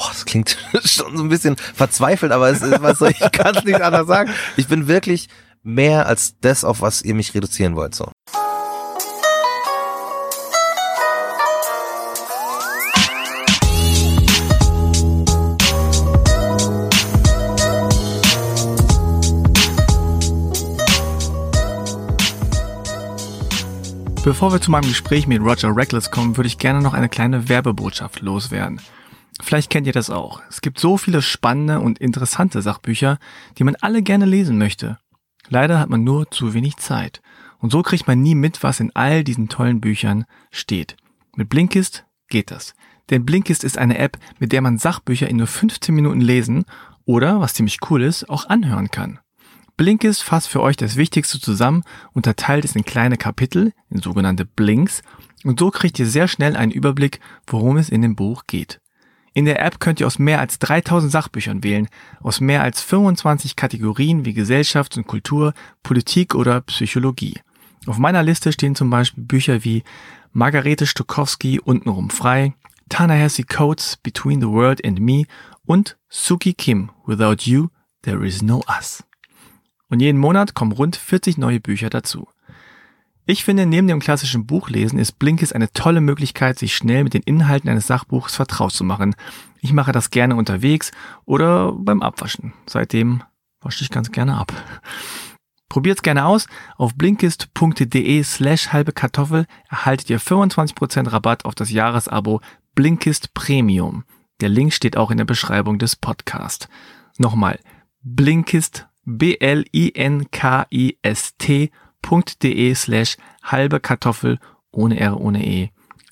Boah, das klingt schon so ein bisschen verzweifelt, aber es ist, was soll ich kann es nicht anders sagen. Ich bin wirklich mehr als das, auf was ihr mich reduzieren wollt, so. Bevor wir zu meinem Gespräch mit Roger Reckless kommen, würde ich gerne noch eine kleine Werbebotschaft loswerden. Vielleicht kennt ihr das auch. Es gibt so viele spannende und interessante Sachbücher, die man alle gerne lesen möchte. Leider hat man nur zu wenig Zeit. Und so kriegt man nie mit, was in all diesen tollen Büchern steht. Mit Blinkist geht das. Denn Blinkist ist eine App, mit der man Sachbücher in nur 15 Minuten lesen oder, was ziemlich cool ist, auch anhören kann. Blinkist fasst für euch das Wichtigste zusammen, unterteilt es in kleine Kapitel, in sogenannte Blinks, und so kriegt ihr sehr schnell einen Überblick, worum es in dem Buch geht. In der App könnt ihr aus mehr als 3000 Sachbüchern wählen, aus mehr als 25 Kategorien wie Gesellschaft und Kultur, Politik oder Psychologie. Auf meiner Liste stehen zum Beispiel Bücher wie Margarete Stokowski Untenrum frei, Ta-Nehisi Coates Between the World and Me und Suki Kim Without You There Is No Us. Und jeden Monat kommen rund 40 neue Bücher dazu. Ich finde, neben dem klassischen Buchlesen ist Blinkist eine tolle Möglichkeit, sich schnell mit den Inhalten eines Sachbuchs vertraut zu machen. Ich mache das gerne unterwegs oder beim Abwaschen. Seitdem wasche ich ganz gerne ab. Probiert's gerne aus. Auf blinkist.de slash halbe Kartoffel erhaltet ihr 25% Rabatt auf das Jahresabo Blinkist Premium. Der Link steht auch in der Beschreibung des Podcasts. Nochmal, blinkist b-l-i-n-k-i-s-t.de slash halbe Kartoffel ohne R, ohne E.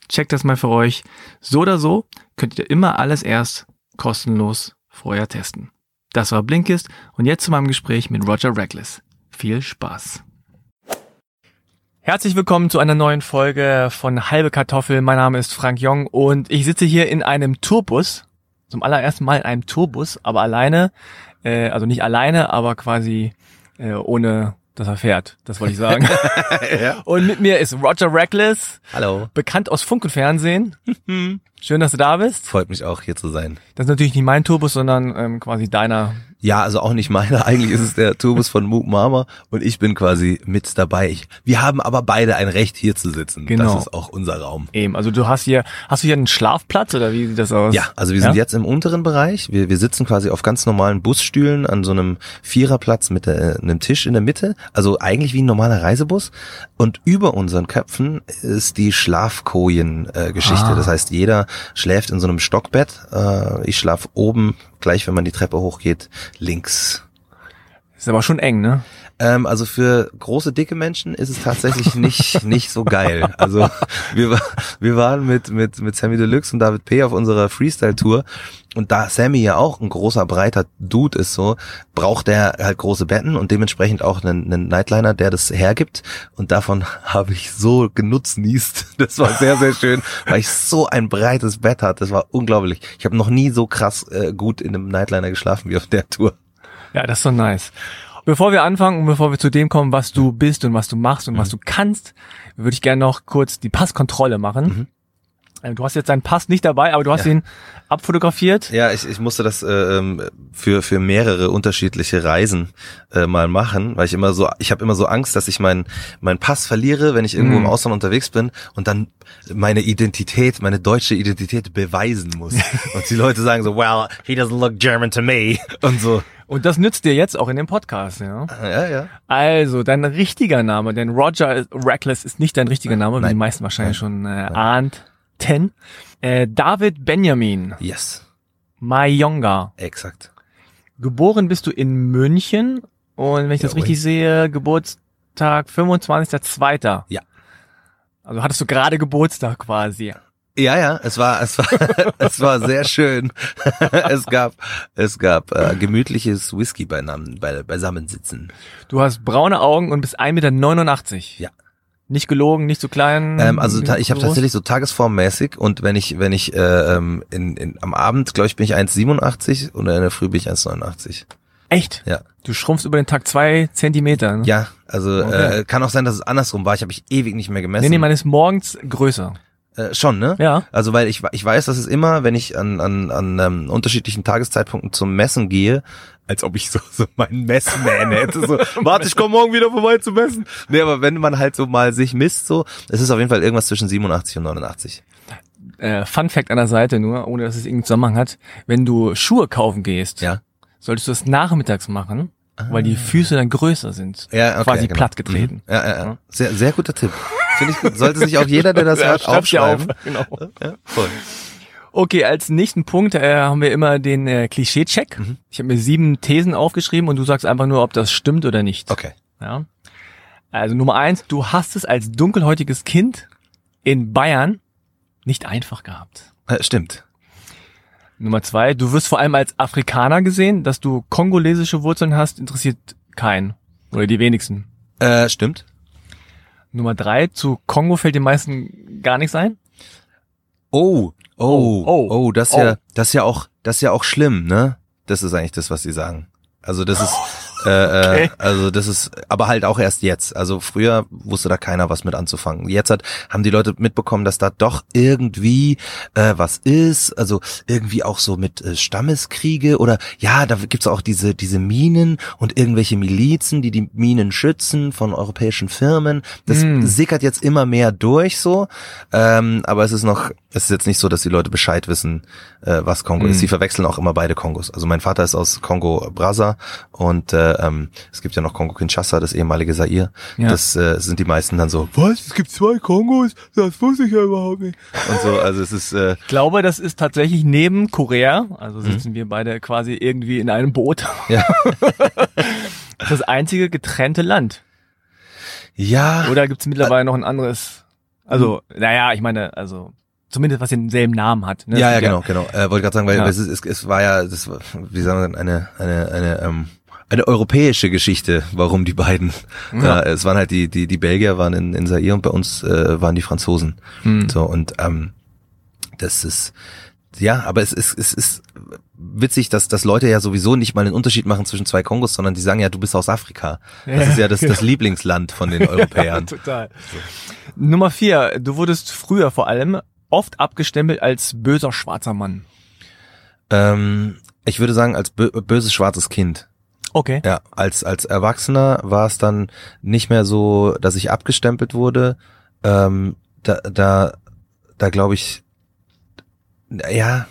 Checkt das mal für euch. So oder so könnt ihr immer alles erst kostenlos vorher testen. Das war Blinkist und jetzt zu meinem Gespräch mit Roger Reckless. Viel Spaß. Herzlich willkommen zu einer neuen Folge von Halbe Kartoffel. Mein Name ist Frank Jong und ich sitze hier in einem Tourbus. Zum allerersten Mal in einem Tourbus, aber alleine äh, also nicht alleine, aber quasi äh, ohne dass er fährt. Das wollte ich sagen. ja. Und mit mir ist Roger Reckless. Hallo. Bekannt aus Funk und Fernsehen. Schön, dass du da bist. Freut mich auch, hier zu sein. Das ist natürlich nicht mein Tourbus, sondern ähm, quasi deiner ja, also auch nicht meiner. Eigentlich ist es der Turbus von Mook Mama und ich bin quasi mit dabei. Ich, wir haben aber beide ein Recht, hier zu sitzen. Genau. Das ist auch unser Raum. Eben, also du hast hier, hast du hier einen Schlafplatz oder wie sieht das aus? Ja, also wir sind ja? jetzt im unteren Bereich. Wir, wir sitzen quasi auf ganz normalen Busstühlen an so einem Viererplatz mit der, einem Tisch in der Mitte. Also eigentlich wie ein normaler Reisebus. Und über unseren Köpfen ist die Schlafkojen-Geschichte. Äh, ah. Das heißt, jeder schläft in so einem Stockbett. Äh, ich schlaf oben gleich wenn man die Treppe hochgeht, links. Ist aber schon eng, ne? Ähm, also für große, dicke Menschen ist es tatsächlich nicht, nicht so geil. Also wir, wir waren mit, mit, mit Sammy Deluxe und David P. auf unserer Freestyle-Tour und da Sammy ja auch ein großer, breiter Dude ist so, braucht er halt große Betten und dementsprechend auch einen, einen Nightliner, der das hergibt. Und davon habe ich so genutznießt. Das war sehr, sehr schön, weil ich so ein breites Bett hatte. Das war unglaublich. Ich habe noch nie so krass äh, gut in einem Nightliner geschlafen wie auf der Tour. Ja, das ist so nice. Bevor wir anfangen und bevor wir zu dem kommen, was du bist und was du machst und mhm. was du kannst, würde ich gerne noch kurz die Passkontrolle machen. Mhm. Ähm, du hast jetzt deinen Pass nicht dabei, aber du hast ja. ihn abfotografiert. Ja, ich, ich musste das äh, ähm, für für mehrere unterschiedliche Reisen äh, mal machen, weil ich immer so, ich habe immer so Angst, dass ich meinen meinen Pass verliere, wenn ich irgendwo mm. im Ausland unterwegs bin und dann meine Identität, meine deutsche Identität beweisen muss. und die Leute sagen so, well, he doesn't look German to me und so. Und das nützt dir jetzt auch in dem Podcast, ja? Ja, ja. Also, dein richtiger Name, denn Roger Reckless ist nicht dein richtiger Name, Nein. wie die meisten wahrscheinlich Nein. schon äh, ahnt. Ten. Äh, David Benjamin. Yes. Mayonga. Exakt. Geboren bist du in München und wenn ich das richtig sehe, Geburtstag 25.02. Ja. Also hattest du gerade Geburtstag quasi. Ja, ja, es war, es war, es war sehr schön. es gab, es gab äh, gemütliches Whisky beieinander, bei, beisammensitzen. Du hast braune Augen und bist 1,89 Meter. Ja. Nicht gelogen, nicht zu klein. Ähm, also ich habe tatsächlich so tagesformmäßig und wenn ich wenn ich äh, ähm, in, in am Abend glaube ich bin ich 1,87 und in der Früh bin ich 1,89. Echt? Ja. Du schrumpfst über den Tag zwei Zentimeter. Ne? Ja, also okay. äh, kann auch sein, dass es andersrum war. Ich habe ich ewig nicht mehr gemessen. Nee, nee, man ist morgens größer. Äh, schon, ne? Ja. Also weil ich, ich weiß, dass es immer, wenn ich an, an, an ähm, unterschiedlichen Tageszeitpunkten zum Messen gehe, als ob ich so, so meinen Messman hätte, so, warte, ich komme morgen wieder vorbei zu messen. Nee, aber wenn man halt so mal sich misst, so, es ist auf jeden Fall irgendwas zwischen 87 und 89. Äh, Fun Fact an der Seite nur, ohne dass es irgendeinen Zusammenhang hat. Wenn du Schuhe kaufen gehst, Ja. solltest du es nachmittags machen, weil die Füße dann größer sind. Ja, okay, Quasi genau. platt getreten. Ja, ja, ja. Sehr, sehr guter Tipp. Finde ich gut. Sollte sich auch jeder, der das hört, schreib's dir aufschreiben. auf. Genau. Ja, voll. Okay, als nächsten Punkt äh, haben wir immer den äh, Klischee-Check. Mhm. Ich habe mir sieben Thesen aufgeschrieben und du sagst einfach nur, ob das stimmt oder nicht. Okay. Ja. Also Nummer eins, du hast es als dunkelhäutiges Kind in Bayern nicht einfach gehabt. Äh, stimmt. Nummer zwei, du wirst vor allem als Afrikaner gesehen, dass du kongolesische Wurzeln hast, interessiert keinen. Oder die wenigsten. Äh, stimmt. Nummer drei, zu Kongo fällt den meisten gar nichts ein. Oh, oh, Oh, oh, oh, das ist oh. ja, das ist ja auch, das ist ja auch schlimm, ne? Das ist eigentlich das, was sie sagen. Also das ist, äh, Okay. äh, also das ist, aber halt auch erst jetzt. Also früher wusste da keiner was mit anzufangen. Jetzt hat, haben die Leute mitbekommen, dass da doch irgendwie äh, was ist. Also irgendwie auch so mit äh, Stammeskriege oder ja, da gibt's auch diese diese Minen und irgendwelche Milizen, die die Minen schützen von europäischen Firmen. Das Hm. sickert jetzt immer mehr durch so. Ähm, aber es ist noch, es ist jetzt nicht so, dass die Leute Bescheid wissen, äh, was Kongo Mhm. ist. Sie verwechseln auch immer beide Kongos. Also mein Vater ist aus Kongo Brazza und äh, ähm, es gibt ja noch Kongo Kinshasa, das ehemalige Zaire. Ja. Das äh, sind die meisten dann so, was? Es gibt zwei Kongos? Das wusste ich ja überhaupt nicht. Und so, also es ist äh, Ich glaube, das ist tatsächlich neben Korea, Mhm. also sitzen wir beide quasi irgendwie in einem Boot, ja, das einzige getrennte Land. ja, Oder gibt es mittlerweile noch ein anderes? Also, naja, ich meine, also zumindest was denselben Namen hat. Ne? ja, ja, genau, genau. Äh, wollte gerade sagen, weil Ja. es, es, es war ja, das war, wie sagen wir denn, eine, eine, eine, ähm, eine europäische Geschichte, warum die beiden. Da, es waren halt die, die, die Belgier waren in, in Zaire und bei uns äh, waren die Franzosen. Hm. So, und ähm, das ist, ja, aber es ist, es ist witzig, dass, dass Leute ja sowieso nicht mal einen Unterschied machen zwischen zwei Kongos, sondern die sagen ja, du bist aus Afrika. Das Ja, ist ja das, das genau. Lieblingsland von den Europäern. Total. Nummer vier, du wurdest früher vor allem oft abgestempelt als böser schwarzer Mann. ähm, ich würde sagen, als bö böses schwarzes Kind. Okay. Ja, als, als Erwachsener war es dann nicht mehr so, dass ich abgestempelt wurde. Ähm, da, da, da glaube ich, ja,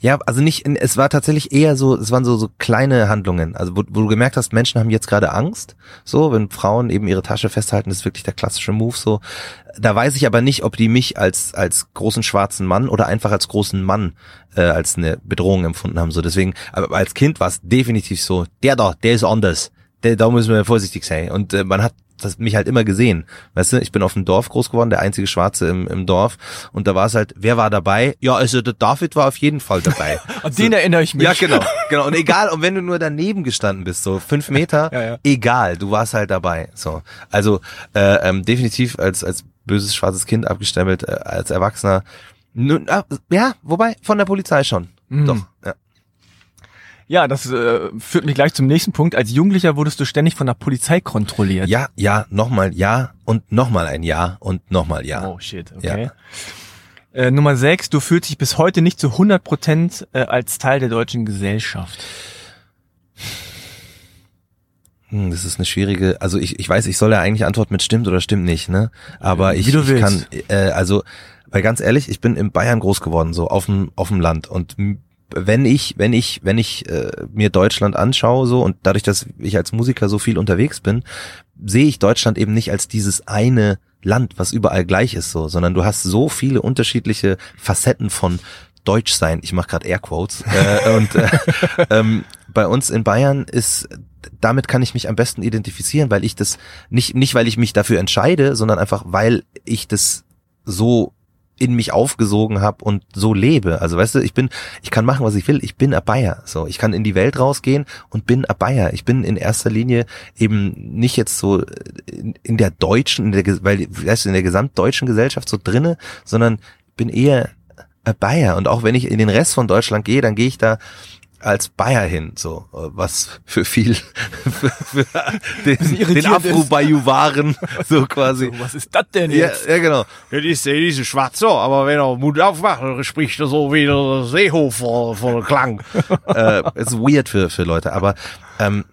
ja, also nicht, es war tatsächlich eher so, es waren so, so kleine Handlungen, also wo, wo du gemerkt hast, Menschen haben jetzt gerade Angst, so, wenn Frauen eben ihre Tasche festhalten, ist wirklich der klassische Move, so. Da weiß ich aber nicht, ob die mich als, als großen schwarzen Mann oder einfach als großen Mann, äh, als eine Bedrohung empfunden haben, so. Deswegen, aber als Kind war es definitiv so, der da, der ist anders. Der, da müssen wir vorsichtig sein. Und äh, man hat das mich halt immer gesehen. Weißt du, ich bin auf dem Dorf groß geworden, der einzige Schwarze im, im Dorf. Und da war es halt, wer war dabei? Ja, also der David war auf jeden Fall dabei. An den erinnere ich mich. ja, genau, genau. Und egal, und wenn du nur daneben gestanden bist, so fünf Meter, Ja, ja. egal, du warst halt dabei. So, also äh, ähm, definitiv als als böses schwarzes Kind abgestempelt, äh, als Erwachsener. Nun, ah, ja, wobei von der Polizei schon. Mhm. Doch. Ja. Ja, das äh, führt mich gleich zum nächsten Punkt. Als Jugendlicher wurdest du ständig von der Polizei kontrolliert. ja, ja, nochmal ja und nochmal ein Ja und nochmal Ja. Oh shit, okay. Äh, Nummer sechs, du fühlst dich bis heute nicht zu 100 Prozent äh, als Teil der deutschen Gesellschaft. Hm, das ist eine schwierige, also ich, ich weiß, ich soll ja eigentlich antworten mit stimmt oder stimmt nicht, ne? Aber ich, ich kann, äh, also, weil ganz ehrlich, ich bin in Bayern groß geworden, so auf dem auf dem Land und wenn ich, wenn ich, wenn ich äh, mir Deutschland anschaue, so und dadurch, dass ich als Musiker so viel unterwegs bin, sehe ich Deutschland eben nicht als dieses eine Land, was überall gleich ist, so, sondern du hast so viele unterschiedliche Facetten von Deutsch sein. Ich mache gerade Airquotes äh, und äh, ähm, bei uns in Bayern ist damit kann ich mich am besten identifizieren, weil ich das nicht nicht weil ich mich dafür entscheide, sondern einfach weil ich das so in mich aufgesogen habe und so lebe. Also weißt du, ich bin, ich kann machen, was ich will. Ich bin ein Bayer. So, ich kann in die Welt rausgehen und bin ein Bayer. Ich bin in erster Linie eben nicht jetzt so in, in der deutschen, in der, weil weißt du, in der gesamtdeutschen Gesellschaft so drinne, sondern bin eher ein Bayer. Und auch wenn ich in den Rest von Deutschland gehe, dann gehe ich da als Bayer hin, so was für viel für, für den, den irritierend Afro-Bajuwaren so quasi. was ist das denn Ja, ja, genau. Ja, die ist, die ist schwarz so, aber wenn er Mund aufmacht, dann spricht er so wie der Seehofer von Klang. äh, ist weird für für Leute, aber ähm,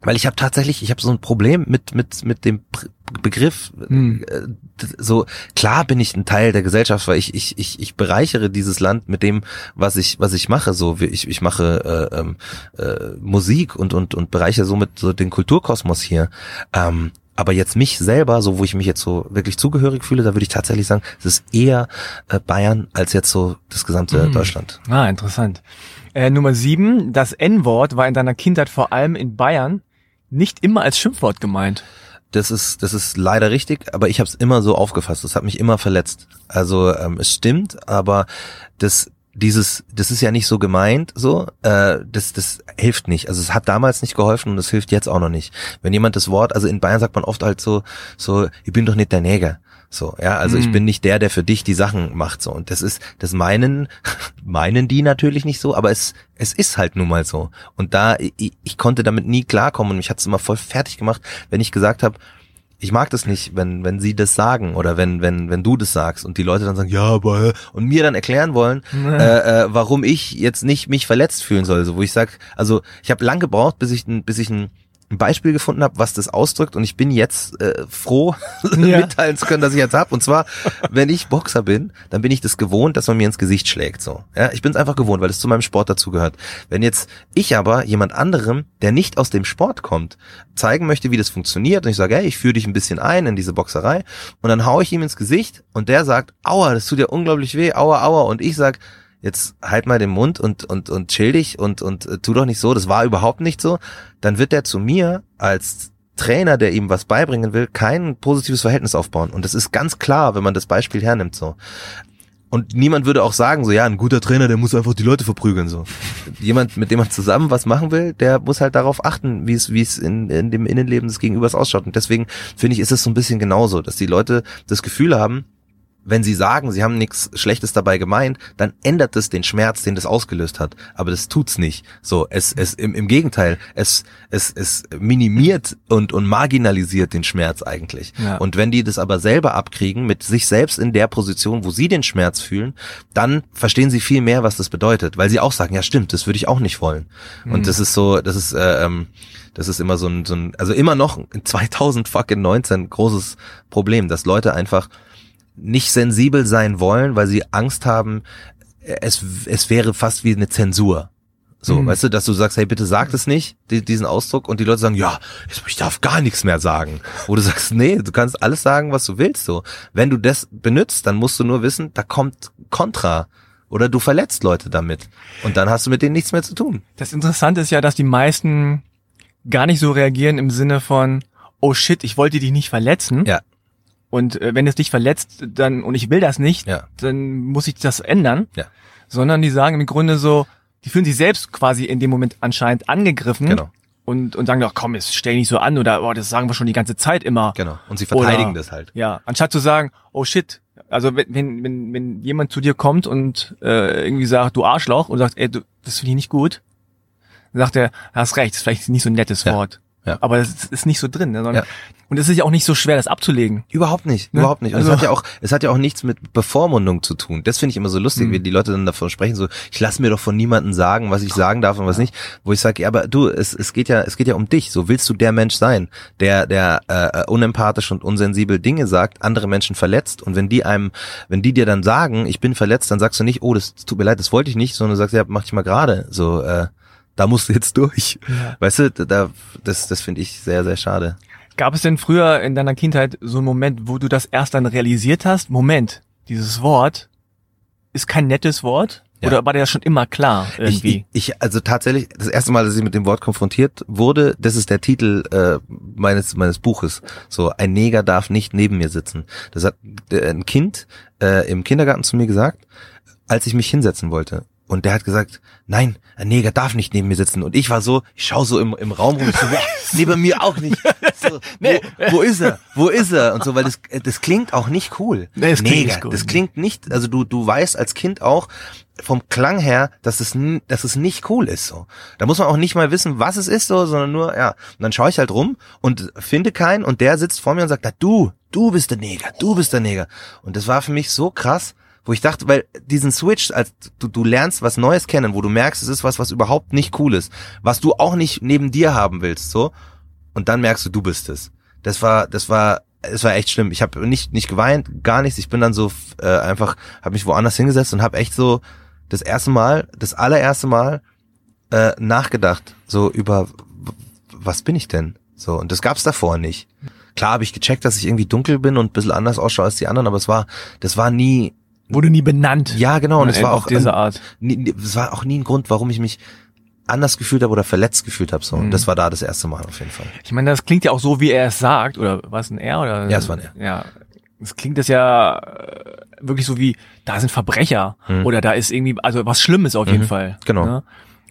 weil ich habe tatsächlich, ich habe so ein Problem mit mit mit dem Begriff. Hm. Äh, d- so klar bin ich ein Teil der Gesellschaft, weil ich ich ich ich bereichere dieses Land mit dem, was ich was ich mache. So wie ich ich mache äh, ähm, äh, Musik und und und bereichere somit so den Kulturkosmos hier. Ähm, aber jetzt mich selber, so wo ich mich jetzt so wirklich zugehörig fühle, da würde ich tatsächlich sagen, es ist eher äh, Bayern als jetzt so das gesamte Deutschland. Ah, interessant. Äh, Nummer sieben, das N-Wort war in deiner Kindheit vor allem in Bayern nicht immer als Schimpfwort gemeint. Das ist, das ist leider richtig, aber ich habe es immer so aufgefasst. Das hat mich immer verletzt. Also ähm, es stimmt, aber das, dieses, das ist ja nicht so gemeint, so. Äh, das, das hilft nicht. Also es hat damals nicht geholfen und es hilft jetzt auch noch nicht. Wenn jemand das Wort, also in Bayern sagt man oft halt so, so, ich bin doch nicht der Neger. So, ja, also ich Mhm. bin nicht der, der für dich die Sachen macht, so. Und das ist, das meinen, meinen die natürlich nicht so, aber es, es ist halt nun mal so. Und da, ich, ich konnte damit nie klarkommen und mich hat's immer voll fertig gemacht, wenn ich gesagt habe, ich mag das nicht, wenn, wenn sie das sagen oder wenn, wenn, wenn du das sagst und die Leute dann sagen, ja, aber, und mir dann erklären wollen, äh, äh, warum ich jetzt nicht mich verletzt fühlen soll, so wo ich sag, also ich habe lang gebraucht, bis ich, ein- bis ich ein, ein Beispiel gefunden habe, was das ausdrückt und ich bin jetzt äh, froh, Ja. mitteilen zu können, dass ich jetzt hab. Und zwar, wenn ich Boxer bin, dann bin ich das gewohnt, dass man mir ins Gesicht schlägt. So, ja, ich bin es einfach gewohnt, weil es zu meinem Sport dazugehört. Wenn jetzt ich aber jemand anderem, der nicht aus dem Sport kommt, zeigen möchte, wie das funktioniert, und ich sage, hey, ich führe dich ein bisschen ein in diese Boxerei, und dann hau ich ihm ins Gesicht und der sagt, aua, das tut ja unglaublich weh, aua, aua, und ich sag, jetzt halt mal den Mund und und und chill dich und und äh, tu doch nicht so, das war überhaupt nicht so, dann wird der zu mir als Trainer, der ihm was beibringen will, kein positives Verhältnis aufbauen und das ist ganz klar, wenn man das Beispiel hernimmt so. Und niemand würde auch sagen, so ja, ein guter Trainer, der muss einfach die Leute verprügeln so. Jemand, mit dem man zusammen was machen will, der muss halt darauf achten, wie es wie es in, in dem Innenleben des Gegenübers ausschaut. Und deswegen finde ich, ist es so ein bisschen genauso, dass die Leute das Gefühl haben, wenn sie sagen, sie haben nichts Schlechtes dabei gemeint, dann ändert es den Schmerz, den das ausgelöst hat. Aber das tut's nicht. So, es, es im, im Gegenteil, es, es, es minimiert und, und marginalisiert den Schmerz eigentlich. Ja. Und wenn die das aber selber abkriegen, mit sich selbst in der Position, wo sie den Schmerz fühlen, dann verstehen sie viel mehr, was das bedeutet, weil sie auch sagen, ja stimmt, das würde ich auch nicht wollen. Und das ist so, das ist, äh, ähm, das ist immer so ein, so ein, also immer noch in 2000 fucking 19 großes Problem, dass Leute einfach nicht sensibel sein wollen, weil sie Angst haben, es, es wäre fast wie eine Zensur. So, Mhm. weißt du, dass du sagst, hey, bitte sag das nicht, die, diesen Ausdruck, und die Leute sagen, ja, ich darf gar nichts mehr sagen. Wo du sagst, nee, du kannst alles sagen, was du willst, so. Wenn du das benutzt, dann musst du nur wissen, da kommt Kontra. Oder du verletzt Leute damit. Und dann hast du mit denen nichts mehr zu tun. Das Interessante ist ja, dass die meisten gar nicht so reagieren im Sinne von, oh shit, ich wollte dich nicht verletzen. Ja. Und äh, wenn es dich verletzt, dann, und ich will das nicht, Ja. dann muss ich das ändern. Ja. Sondern die sagen im Grunde so, die fühlen sich selbst quasi in dem Moment anscheinend angegriffen. Genau. Und, und sagen doch, komm, jetzt stell nicht so an oder, oh, das sagen wir schon die ganze Zeit immer. Genau. Und sie verteidigen Oder- das halt. Ja, anstatt zu sagen, oh shit, also wenn, wenn, wenn, wenn jemand zu dir kommt und äh, irgendwie sagt, du Arschloch und sagt, ey, du, das finde ich nicht gut, dann sagt er, hast recht, ist vielleicht nicht so ein nettes Ja, Wort. Ja. Aber das ist nicht so drin. Ne, sondern, Ja. Und es ist ja auch nicht so schwer, das abzulegen. Überhaupt nicht, Ne? überhaupt nicht. Und Also- es hat ja auch, es hat ja auch nichts mit Bevormundung zu tun. Das finde ich immer so lustig, Mhm. wie die Leute dann davon sprechen, so, ich lasse mir doch von niemandem sagen, was ich sagen darf und was nicht. Wo ich sage, ja, aber du, es, es geht ja, es geht ja um dich. So willst du der Mensch sein, der, der äh, unempathisch und unsensibel Dinge sagt, andere Menschen verletzt. Und wenn die einem, wenn die dir dann sagen, ich bin verletzt, dann sagst du nicht, oh, das tut mir leid, das wollte ich nicht, sondern du sagst, ja, mach dich mal gerade. So, äh, da musst du jetzt durch. Ja. Weißt du, da, das, das finde ich sehr, sehr schade. Gab es denn früher in deiner Kindheit so einen Moment, wo du das erst dann realisiert hast? Moment, dieses Wort ist kein nettes Wort? Ja. Oder war dir das schon immer klar irgendwie? ich, ich, also tatsächlich, das erste Mal, dass ich mit dem Wort konfrontiert wurde, das ist der Titel äh, meines meines Buches. So, ein Neger darf nicht neben mir sitzen. Das hat äh, ein Kind äh, im Kindergarten zu mir gesagt, als ich mich hinsetzen wollte. Und der hat gesagt, nein, ein Neger darf nicht neben mir sitzen. Und ich war so, ich schaue so im, im Raum rum, so, "Ja, neben mir auch nicht. So, wo, wo ist er? Wo ist er? Und so, weil das, das klingt auch nicht cool. Nee, das klingt nicht cool. das klingt nicht, also du, du weißt als Kind auch vom Klang her, dass es, dass es nicht cool ist, so. Da muss man auch nicht mal wissen, was es ist, so, sondern nur, ja. Und dann schaue ich halt rum und finde keinen und der sitzt vor mir und sagt, "Na, du, du bist der Neger, du bist der Neger. Und das war für mich so krass, wo ich dachte, weil diesen Switch, als du, du lernst was Neues kennen, wo du merkst, es ist was, was überhaupt nicht cool ist, was du auch nicht neben dir haben willst, so, und dann merkst du, du bist es. Das war, das war, es war echt schlimm. Ich habe nicht nicht geweint, gar nichts. Ich bin dann so äh, einfach, habe mich woanders hingesetzt und habe echt so das erste Mal, das allererste Mal äh, nachgedacht, so über was bin ich denn? So und das gab's davor nicht. Klar habe ich gecheckt, dass ich irgendwie dunkel bin und ein bisschen anders ausschaue als die anderen, aber es war, das war nie, Wurde nie benannt. ja genau, und es war auch diese Art. nie, es war auch nie ein Grund, warum ich mich anders gefühlt habe oder verletzt gefühlt habe. So, und das war da das erste Mal auf jeden Fall. Ich meine, das klingt ja auch so, wie er es sagt, oder war es ein Er oder? Ja, es war ein Er. Ja. Es klingt das ja äh, wirklich so wie, da sind Verbrecher oder da ist irgendwie, also was Schlimmes auf jeden Mhm. Fall. Genau. Ne?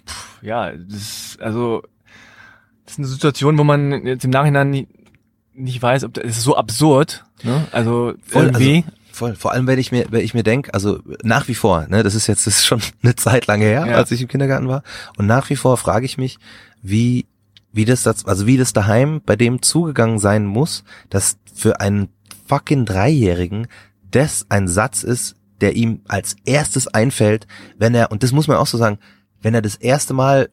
Puh, ja, das ist, also, das ist eine Situation, wo man jetzt im Nachhinein nicht weiß, ob das ist so absurd, ne? Also Voll, irgendwie. Also, voll. Vor allem, wenn ich mir, wenn ich mir denke, also nach wie vor, ne, das ist jetzt das ist schon eine Zeit lange her, Ja. als ich im Kindergarten war. Und nach wie vor frage ich mich, wie, wie das, das, also wie das daheim bei dem zugegangen sein muss, dass für einen fucking Dreijährigen das ein Satz ist, der ihm als erstes einfällt, wenn er, und das muss man auch so sagen, wenn er das erste Mal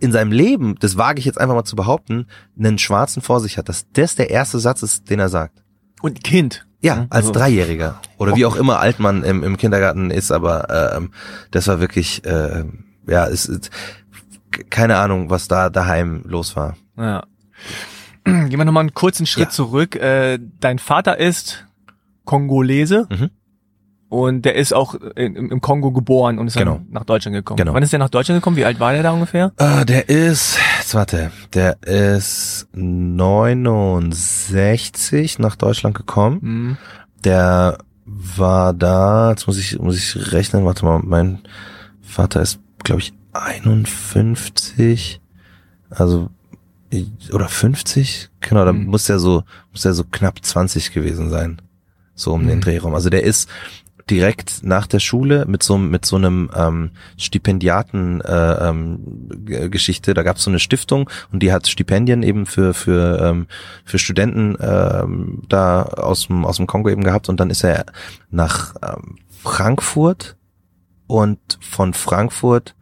in seinem Leben, das wage ich jetzt einfach mal zu behaupten, einen Schwarzen vor sich hat, dass das der erste Satz ist, den er sagt. Und Kind. Ja, Mhm. als Also- Dreijähriger. Oder wie auch immer alt man im, im Kindergarten ist, aber ähm, das war wirklich, äh, ja, es ist keine Ahnung, was da daheim los war. Ja. Gehen wir nochmal einen kurzen Schritt Ja. zurück. Äh, dein Vater ist Kongolese Mhm. und der ist auch in, im Kongo geboren und ist Genau. dann nach Deutschland gekommen. Genau. Wann ist der nach Deutschland gekommen? Wie alt war der da ungefähr? Ah, der ist, jetzt warte, der ist 69 nach Deutschland gekommen. Hm. Der war da, jetzt muss ich, muss ich rechnen, warte mal, mein Vater ist, glaube ich, 51, also, oder 50, genau, da Mhm. muss der so, muss der so knapp 20 gewesen sein. So um den Mhm. Drehraum. Also der ist direkt nach der Schule mit so, mit so einem ähm, Stipendiaten äh, ähm. Da gab es so eine Stiftung und die hat Stipendien eben für für ähm, für Studenten ähm, da aus dem aus dem Kongo eben gehabt und dann ist er nach ähm, Frankfurt und von Frankfurt,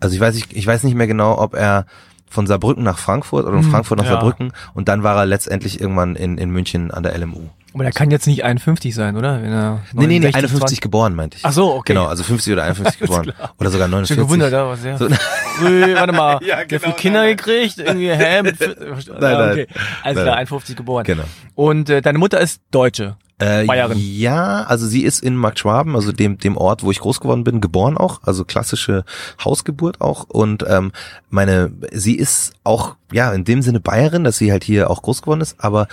also ich weiß nicht, ich weiß nicht mehr genau, ob er von Saarbrücken nach Frankfurt oder von Hm, Frankfurt nach ja. Saarbrücken und dann war er letztendlich irgendwann in, in München an der LMU. Aber der kann jetzt nicht 51 sein, oder? Wenn er Nee, nee, nee, 69, 51 20 geboren, meinte ich. Ach so, okay. Genau, also 50 oder 51 geboren. Oder sogar Schon 49. gewundert, aber sehr So, früh, warte mal, Ja, der genau, viel Kinder nein, gekriegt, irgendwie, hä? Nein, nein. okay. Also Nein, da nein. 51 geboren. genau. Und äh, deine Mutter ist Deutsche. Äh, Bayerin. Ja, also sie ist in Markt Schwaben, also dem, dem Ort, wo ich groß geworden bin, geboren auch, also klassische Hausgeburt auch. Und ähm, meine, sie ist auch, ja, in dem Sinne Bayerin, dass sie halt hier auch groß geworden ist, aber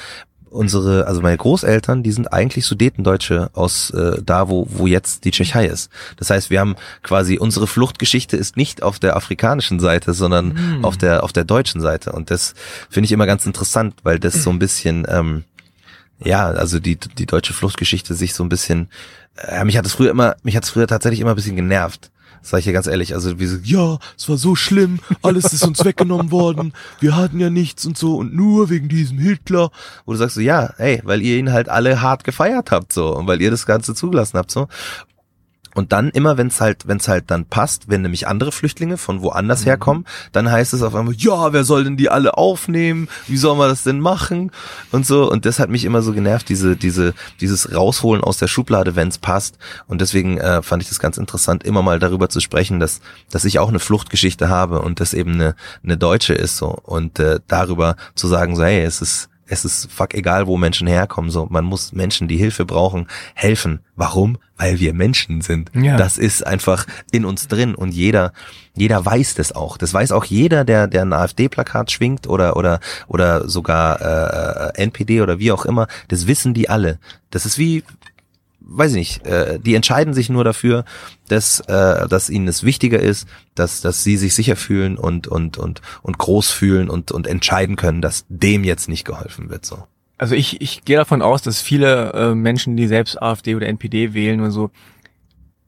unsere, also meine Großeltern, die sind eigentlich Sudetendeutsche aus äh, da, wo, wo jetzt die Tschechei ist. Das heißt, wir haben quasi, unsere Fluchtgeschichte ist nicht auf der afrikanischen Seite, sondern Hm. auf der, auf der deutschen Seite. Und das finde ich immer ganz interessant, weil das so ein bisschen, ähm, ja, also die, die deutsche Fluchtgeschichte sich so ein bisschen, äh, mich hat es früher immer, mich hat es früher tatsächlich immer ein bisschen genervt. Sag ich hier ganz ehrlich. Also wie so, ja, es war so schlimm, alles ist uns weggenommen worden, wir hatten ja nichts und so und nur wegen diesem Hitler. Wo du sagst so, ja, ey, weil ihr ihn halt alle hart gefeiert habt so und weil ihr das Ganze zugelassen habt so. Und dann immer, wenn es halt, wenn es halt dann passt, wenn nämlich andere Flüchtlinge von woanders herkommen, dann heißt es auf einmal, ja, wer soll denn die alle aufnehmen? Wie soll man das denn machen? Und so. Und das hat mich immer so genervt, diese, diese, dieses Rausholen aus der Schublade, wenn es passt. Und deswegen äh, fand ich das ganz interessant, immer mal darüber zu sprechen, dass, dass ich auch eine Fluchtgeschichte habe und das eben eine, eine deutsche ist so. Und äh, darüber zu sagen, so, hey, es ist es ist fuck egal, wo Menschen herkommen. So, man muss Menschen, die Hilfe brauchen, helfen. Warum? Weil wir Menschen sind. Ja. Das ist einfach in uns drin und jeder, jeder weiß das auch. Das weiß auch jeder, der, der ein AfD-Plakat schwingt oder oder oder sogar äh, NPD oder wie auch immer. Das wissen die alle. Das ist wie weiß ich nicht, äh, die entscheiden sich nur dafür, dass, äh, dass ihnen es wichtiger ist, dass, dass sie sich sicher fühlen und, und, und, und groß fühlen und, und entscheiden können, dass dem jetzt nicht geholfen wird, so. Also ich, ich gehe davon aus, dass viele äh, Menschen, die selbst AfD oder NPD wählen oder so,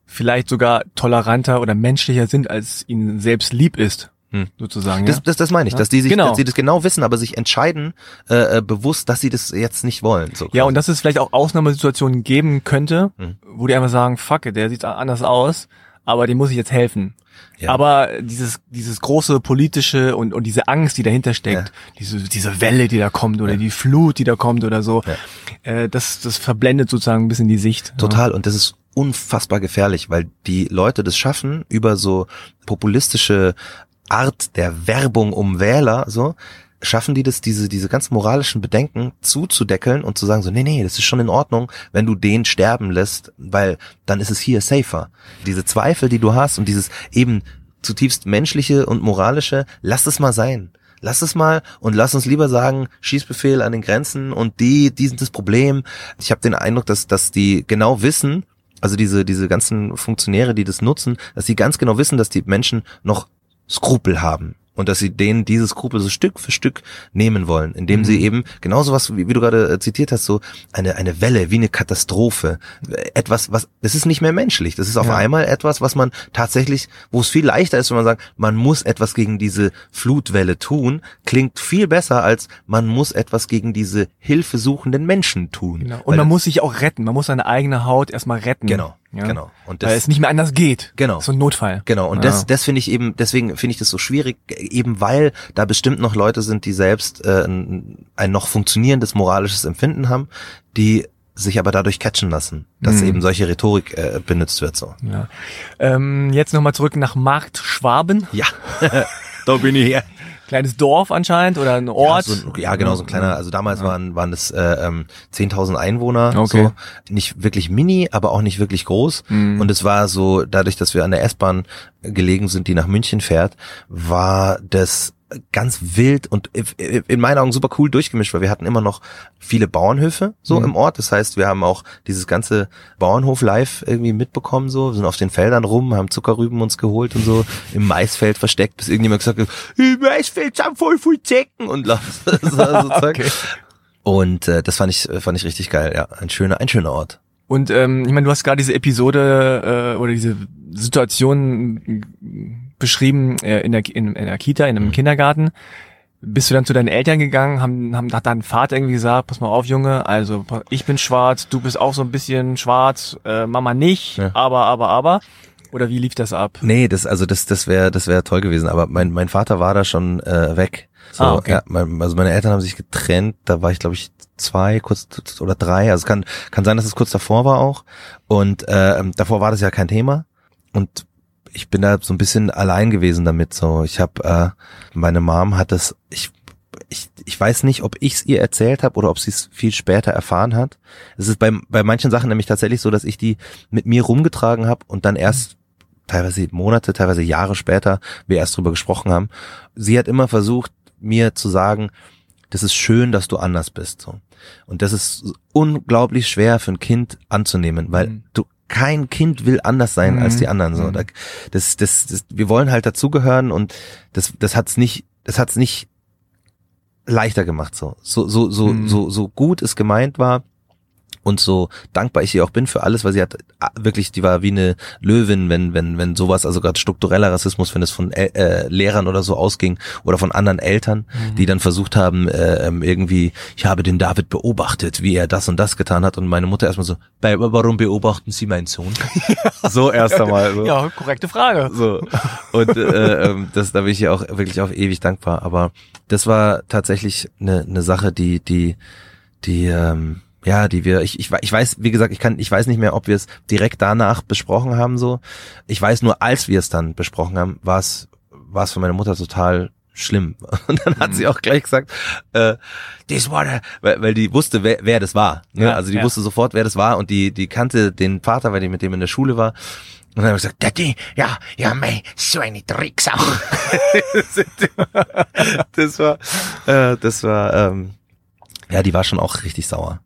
vielleicht sogar toleranter oder menschlicher sind, als ihnen selbst lieb ist, Hm. sozusagen. Das, ja? das, das meine ich, Ja. dass die sich, Genau. dass sie das genau wissen, aber sich entscheiden äh, äh, bewusst, dass sie das jetzt nicht wollen. So ja, und dass es vielleicht auch Ausnahmesituationen geben könnte, Hm. wo die einfach sagen, fuck it, der sieht anders aus, aber dem muss ich jetzt helfen. Ja. Aber dieses, dieses große politische und, und diese Angst, die dahinter steckt, diese, diese Welle, die da kommt oder die Flut, die da kommt oder so, äh, das, das verblendet sozusagen ein bisschen die Sicht. Total. Und das ist unfassbar gefährlich, weil die Leute das schaffen, über so populistische Art der Werbung um Wähler, so, schaffen die das, diese, diese ganz moralischen Bedenken zuzudeckeln und zu sagen so, nee, nee, das ist schon in Ordnung, wenn du den sterben lässt, weil dann ist es hier safer. Diese Zweifel, die du hast und dieses eben zutiefst menschliche und moralische, lass es mal sein. Lass es mal und lass uns lieber sagen, Schießbefehl an den Grenzen und die, die sind das Problem. Ich habe den Eindruck, dass, dass die genau wissen, also diese, diese ganzen Funktionäre, die das nutzen, dass sie ganz genau wissen, dass die Menschen noch Skrupel haben. Und dass sie denen diese Skrupel so Stück für Stück nehmen wollen, indem sie eben genauso was, wie, wie du gerade äh, zitiert hast, so eine, eine Welle, wie eine Katastrophe. Äh, Etwas, was, das ist nicht mehr menschlich. Das ist auf Ja. einmal etwas, was man tatsächlich, wo es viel leichter ist, wenn man sagt, man muss etwas gegen diese Flutwelle tun, klingt viel besser als man muss etwas gegen diese hilfesuchenden Menschen tun. Genau. Und Weil man muss sich auch retten. Man muss seine eigene Haut erstmal retten. Genau, Ja? genau. Und Weil es nicht mehr anders geht. Genau. So ein Notfall. Genau, und Ja. das, das finde ich eben, deswegen finde ich das so schwierig, eben weil da bestimmt noch Leute sind, die selbst äh, ein, ein noch funktionierendes moralisches Empfinden haben, die sich aber dadurch catchen lassen, dass Mhm. eben solche Rhetorik äh, benutzt wird. So. Ja. Ähm, jetzt nochmal zurück nach Markt Schwaben. Ja, da bin ich her. Kleines Dorf anscheinend oder ein Ja, Ort. so, ein- ja, genau, so ein kleiner, also damals waren, waren es äh, ähm, 10.000 Einwohner, Okay. so nicht wirklich mini, aber auch nicht wirklich groß. Mhm. Und es war so, dadurch, dass wir an der S-Bahn gelegen sind, die nach München fährt, war das ganz wild und in meinen Augen super cool durchgemischt, weil wir hatten immer noch viele Bauernhöfe so Mhm. im Ort. Das heißt, wir haben auch dieses ganze Bauernhof live irgendwie mitbekommen, so, sind auf den Feldern rum, haben Zuckerrüben uns geholt und so, im Maisfeld versteckt, bis irgendjemand gesagt hat, im Maisfeld sind voll viel Zecken und so, so. Okay. Und äh, das fand ich, fand ich richtig geil, ja. Ein schöner, ein schöner Ort. Und ähm, ich meine, du hast gerade diese Episode äh, oder diese Situation beschrieben äh, in, der, in, in der Kita, in einem Mhm. Kindergarten. Bist du dann zu deinen Eltern gegangen, haben, haben, hat dein Vater irgendwie gesagt, pass mal auf, Junge, also ich bin schwarz, du bist auch so ein bisschen schwarz, äh, Mama nicht, Ja. aber, aber, aber. Oder wie lief das ab? Nee, das, also das, das wäre, das wäre toll gewesen, aber mein, mein Vater war da schon äh, weg. So, Ah, okay. ja, mein, also meine Eltern haben sich getrennt, da war ich glaube ich zwei, kurz oder drei, also es kann, kann sein, dass es kurz davor war auch. Und äh, davor war das ja kein Thema. Und ich bin da so ein bisschen allein gewesen damit. So, ich habe, äh, meine Mom hat das, ich, ich, ich weiß nicht, ob ich es ihr erzählt habe oder ob sie es viel später erfahren hat. Es ist bei, bei manchen Sachen nämlich tatsächlich so, dass ich die mit mir rumgetragen habe und dann erst teilweise Monate, teilweise Jahre später wir erst drüber gesprochen haben. Sie hat immer versucht, mir zu sagen, das ist schön, dass du anders bist. So. Und das ist unglaublich schwer für ein Kind anzunehmen, weil Mhm. du kein Kind will anders sein als Mhm. die anderen. So. Mhm. Da- Das, das, das, wir wollen halt dazugehören und das, das hat's nicht, das hat's nicht leichter gemacht. So, so, so, so, Mhm. so, so gut es gemeint war und so dankbar ich ihr auch bin für alles, weil sie hat wirklich, die war wie eine Löwin, wenn wenn wenn sowas, also gerade struktureller Rassismus, wenn es von äh, äh, Lehrern oder so ausging oder von anderen Eltern, die dann versucht haben äh, ähm, irgendwie, ich habe den David beobachtet, wie er das und das getan hat und meine Mutter erstmal so, "Bei- warum beobachten Sie meinen Sohn? so erst einmal. So. Ja, korrekte Frage. So. Und äh, ähm, das, da bin ich ja auch wirklich auch ewig dankbar. Aber das war tatsächlich eine, eine Sache, die, die, die, ähm, ja, die wir, ich, ich, ich weiß, wie gesagt, ich kann, ich weiß nicht mehr, ob wir es direkt danach besprochen haben, so. Ich weiß nur, als wir es dann besprochen haben, war es, war es für meine Mutter total schlimm. Und dann hat sie auch gleich gesagt, äh, das war der, weil, weil die wusste, wer, wer das war. Ne? Ja, also die ja. wusste sofort, wer das war und die, die kannte den Vater, weil die mit dem in der Schule war. Und dann habe ich gesagt, Daddy, ja, ja, mei, so eine Drecksau. das war, äh, das war, ähm, ja, die war schon auch richtig sauer.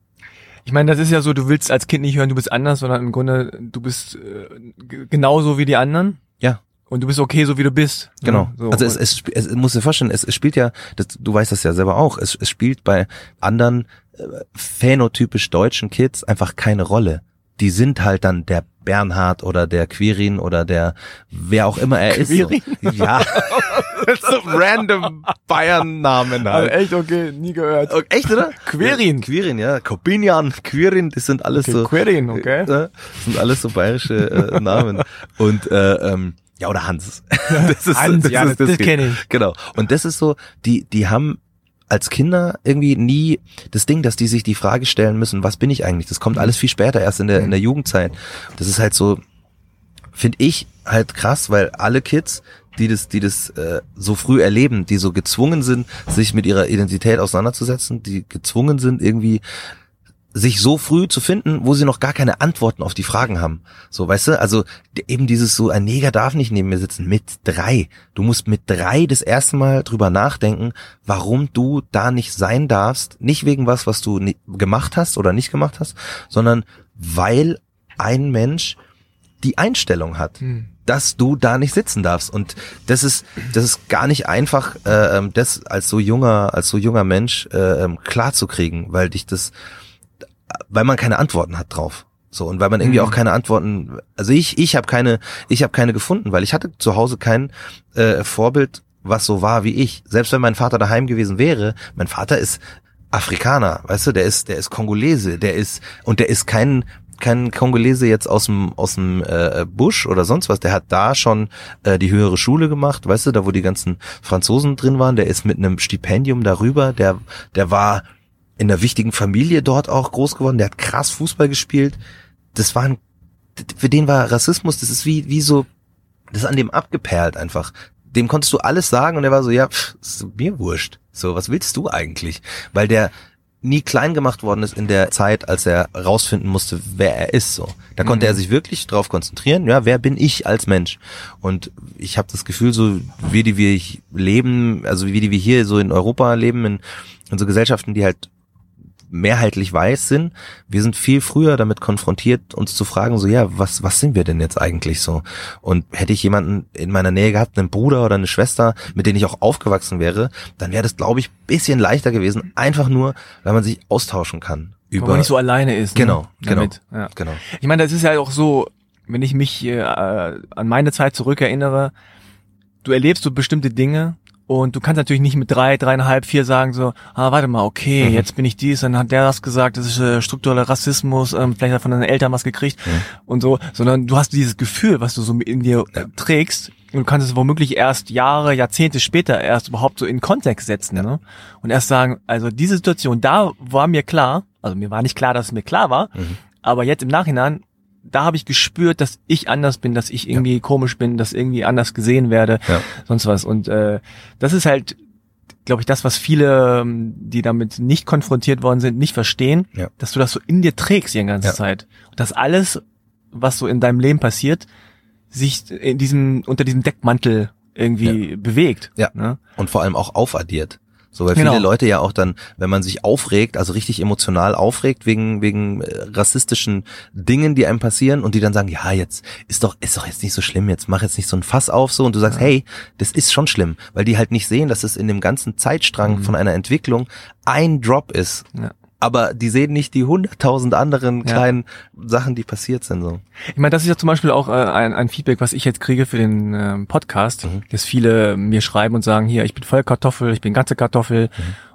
Ich meine, das ist ja so, du willst als Kind nicht hören, du bist anders, sondern im Grunde, du bist äh, genauso wie die anderen. Ja. Und du bist okay, so wie du bist. Genau. So. also es, es, sp- es muss dir vorstellen, es, es spielt ja, das, du weißt das ja selber auch, es, es spielt bei anderen äh, phänotypisch deutschen Kids einfach keine Rolle. Die sind halt dann der Bernhard oder der Quirin oder der wer auch immer er Quirin? ist. So. Ja. so random Bayern-Namen Also halt. echt okay, nie gehört. Oh, Echt, oder? Quirin. Ja, Quirin, ja. Kobinian, Quirin, das sind alles Okay, so. Quirin, okay. Äh, Das sind alles so bayerische äh, Namen. Und äh, ähm, ja, oder Hans. Das ist, Hans, ja, das- das geht. kenn ich. Genau. Und das ist so, die, die haben als Kinder irgendwie nie das Ding, dass die sich die Frage stellen müssen, was bin ich eigentlich? Das kommt alles viel später, erst in der, in der Jugendzeit. Das ist halt so, finde ich halt krass, weil alle Kids, die das, die das äh, so früh erleben, die so gezwungen sind, sich mit ihrer Identität auseinanderzusetzen, die gezwungen sind, irgendwie sich so früh zu finden, wo sie noch gar keine Antworten auf die Fragen haben. So, weißt du, also eben dieses so, ein Neger darf nicht neben mir sitzen, mit drei. Du musst mit drei das erste Mal drüber nachdenken, warum du da nicht sein darfst. Nicht wegen was, was du gemacht hast oder nicht gemacht hast, sondern weil ein Mensch die Einstellung hat, Hm. dass du da nicht sitzen darfst. Und das ist, das ist gar nicht einfach, äh, ähm, das als so junger, als so junger Mensch äh, ähm, klar zu kriegen, weil dich das, weil man keine Antworten hat drauf. So und weil man irgendwie Mhm. auch keine Antworten, also ich ich habe keine ich habe keine gefunden, weil ich hatte zu Hause kein äh, Vorbild, was so war wie ich. Selbst wenn mein Vater daheim gewesen wäre, mein Vater ist Afrikaner, weißt du, der ist der ist Kongolese, der ist und der ist kein kein Kongolese jetzt aus dem aus dem äh, Busch oder sonst was, der hat da schon äh, die höhere Schule gemacht, weißt du, da wo die ganzen Franzosen drin waren, der ist mit einem Stipendium darüber, der der war in einer wichtigen Familie dort auch groß geworden, der hat krass Fußball gespielt. Das war ein, für den war Rassismus, das ist wie, wie so, das ist an dem abgeperlt einfach. Dem konntest du alles sagen und er war so, ja, pff, ist mir wurscht. So, was willst du eigentlich? Weil der nie klein gemacht worden ist in der Zeit, als er rausfinden musste, wer er ist. So, da konnte Mhm. er sich wirklich drauf konzentrieren. Ja, wer bin ich als Mensch? Und ich habe das Gefühl, so wie die wir leben, also wie die wir hier so in Europa leben, in, in so Gesellschaften, die halt mehrheitlich weiß sind. Wir sind viel früher damit konfrontiert, uns zu fragen, so ja, was, was sind wir denn jetzt eigentlich so? Und hätte ich jemanden in meiner Nähe gehabt, einen Bruder oder eine Schwester, mit denen ich auch aufgewachsen wäre, dann wäre das, glaube ich, bisschen leichter gewesen, einfach nur, weil man sich austauschen kann. Über, man nicht so alleine ist. Genau, ne? genau. Damit. Ja. genau. Ich meine, das ist ja auch so, wenn ich mich äh, an meine Zeit zurückerinnere, du erlebst so bestimmte Dinge und du kannst natürlich nicht mit drei, dreieinhalb, vier sagen so, ah, warte mal, okay, Mhm. jetzt bin ich dies, dann hat der das gesagt, das ist äh, struktureller Rassismus, ähm, vielleicht hat von deinen Eltern was gekriegt Mhm. und so, sondern du hast dieses Gefühl, was du so in dir äh, trägst und du kannst es womöglich erst Jahre, Jahrzehnte später erst überhaupt so in Kontext setzen ne? und erst sagen, also diese Situation, da war mir klar, also mir war nicht klar, dass es mir klar war, Mhm. aber jetzt im Nachhinein, da habe ich gespürt, dass ich anders bin, dass ich irgendwie komisch bin, dass irgendwie anders gesehen werde, Ja. sonst was. Und äh, das ist halt, glaube ich, das, was viele, ähm, die damit nicht konfrontiert worden sind, nicht verstehen, Ja. dass du das so in dir trägst die ganze Ja. Zeit. Und dass alles, was so in deinem Leben passiert, sich in diesem, unter diesem Deckmantel irgendwie bewegt. Ja. Ne? Und vor allem auch aufaddiert. So, weil Genau. viele Leute ja auch dann, wenn man sich aufregt, also richtig emotional aufregt wegen, wegen äh, rassistischen Dingen, die einem passieren und die dann sagen, ja, jetzt ist doch, ist doch jetzt nicht so schlimm, jetzt mach jetzt nicht so ein Fass auf so und du sagst, hey, das ist schon schlimm, weil die halt nicht sehen, dass es in dem ganzen Zeitstrang von einer Entwicklung ein Drop ist. Ja. Aber die sehen nicht die hunderttausend anderen Ja. kleinen Sachen, die passiert sind, so. Ich meine, das ist ja zum Beispiel auch äh, ein, ein Feedback, was ich jetzt kriege für den ähm, Podcast, Mhm. dass viele mir schreiben und sagen, hier, ich bin voll Kartoffel, ich bin ganze Kartoffel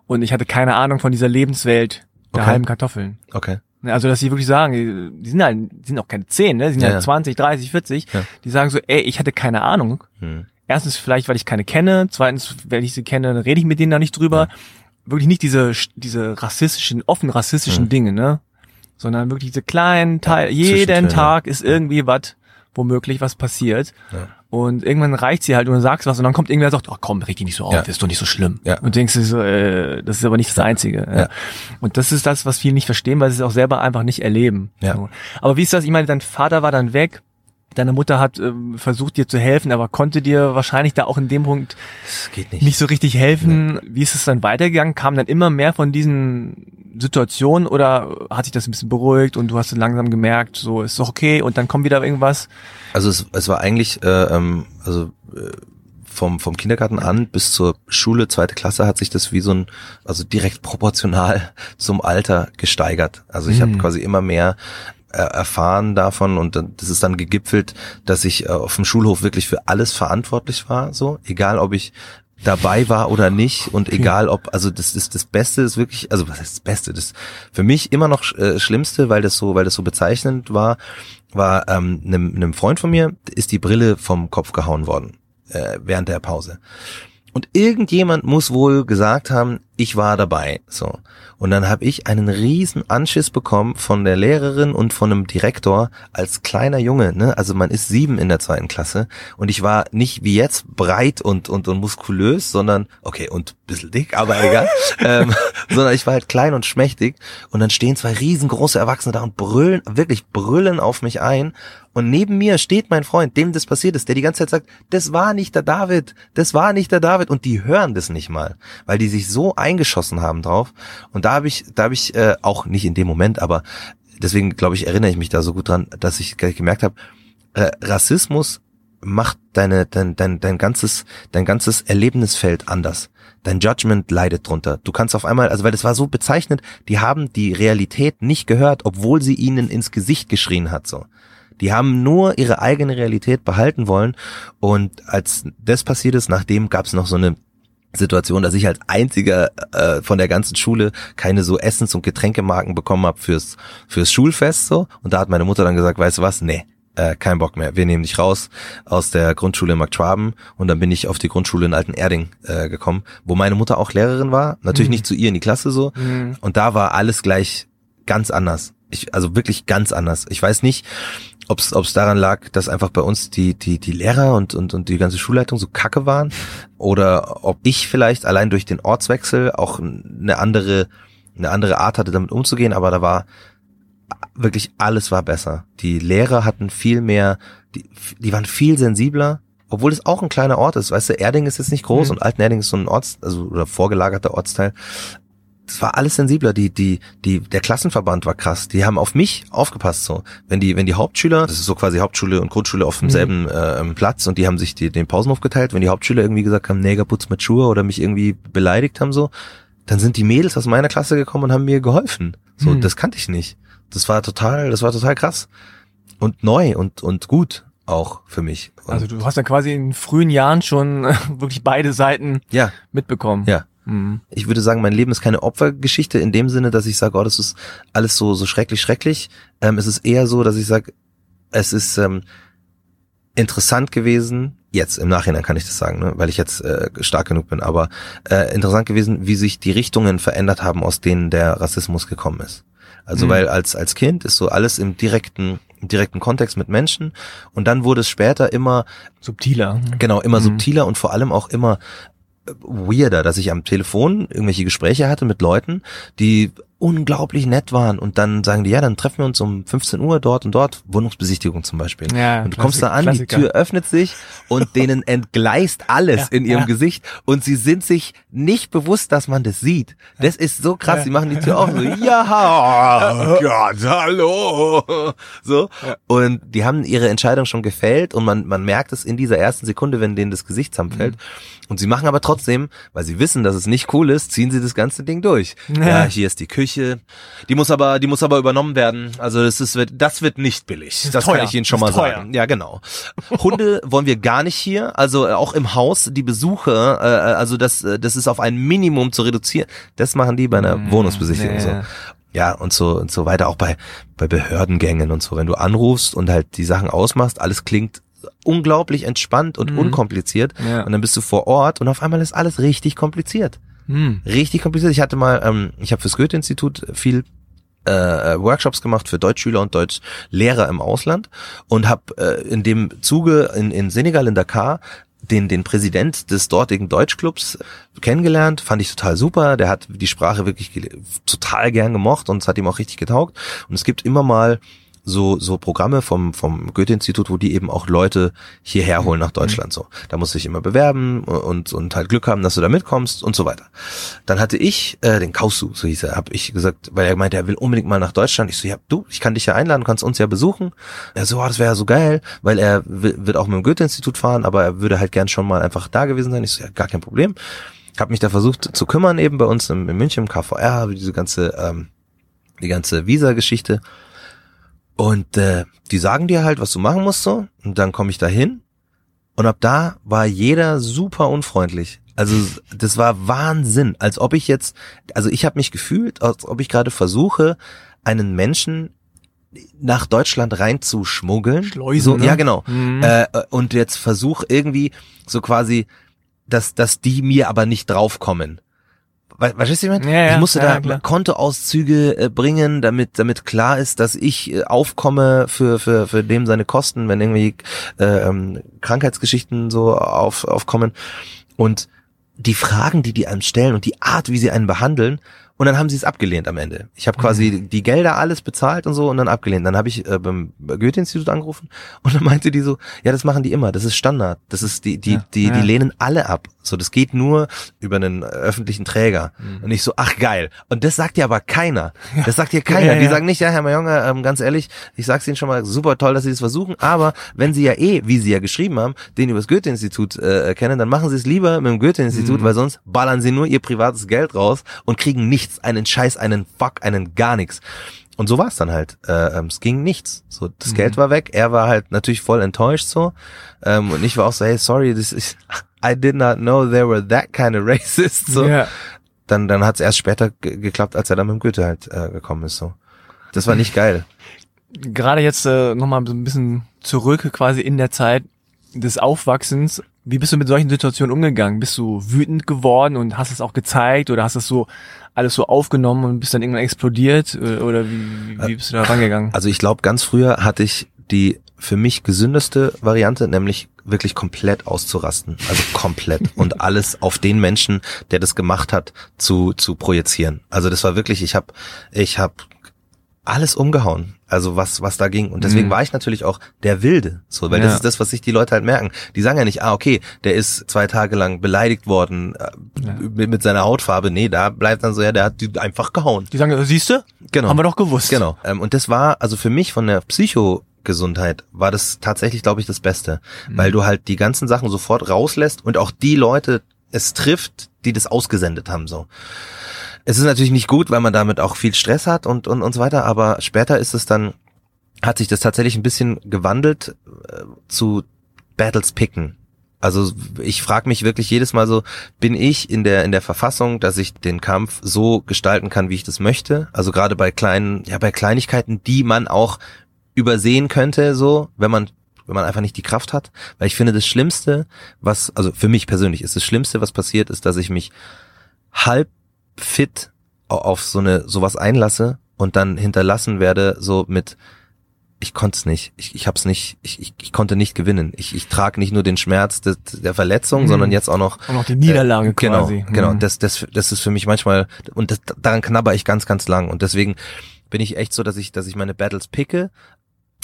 und ich hatte keine Ahnung von dieser Lebenswelt der Mhm. Okay. halben Kartoffeln. Okay. Ne, Also, dass sie wirklich sagen, die- die sind halt, die sind auch keine 10, ne? Die sind Ja, ja, ja. 20, 30, 40. Ja. Die sagen so, ey, ich hatte keine Ahnung. Hm. Erstens vielleicht, weil ich keine kenne. Zweitens, wenn ich sie kenne, dann rede ich mit denen da nicht drüber. Wirklich nicht diese, diese rassistischen, offen rassistischen Mhm. Dinge, ne? Sondern wirklich diese kleinen Teil, jeden Zwischentöne. Tag ist irgendwie was, womöglich was passiert. Ja. Und irgendwann reicht sie halt und du sagst was und dann kommt irgendwer und sagt, oh komm, reg dich nicht so auf, Ja. ist doch nicht so schlimm. Ja. Und denkst du so, äh, das ist aber nicht das Einzige. Ja. Ja. Und das ist das, was viele nicht verstehen, weil sie es auch selber einfach nicht erleben. Ja. So. Aber wie ist das? Ich meine, dein Vater war dann weg. Deine Mutter hat ähm, versucht dir zu helfen, aber konnte dir wahrscheinlich da auch in dem Punkt nicht. nicht so richtig helfen. Wie ist es dann weitergegangen? Kamen dann immer mehr von diesen Situation oder hat sich das ein bisschen beruhigt und du hast dann langsam gemerkt, so ist doch okay und dann kommt wieder irgendwas? Also es, es war eigentlich, äh, ähm, also äh, vom, vom Kindergarten an bis zur Schule, zweite Klasse, hat sich das wie so ein, also direkt proportional zum Alter gesteigert. Also ich Mhm. habe quasi immer mehr erfahren davon und das ist dann gegipfelt, dass ich äh, auf dem Schulhof wirklich für alles verantwortlich war, so, egal ob ich dabei war oder nicht und egal ob, also das ist das Beste ist wirklich, also was heißt das Beste, das für mich immer noch äh, Schlimmste, weil das so, weil das so bezeichnend war, war ähm, einem, einem Freund von mir ist die Brille vom Kopf gehauen worden äh, während der Pause. Und irgendjemand muss wohl gesagt haben, ich war dabei. So. Und dann habe ich einen riesen Anschiss bekommen von der Lehrerin und von einem Direktor als kleiner Junge. Ne? Also man ist sieben in der zweiten Klasse und ich war nicht wie jetzt breit und, und, und muskulös, sondern, okay, und ein bisschen dick, aber egal, ähm, sondern ich war halt klein und schmächtig und dann stehen zwei riesengroße Erwachsene da und brüllen, wirklich brüllen auf mich ein und neben mir steht mein Freund, dem das passiert ist, der die ganze Zeit sagt, das war nicht der David, das war nicht der David und die hören das nicht mal, weil die sich so eingeschossen haben drauf und da habe ich, da habe ich äh, auch nicht in dem Moment, aber deswegen glaube ich, erinnere ich mich da so gut dran, dass ich gemerkt habe, äh, Rassismus macht deine, dein, dein, dein ganzes, dein ganzes Erlebnisfeld anders. Dein Judgment leidet drunter. Du kannst auf einmal, also weil das war so bezeichnend, die haben die Realität nicht gehört, obwohl sie ihnen ins Gesicht geschrien hat, so. Die haben nur ihre eigene Realität behalten wollen. Und als das passiert ist, nachdem gab es noch so eine Situation, dass ich als einziger äh, von der ganzen Schule keine so Essens- und Getränkemarken bekommen habe fürs fürs Schulfest so und da hat meine Mutter dann gesagt, weißt du was, nee, äh, kein Bock mehr, wir nehmen dich raus aus der Grundschule in Marktschwaben und dann bin ich auf die Grundschule in Altenerding äh, gekommen, wo meine Mutter auch Lehrerin war, natürlich Mhm. nicht zu ihr in die Klasse so Mhm. und da war alles gleich ganz anders. Ich, also wirklich ganz anders. Ich weiß nicht, ob es daran lag, dass einfach bei uns die die die Lehrer und und und die ganze Schulleitung so kacke waren oder ob ich vielleicht allein durch den Ortswechsel auch eine andere eine andere Art hatte damit umzugehen, aber da war wirklich alles war besser. Die Lehrer hatten viel mehr, die, die waren viel sensibler, obwohl es auch ein kleiner Ort ist. Weißt du, Erding ist jetzt nicht groß Mhm. und Altenerding ist so ein Orts, also oder vorgelagerter Ortsteil. Das war alles sensibler. Die, die, die, der Klassenverband war krass. Die haben auf mich aufgepasst so. Wenn die, wenn die Hauptschüler, das ist so quasi Hauptschule und Grundschule auf demselben äh, Platz und die haben sich die, den Pausenhof geteilt. Wenn die Hauptschüler irgendwie gesagt haben, Neger putz mit Schuhe oder mich irgendwie beleidigt haben so, dann sind die Mädels aus meiner Klasse gekommen und haben mir geholfen. So, Hm. das kannte ich nicht. Das war total, das war total krass und neu und und gut auch für mich. Und Also du hast dann quasi in frühen Jahren schon äh, wirklich beide Seiten ja, mitbekommen. ja. Mhm. Ich würde sagen, mein Leben ist keine Opfergeschichte in dem Sinne, dass ich sage, oh, das ist alles so so schrecklich, schrecklich. Ähm, es ist eher so, dass ich sage, es ist ähm, interessant gewesen. Jetzt im Nachhinein kann ich das sagen, ne? weil ich jetzt äh, stark genug bin. Aber äh, interessant gewesen, wie sich die Richtungen verändert haben, aus denen der Rassismus gekommen ist. Also Mhm. weil als als Kind ist so alles im direkten im direkten Kontext mit Menschen und dann wurde es später immer Subtiler. Genau, immer Mhm. subtiler und vor allem auch immer weirder, dass ich am Telefon irgendwelche Gespräche hatte mit Leuten, die unglaublich nett waren und dann sagen die, ja, dann treffen wir uns um 15 Uhr dort und dort, Wohnungsbesichtigung zum Beispiel. Ja, und du kommst da an, Klassiker. die Tür öffnet sich und denen entgleist alles Ja, in ihrem ja. Gesicht und sie sind sich nicht bewusst, dass man das sieht. Das ist so krass, sie machen die Tür auf so, ja, oh Gott, hallo, so. Und die haben ihre Entscheidung schon gefällt und man, man merkt es in dieser ersten Sekunde, wenn denen das Gesicht zusammenfällt. Und sie machen aber trotzdem, weil sie wissen, dass es nicht cool ist, ziehen sie das ganze Ding durch. Ja, hier ist die Küche. Die muss aber, die muss aber übernommen werden. Also das ist, wird- das wird nicht billig. Das, teuer. kann ich Ihnen schon Das mal teuer. sagen. Ja, genau. Hunde wollen wir gar nicht hier. Also äh, auch im Haus, die Besuche, äh, also das, äh, das ist auf ein Minimum zu reduzieren. Das machen die bei einer Mm, Wohnungsbesichtigung nee. so. Ja, und so und so weiter, auch bei, bei Behördengängen und so. Wenn du anrufst und halt die Sachen ausmachst, alles klingt unglaublich entspannt und Mhm. unkompliziert. Ja. Und dann bist du vor Ort und auf einmal ist alles richtig kompliziert. Mhm. Richtig kompliziert. Ich hatte mal, ähm, ich habe fürs Goethe-Institut viel äh, Workshops gemacht für Deutschschüler und Deutschlehrer im Ausland und habe äh, in dem Zuge in, in Senegal, in Dakar, den, den Präsident des dortigen Deutschclubs kennengelernt, fand ich total super. Der hat die Sprache wirklich total gern gemocht und es hat ihm auch richtig getaugt. Und es gibt immer mal so so Programme vom vom Goethe-Institut, wo die eben auch Leute hierher holen nach Deutschland. So, da musst du dich immer bewerben und und halt Glück haben, dass du da mitkommst und so weiter. Dann hatte ich äh, den Kausu, so hieß er, habe ich gesagt, weil er meinte, er will unbedingt mal nach Deutschland. Ich so, ja, du, ich kann dich ja einladen, kannst uns ja besuchen. Er so, oh, das wäre ja so geil, weil er wird auch mit dem Goethe-Institut fahren, aber er würde halt gern schon mal einfach da gewesen sein. Ich so, ja, gar kein Problem. Hab mich da versucht zu kümmern eben bei uns in, in München im KVR, diese ganze ähm, die ganze Visa-Geschichte. Und äh, die sagen dir halt, was du machen musst so. Und dann komme ich da hin. Und ab da war jeder super unfreundlich. Also das war Wahnsinn, als ob ich jetzt, also ich habe mich gefühlt, als ob ich gerade versuche, einen Menschen nach Deutschland reinzuschmuggeln. Schleusen, so, ne? Ja, genau. Mhm. Äh, und jetzt versuch irgendwie so quasi, dass, dass die mir aber nicht draufkommen. We- Weißt du, was ich meine? Ja, ja, ich musste ja, da klar. Kontoauszüge äh, bringen, damit damit klar ist, dass ich äh, aufkomme für für für dem seine Kosten, wenn irgendwie äh, ähm, Krankheitsgeschichten so auf aufkommen und die Fragen, die die einem stellen und die Art, wie sie einen behandeln und dann haben sie es abgelehnt am Ende. Ich habe quasi Mhm. die Gelder alles bezahlt und so und dann abgelehnt. Dann habe ich äh, beim Goethe-Institut angerufen und dann meinte die so, ja, das machen die immer, das ist Standard. Das ist die die Ja, die ja. die lehnen alle ab. So, das geht nur über einen öffentlichen Träger. Mhm. Und ich so, ach geil. Und das sagt ja aber keiner. Das sagt ja keiner. Die sagen nicht, ja, Herr Majonga, ähm, ganz ehrlich, ich sag's Ihnen schon mal, super toll, dass Sie das versuchen, aber wenn Sie ja eh, wie Sie ja geschrieben haben, den übers Goethe-Institut äh, kennen, dann machen Sie es lieber mit dem Goethe-Institut, Mhm. weil sonst ballern Sie nur Ihr privates Geld raus und kriegen nichts, einen Scheiß, einen Fuck, einen gar nichts. Und so war es dann halt. Äh, ähm, es ging nichts. So, Mhm. das Geld war weg. Er war halt natürlich voll enttäuscht so. Ähm, und ich war auch so, hey, sorry, this is, I did not know there were that kind of racists. So. Ja. Dann, dann hat es erst später ge geklappt, als er dann mit dem Goethe halt äh, gekommen ist. So. Das war nicht geil. Gerade jetzt äh, nochmal so ein bisschen zurück quasi in der Zeit des Aufwachsens. Wie bist du mit solchen Situationen umgegangen? Bist du wütend geworden und hast es auch gezeigt oder hast es so alles so aufgenommen und bist dann irgendwann explodiert Äh, oder wie, wie, wie bist du da rangegangen? Also ich glaube, ganz früher hatte ich die für mich gesündeste Variante, nämlich wirklich komplett auszurasten. Also komplett. und alles auf den Menschen, der das gemacht hat, zu, zu projizieren. Also das war wirklich, ich habe ich hab alles umgehauen. Also was, was da ging. Und deswegen Mhm. war ich natürlich auch der Wilde. So, weil das Ja. ist das, was sich die Leute halt merken. Die sagen ja nicht, ah, okay, der ist zwei Tage lang beleidigt worden äh, Ja. mit, mit seiner Hautfarbe. Nee, da bleibt dann so, ja, der hat die einfach gehauen. Die sagen, siehst du? Genau. Haben wir doch gewusst. Genau. Ähm, und das war, also für mich von der Psychogesundheit war das tatsächlich, glaube ich, das Beste. Mhm. Weil du halt die ganzen Sachen sofort rauslässt und auch die Leute es trifft, die das ausgesendet haben, so. Es ist natürlich nicht gut, weil man damit auch viel Stress hat und, und, und so weiter, aber später ist es dann, hat sich das tatsächlich ein bisschen gewandelt äh, zu Battles picken. Also ich frage mich wirklich jedes Mal so, bin ich in der in der Verfassung, dass ich den Kampf so gestalten kann, wie ich das möchte? Also gerade bei kleinen, ja bei Kleinigkeiten, die man auch übersehen könnte, so wenn man wenn man einfach nicht die Kraft hat, weil ich finde das Schlimmste, was also für mich persönlich ist das Schlimmste, was passiert, ist, dass ich mich halb fit au- auf so eine sowas einlasse und dann hinterlassen werde so mit ich konnte es nicht. Ich, ich hab's nicht, ich, ich, ich konnte nicht gewinnen. Ich, ich trage nicht nur den Schmerz des, der Verletzung, Mhm. sondern jetzt auch noch Und auch die Niederlage äh, genau, quasi. Genau, Mhm. das, das, das ist für mich manchmal, und das, daran knabber ich ganz, ganz lang. Und deswegen bin ich echt so, dass ich, dass ich meine Battles picke.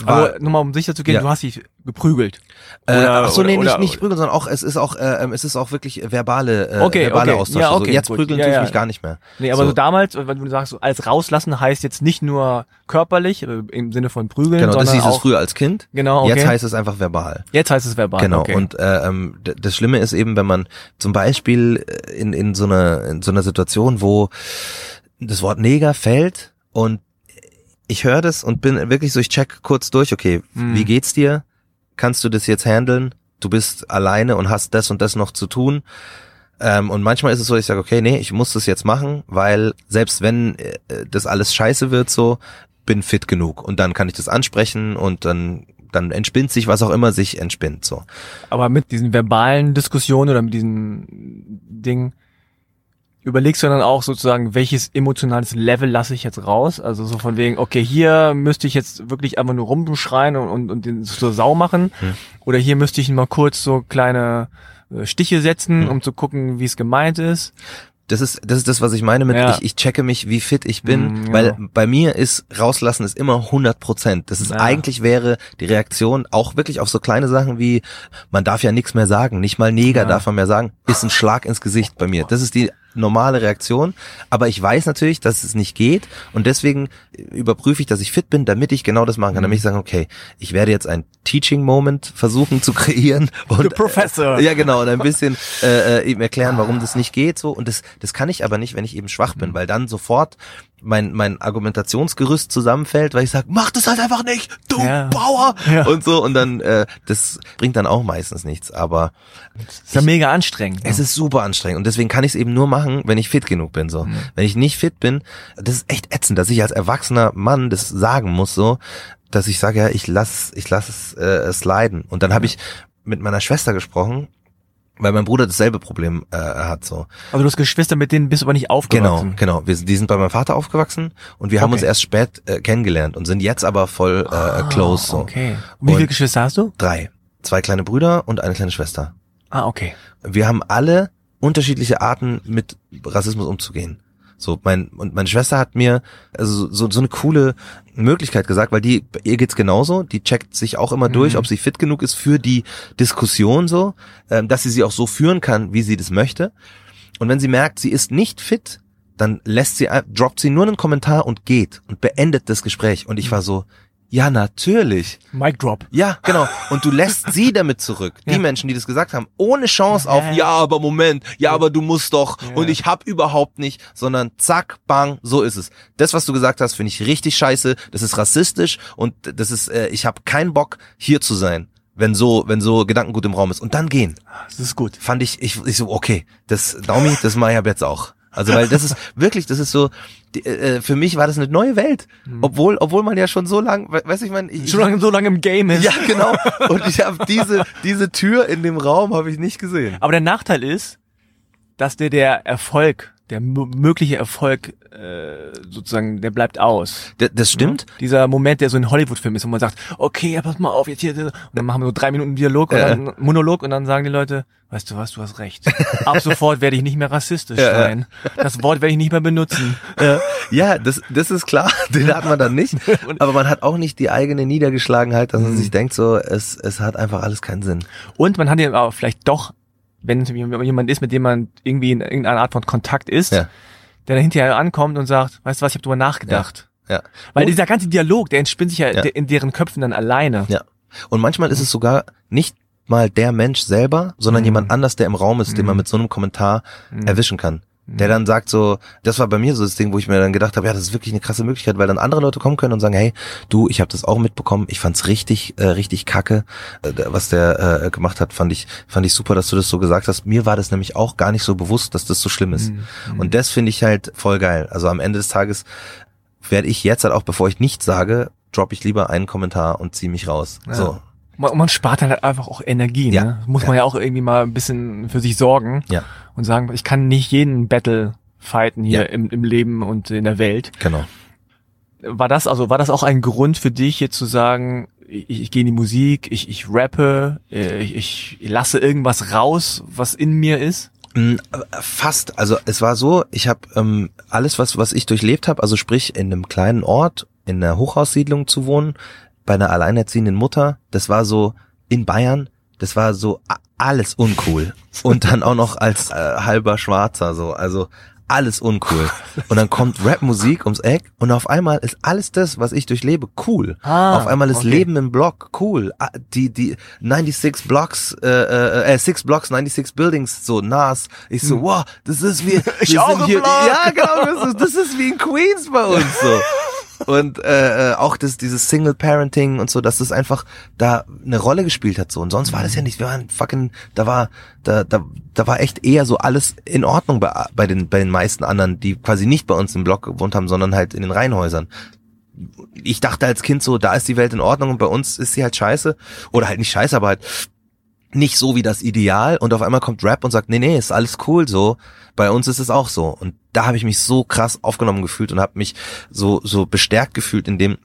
War, Aber nochmal, um sicher zu gehen, Ja. du hast dich geprügelt. äh, oder- ach so, nee, oder- nicht, nicht prügeln, sondern auch, es ist auch, äh, ähm, es ist auch wirklich verbale, äh, Okay, verbale okay. Austausch. Ja, Also okay, jetzt gut. prügeln Ja, tue ich ja. mich gar nicht mehr. Nee, aber So. so, damals, wenn du sagst, so als rauslassen heißt jetzt nicht nur körperlich, äh, im Sinne von prügeln, Genau, das sondern hieß es auch, früher als Kind. Genau, okay. Jetzt heißt es einfach verbal. Jetzt heißt es verbal. Genau. Okay. Und äh, ähm, das Schlimme ist eben, wenn man zum Beispiel äh, in in so einer in so einer Situation, wo das Wort Neger fällt und ich höre das und bin wirklich so, ich check kurz durch, okay, Hm. wie geht's dir? Kannst du das jetzt handeln? Du bist alleine und hast das und das noch zu tun. Ähm, und manchmal ist es so, ich sage, okay, nee, ich muss das jetzt machen, weil selbst wenn äh, das alles scheiße wird, so bin fit genug und dann kann ich das ansprechen und dann dann entspinnt sich was auch immer sich entspinnt so. Aber mit diesen verbalen Diskussionen oder mit diesen Dingen überlegst du dann auch sozusagen, welches emotionales Level lasse ich jetzt raus? Also so von wegen, okay, hier müsste ich jetzt wirklich einfach nur rumschreien und, und, und den zur Sau machen. Hm. Oder hier müsste ich mal kurz so kleine äh, Stiche setzen, Hm. um zu gucken, wie es gemeint ist. das ist, das ist das, was ich meine mit, Ja. ich, ich checke mich, wie fit ich bin, Mm, ja. weil bei mir ist rauslassen ist immer 100 Prozent. Das ist Ja. eigentlich wäre die Reaktion auch wirklich auf so kleine Sachen wie, man darf ja nichts mehr sagen, nicht mal Neger darf man mehr sagen, ist ein Schlag ins Gesicht bei mir. Das ist die normale Reaktion, aber ich weiß natürlich, dass es nicht geht. Und deswegen überprüfe ich, dass ich fit bin, damit ich genau das machen kann, damit ich sagen, okay, ich werde jetzt ein Teaching Moment versuchen zu kreieren. Und The Professor. ja, genau, und ein bisschen äh, äh, ihm erklären, warum das nicht geht, so. Und das, das kann ich aber nicht, wenn ich eben schwach bin, weil dann sofort mein, mein Argumentationsgerüst zusammenfällt, weil ich sage, mach das halt einfach nicht, du Ja. Bauer! Ja. Und so, und dann, äh, das bringt dann auch meistens nichts. Aber ist ja mega anstrengend. ne? es ist super anstrengend. Und deswegen kann ich es eben nur machen, wenn ich fit genug bin, so. Wenn ich nicht fit bin, das ist echt ätzend, dass ich als erwachsener Mann das sagen muss, so, dass ich sage, ja, ich lass, ich lass es, äh, es leiden. Und dann habe ich mit meiner Schwester gesprochen, weil mein Bruder dasselbe Problem äh, hat so. Also du hast Geschwister, mit denen bist du aber nicht Genau, aufgewachsen. genau. Wir, sind- die sind bei meinem Vater aufgewachsen und wir haben Okay. uns erst spät äh, kennengelernt und sind jetzt aber voll äh, close so. Ah, Okay. Und wie viele Und- Geschwister hast du? Drei. Zwei kleine Brüder und eine kleine Schwester. Ah, okay. Wir haben alle unterschiedliche Arten mit Rassismus umzugehen. So, mein, und meine Schwester hat mir also so, so eine coole Möglichkeit gesagt, weil die, ihr geht's genauso, die checkt sich auch immer durch, Mhm. ob sie fit genug ist für die Diskussion so, ähm, dass sie sie auch so führen kann, wie sie das möchte. Und wenn sie merkt, sie ist nicht fit, dann lässt sie, ein- droppt sie nur einen Kommentar und geht und beendet das Gespräch. Und ich war so, ja, natürlich. Mic Drop. Ja, genau. Und du lässt sie damit zurück. Die Ja. Menschen, die das gesagt haben, ohne Chance auf, Ja. aber Moment, ja, aber du musst doch Ja. und ich hab überhaupt nicht, sondern zack, bang, so ist es. Das, was du gesagt hast, finde ich richtig scheiße. Das ist rassistisch und das ist, äh, ich habe keinen Bock, hier zu sein, wenn so, wenn so Gedankengut im Raum ist. Und dann gehen. Das ist gut. Fand ich, ich, ich so, okay, das, Naomi, das mache ich ab jetzt auch. Also weil das ist wirklich, das ist so, die, äh, für mich war das eine neue Welt, obwohl, obwohl man ja schon so lang, we- weißt du, ich meine, ich, Schon lange, so lange im Game ist. ja, genau. Und ich habe diese, diese Tür in dem Raum habe ich nicht gesehen. Aber der Nachteil ist, dass dir der Erfolg, der mögliche Erfolg, äh, sozusagen, der bleibt aus. D das stimmt. Dieser Moment, der so ein Hollywood-Film ist, wo man sagt, okay, ja, pass mal auf, jetzt hier, und dann machen wir so drei Minuten Dialog und Ja. dann Monolog und dann sagen die Leute, weißt du was, du hast recht. Ab sofort werde ich nicht mehr rassistisch Ja, ja. sein. Das Wort werde ich nicht mehr benutzen. Äh, ja, das, das ist klar. Den hat man dann nicht. Aber man hat auch nicht die eigene Niedergeschlagenheit, dass man sich denkt, so, es, es hat einfach alles keinen Sinn. Und man hat ja auch vielleicht doch, wenn es jemand ist, mit dem man irgendwie in irgendeiner Art von Kontakt ist, Ja. der dann hinterher ankommt und sagt, weißt du was, ich habe drüber nachgedacht. Ja. Weil Und- dieser ganze Dialog, der entspinnt sich ja, Ja. in deren Köpfen dann alleine. Ja. Und manchmal ist es sogar nicht mal der Mensch selber, sondern Mhm. jemand anders, der im Raum ist, den man mit so einem Kommentar erwischen kann. Der dann sagt so, das war bei mir so das Ding, wo ich mir dann gedacht habe, ja, das ist wirklich eine krasse Möglichkeit, weil dann andere Leute kommen können und sagen, hey, du, ich habe das auch mitbekommen, ich fand's richtig, äh, richtig kacke, äh, was der äh, gemacht hat, fand ich, fand ich super, dass du das so gesagt hast. Mir war das nämlich auch gar nicht so bewusst, dass das so schlimm ist. Und das finde ich halt voll geil. Also am Ende des Tages werde ich jetzt halt auch, bevor ich nichts sage, droppe ich lieber einen Kommentar und ziehe mich raus. Ja. So. Man, man spart halt einfach auch Energie. Ja. Ne? Muss Ja. man ja auch irgendwie mal ein bisschen für sich sorgen Ja, und sagen, ich kann nicht jeden Battle fighten hier Ja. im, im Leben und in der Welt. genau. War das also war das auch ein Grund für dich jetzt zu sagen, ich, ich gehe in die Musik, ich, ich rappe, äh, ich, ich lasse irgendwas raus, was in mir ist? Mm, Fast. Also es war so, ich habe ähm, alles, was was ich durchlebt habe, also sprich in einem kleinen Ort, in einer Hochhaussiedlung zu wohnen, bei einer alleinerziehenden Mutter, das war so in Bayern, das war so alles uncool. Und dann auch noch als äh, halber Schwarzer so, also alles uncool. Und dann kommt Rapmusik ums Eck und auf einmal ist alles das, was ich durchlebe, cool. Ah, auf einmal ist okay. Leben im Block cool. Ah, Die die 96 Blocks, äh, äh, äh, six Blocks, 96 Buildings, so Nas. Ich so, wow, das ist wie Hm. Ich auch sind hier, Block. Ja, genau, das ist, das ist wie in Queens bei uns so. Und äh, äh, auch das, dieses Single Parenting und so, dass das einfach da eine Rolle gespielt hat so. Und sonst war das ja nicht. Wir waren fucking, da war, da, da, da war echt eher so alles in Ordnung bei, bei den, bei den meisten anderen, die quasi nicht bei uns im Block gewohnt haben, sondern halt in den Reihenhäusern. Ich dachte als Kind so, da ist die Welt in Ordnung und bei uns ist sie halt scheiße. Oder halt nicht scheiße, aber halt nicht so wie das Ideal und auf einmal kommt Rap und sagt, nee, nee, ist alles cool so. Bei uns ist es auch so. Und da habe ich mich so krass aufgenommen gefühlt und habe mich so, so bestärkt gefühlt in dem,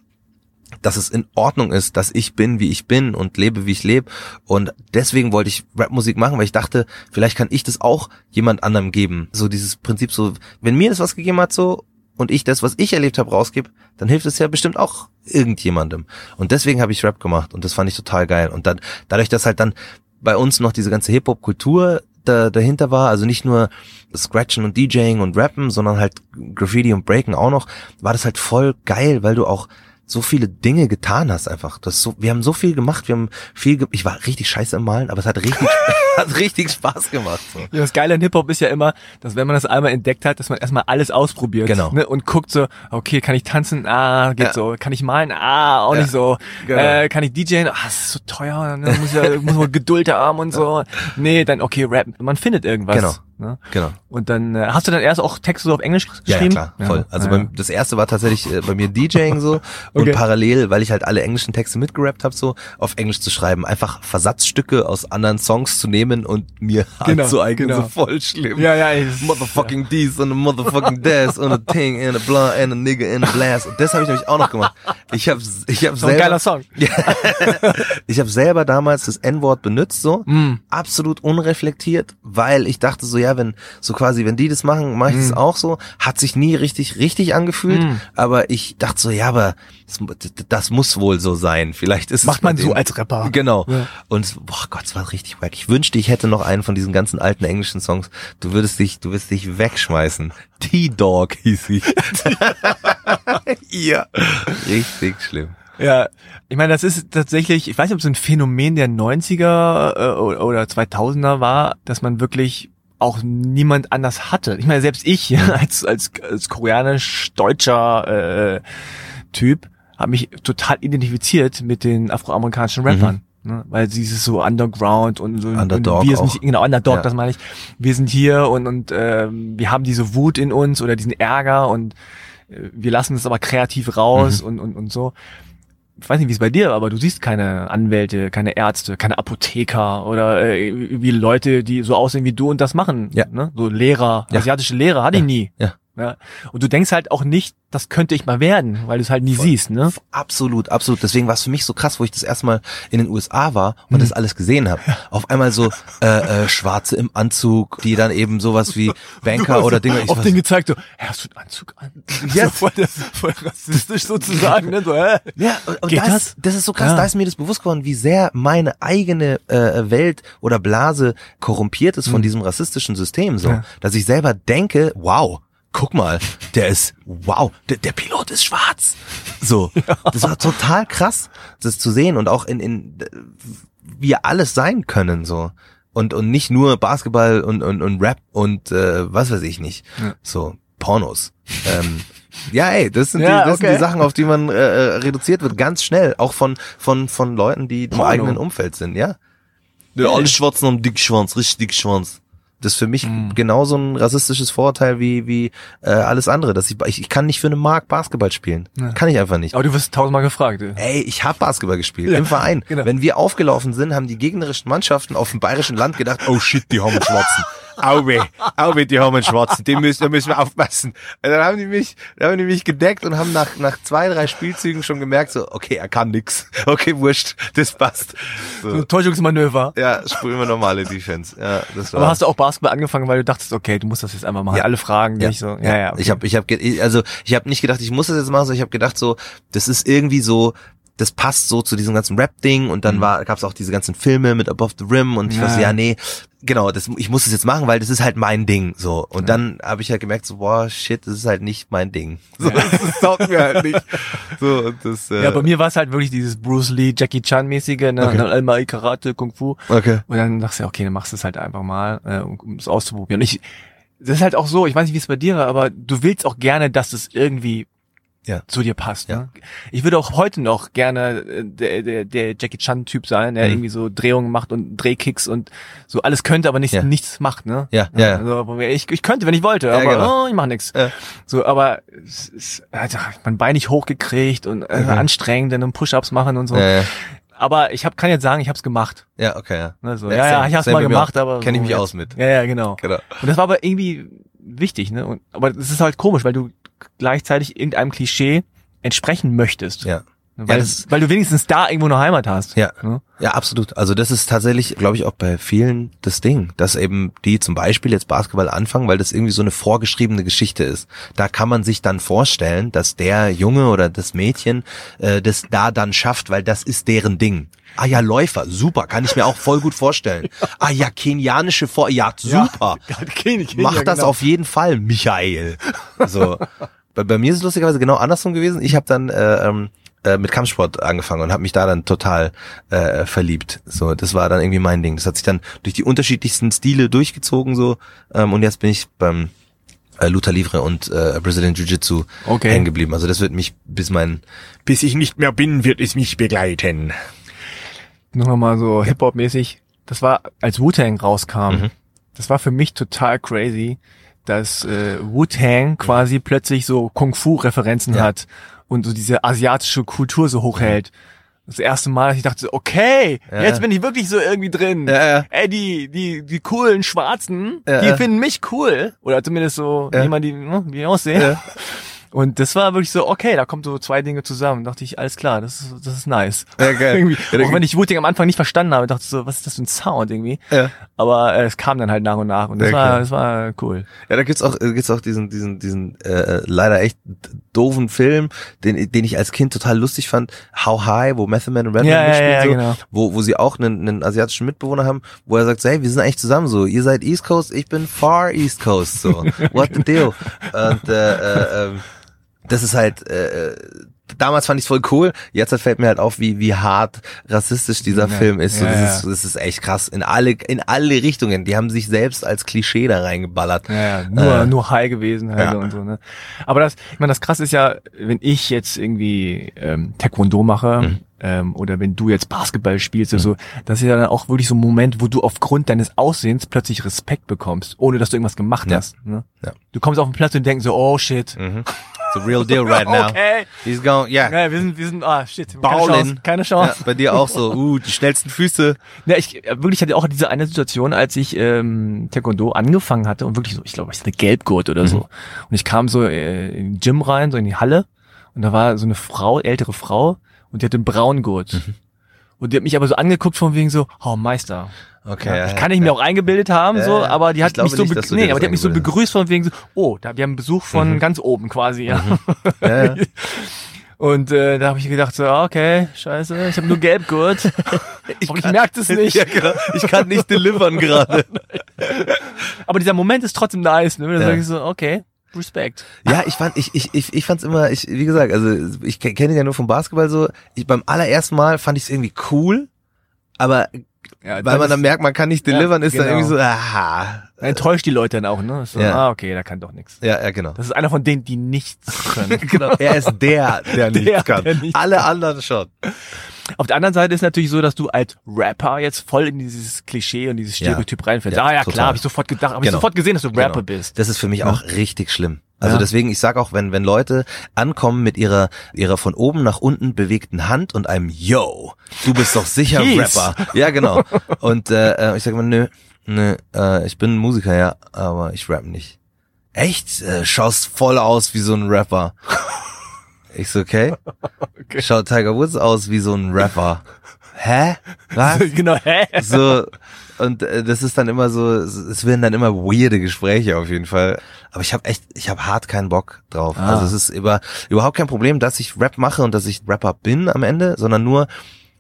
dass es in Ordnung ist, dass ich bin, wie ich bin und lebe, wie ich lebe. Und deswegen wollte ich Rapmusik machen, weil ich dachte, vielleicht kann ich das auch jemand anderem geben. So dieses Prinzip so, wenn mir das was gegeben hat so und ich das, was ich erlebt habe, rausgebe, dann hilft es ja bestimmt auch irgendjemandem. Und deswegen habe ich Rap gemacht und das fand ich total geil. Und dann, dadurch, dass halt dann bei uns noch diese ganze Hip-Hop-Kultur da, dahinter war, also nicht nur Scratchen und DJing und Rappen, sondern halt Graffiti und Breaken auch noch, war das halt voll geil, weil du auch so viele Dinge getan hast einfach. Das so, wir haben so viel gemacht, wir haben viel, ge ich war richtig scheiße im Malen, aber es hat richtig, hat richtig Spaß gemacht. So. Ja, das Geile an Hip-Hop ist ja immer, dass wenn man das einmal entdeckt hat, dass man erstmal alles ausprobiert. Genau. Ne, und guckt so, okay, kann ich tanzen? Ah, geht Ja. so. Kann ich malen? Ah, auch Ja. nicht so. Genau. Äh, kann ich DJen? Ah, das ist so teuer. Ne? Muss, ja, muss man Geduld haben und so. Nee, dann okay, rappen. Man findet irgendwas. Genau. Ne? Genau. Und dann äh, hast du dann erst auch Texte so auf Englisch Ja, ja geschrieben? klar, voll. Also ja. Beim, das erste war tatsächlich äh, bei mir DJing so und Okay. parallel, weil ich halt alle englischen Texte mitgerappt habe, so auf Englisch zu schreiben, einfach Versatzstücke aus anderen Songs zu nehmen und mir Genau, anzueignen, genau. so voll schlimm. Ja, ja. das- Motherfucking dies und a motherfucking das und a thing and a blah and a nigga and a blast. Und das habe ich nämlich auch noch gemacht. Ich habe ich hab So ein selber geiler Song. ich habe selber damals das N-Wort benutzt, so Mm. absolut unreflektiert, weil ich dachte so, ja, wenn so quasi, wenn die das machen, mache ich das auch so. Hat sich nie richtig richtig angefühlt, Mm. aber ich dachte so, ja, aber das, das muss wohl so sein. Vielleicht ist es Macht man so als Rapper. Genau. Ja. Und boah Gott, es war richtig wack. Ich wünschte, ich hätte noch einen von diesen ganzen alten englischen Songs. Du würdest dich, du würdest dich wegschmeißen. T-Dog hieß ich. ja. Richtig schlimm. Ja, ich meine, das ist tatsächlich, ich weiß nicht, ob es ein Phänomen der 90er äh, oder 2000er war, dass man wirklich auch niemand anders hatte. Ich meine, selbst ich ja, als, als, als koreanisch-deutscher äh, Typ habe mich total identifiziert mit den afroamerikanischen Rappern. Ne? Weil dieses so Underground und so Underdog und wir sind nicht, genau, Underdog, Ja. das meine ich. Wir sind hier und, und ähm, wir haben diese Wut in uns oder diesen Ärger und äh, wir lassen es aber kreativ raus und, und, und so ich weiß nicht, wie es bei dir, war, aber du siehst keine Anwälte, keine Ärzte, keine Apotheker oder äh, wie Leute, die so aussehen wie du und das machen. Ja. Ne? So Lehrer, Ja. asiatische Lehrer hatte ich nie. Ja. Ja. Und du denkst halt auch nicht, das könnte ich mal werden, weil du es halt nie siehst, ne? Absolut, absolut. Deswegen war es für mich so krass, wo ich das erste Mal in den USA war und Mhm. das alles gesehen habe. Auf einmal so äh, äh, Schwarze im Anzug, die dann eben sowas wie Banker oder Dinge. Ich auf den gezeigt, so, hä, hast du einen Anzug an? Ja. So voll, voll rassistisch sozusagen, ne? So, hä? ja, und, und das, das? das ist so krass, Ja. da ist mir das bewusst geworden, wie sehr meine eigene äh, Welt oder Blase korrumpiert ist von diesem rassistischen System so, Mhm. Ja. dass ich selber denke, wow, guck mal, der ist, wow, der, der Pilot ist schwarz. So, das war total krass, das zu sehen und auch in, in wir alles sein können so. Und, und nicht nur Basketball und, und, und Rap und äh, was weiß ich nicht. Ja. So, Pornos. ähm, ja, ey, das sind, Ja, die, das sind okay. die Sachen, auf die man äh, äh, reduziert wird, ganz schnell. Auch von, von, von Leuten, die im Porno. eigenen Umfeld sind, ja. Ja, alle Schwarzen haben Dickschwanz, richtig Dickschwanz. Das ist für mich Mhm. genauso ein rassistisches Vorurteil wie, wie äh, alles andere. Dass ich, ich, ich kann nicht für eine Mark Basketball spielen. Ja. Kann ich einfach nicht. Aber du wirst tausendmal gefragt. ey. Ey, ich habe Basketball gespielt Ja, im Verein. genau. Wenn wir aufgelaufen sind, haben die gegnerischen Mannschaften auf dem bayerischen Land gedacht, oh shit, die haben Schwarzen. Auwe, Auwe, die haben einen Schwarzen. Den müssen, da müssen wir aufpassen. Und dann haben die mich, dann haben die mich gedeckt und haben nach, nach zwei, drei Spielzügen schon gemerkt, so, okay, er kann nix. Okay, wurscht, das passt. So So. ein Täuschungsmanöver. Ja, spielen wir normale Defense. Ja, das war. Aber hast du auch Basketball angefangen, weil du dachtest, okay, du musst das jetzt einfach machen. Ja. Alle fragen dich so. Ja, ja. okay. Ich habe, ich habe, also ich habe nicht gedacht, ich muss das jetzt machen, sondern ich habe gedacht so, das ist irgendwie so, das passt so zu diesem ganzen Rap-Ding und dann war, gab's auch diese ganzen Filme mit Above the Rim und ich Mhm. Ja. war so, ja nee, genau, das, ich muss das jetzt machen, weil das ist halt mein Ding, so. Und dann habe ich halt gemerkt so, boah, shit, das ist halt nicht mein Ding. So, das, das taugt mir halt nicht. So, und das, äh, Ja, bei mir war es halt wirklich dieses Bruce Lee, Jackie Chan mäßige, ne, Okay. dann einmal Karate, Kung Fu. okay. Und dann dachtest du, okay, dann machst du es halt einfach mal, äh, um um es auszuprobieren. Und ich, das ist halt auch so, ich weiß nicht, wie es bei dir war, aber du willst auch gerne, dass es irgendwie Ja. zu dir passt. Ja. Ne? Ich würde auch heute noch gerne äh, der, der, der Jackie Chan-Typ sein, der Mhm. irgendwie so Drehungen macht und Drehkicks und so alles könnte, aber nicht, Ja. nichts macht. Ne? Ja, ja, ja. Also, ich, ich könnte, wenn ich wollte, Ja, aber genau. oh, ich mache nichts. Ja. So, aber es ist, ich mein Bein nicht hochgekriegt und äh, Mhm. anstrengend und Push-ups machen und so. Ja, ja. Aber ich hab, kann jetzt sagen, ich habe es gemacht. ja, okay, ja. Ne, so, Ja, ja, ja, ich hab's Same mal gemacht, auch. aber Kenn ich so mich jetzt- aus mit. Ja, ja, genau. Genau. Und das war aber irgendwie wichtig, ne? Und, aber es ist halt komisch, weil du gleichzeitig irgendeinem Klischee entsprechen möchtest. Ja. Weil, das- weil du wenigstens da irgendwo eine Heimat hast. Ja. Ne? Ja, absolut. Also das ist tatsächlich, glaube ich, auch bei vielen das Ding, dass eben die zum Beispiel jetzt Basketball anfangen, weil das irgendwie so eine vorgeschriebene Geschichte ist. Da kann man sich dann vorstellen, dass der Junge oder das Mädchen äh, das da dann schafft, weil das ist deren Ding. Ah ja, Läufer, super, kann ich mir auch voll gut vorstellen. Ah ja, kenianische Vor, ja, super. Mach das auf jeden Fall, Michael. So. bei, bei mir ist es lustigerweise genau andersrum gewesen. Ich habe dann äh, ähm, äh, mit Kampfsport angefangen und habe mich da dann total äh, verliebt. So, das war dann irgendwie mein Ding. Das hat sich dann durch die unterschiedlichsten Stile durchgezogen so ähm, und jetzt bin ich beim äh, Luther Livre und äh, Brazilian Jiu-Jitsu Okay. hängen geblieben. Also das wird mich bis mein Bis ich nicht mehr bin, wird es mich begleiten. Nur noch mal so Hip-Hop-mäßig. Das war, als Wu-Tang rauskam, Mhm. das war für mich total crazy, dass äh, Wu-Tang quasi plötzlich so Kung-Fu-Referenzen Ja. hat und so diese asiatische Kultur so hochhält. Das erste Mal, dass ich dachte, so, okay, Ja, jetzt bin ich wirklich so irgendwie drin. Ja, ja. Ey, die, die, die coolen Schwarzen, die finden mich cool. Oder zumindest so, man die, ne, wie ich aussehe. Ja. Und das war wirklich so, okay, da kommen so zwei Dinge zusammen. Da dachte ich, alles klar, das ist, das ist nice. Ja, geil. irgendwie, Ja, da- auch wenn ich Wu-Tang am Anfang nicht verstanden habe, dachte ich so, was ist das für ein Sound irgendwie? Ja. Aber äh, es kam dann halt nach und nach und das Ja, war, klar. das war cool. Ja, da gibt's auch, äh, gibt's auch diesen, diesen, diesen äh, leider echt doofen Film, den, den ich als Kind total lustig fand, How High, wo Method Man und Redman Ja, mitspielen, ja, so, genau. wo, wo sie auch einen, einen asiatischen Mitbewohner haben, wo er sagt, so, hey, wir sind eigentlich zusammen so, ihr seid East Coast, ich bin Far East Coast, so, what the deal? Und äh, äh, ähm, das ist halt, äh, damals fand ich voll cool, jetzt fällt mir halt auf, wie, wie hart rassistisch dieser Ja, Film ist. So, das, ja. ist das ist echt krass. In alle, in alle Richtungen. Die haben sich selbst als Klischee da reingeballert. Ja, nur, Äh, nur high gewesen halt und so, ne. Aber das, ich meine, das krass ist ja, wenn ich jetzt irgendwie ähm, Taekwondo mache, Mhm. ähm, oder wenn du jetzt Basketball spielst oder so, das ist ja dann auch wirklich so ein Moment, wo du aufgrund deines Aussehens plötzlich Respekt bekommst, ohne dass du irgendwas gemacht Ja. hast. Ne? Ja. Du kommst auf den Platz und denkst so, oh shit. Mhm. It's a real deal right now. Okay. He's going, yeah. Ja, wir sind, wir sind, ah, shit. Keine Ballin'. Chance. Keine Chance. Ja, bei dir auch so, uh, die schnellsten Füße. Ja, ich äh, wirklich hatte auch diese eine Situation, als ich ähm, Taekwondo angefangen hatte und wirklich so, ich glaube, ich hatte Gelbgurt oder so. Und ich kam so äh, in den Gym rein, so in die Halle und da war so eine Frau, ältere Frau und die hatte einen Braungurt. Und die hat mich aber so angeguckt von wegen so, oh Meister. Okay. Ja, kann ich mir auch eingebildet haben, Ja, so, ja. aber die Ich hat mich so, nicht, du nee, aber die hat mich so begrüßt von wegen so, oh, da wir haben Besuch von ganz oben quasi, ja. Ja, ja. Und äh, da habe ich gedacht so, ah, okay, scheiße, ich habe nur Gelbgurt. ich, ich merke das nicht. Ja, genau. Ich kann nicht delivern gerade. Aber dieser Moment ist trotzdem nice, ne? Da Ja. sag ich so, okay, Respekt. Ja, ich fand, ich, ich, ich, ich fand's immer, ich, wie gesagt, also ich ke- kenne ja nur vom Basketball so. Ich, beim allerersten Mal fand ich es irgendwie cool, aber Ja, weil man dann merkt, man kann nicht delivern, ist dann genau. irgendwie so, aha. Dann enttäuscht die Leute dann auch, ne? So, Ja. Ah, okay, da kann doch nichts. Ja, ja, genau. Das ist einer von denen, die nichts können. Genau. Er ist der, der nichts Der, kann. der nichts Alle anderen schon. Auf der anderen Seite ist natürlich so, dass du als Rapper jetzt voll in dieses Klischee und dieses Ja. Stereotyp reinfällst. Ja, ah ja, total. klar, habe ich sofort gedacht, habe ich Genau. sofort gesehen, dass du Rapper Genau. bist. Das ist für mich auch richtig schlimm. Also Ja. deswegen, ich sag auch, wenn, wenn Leute ankommen mit ihrer, ihrer von oben nach unten bewegten Hand und einem Yo, du bist doch sicher Peace. Rapper. Ja, genau. Und äh, äh, ich sag mal, nö, nö, äh, ich bin ein Musiker, ja, aber ich rap nicht. Echt? Äh, schaust voll aus wie so ein Rapper. Ich so, okay. Schaut Tiger Woods aus wie so ein Rapper. Hä? Was? genau, hä? so und äh, das ist dann immer so es- werden dann immer weirde Gespräche auf jeden Fall. Aber ich habe echt ich habe hart keinen Bock drauf. Ah. also es ist über, überhaupt kein Problem dass ich Rap mache und dass ich Rapper bin am Ende sondern nur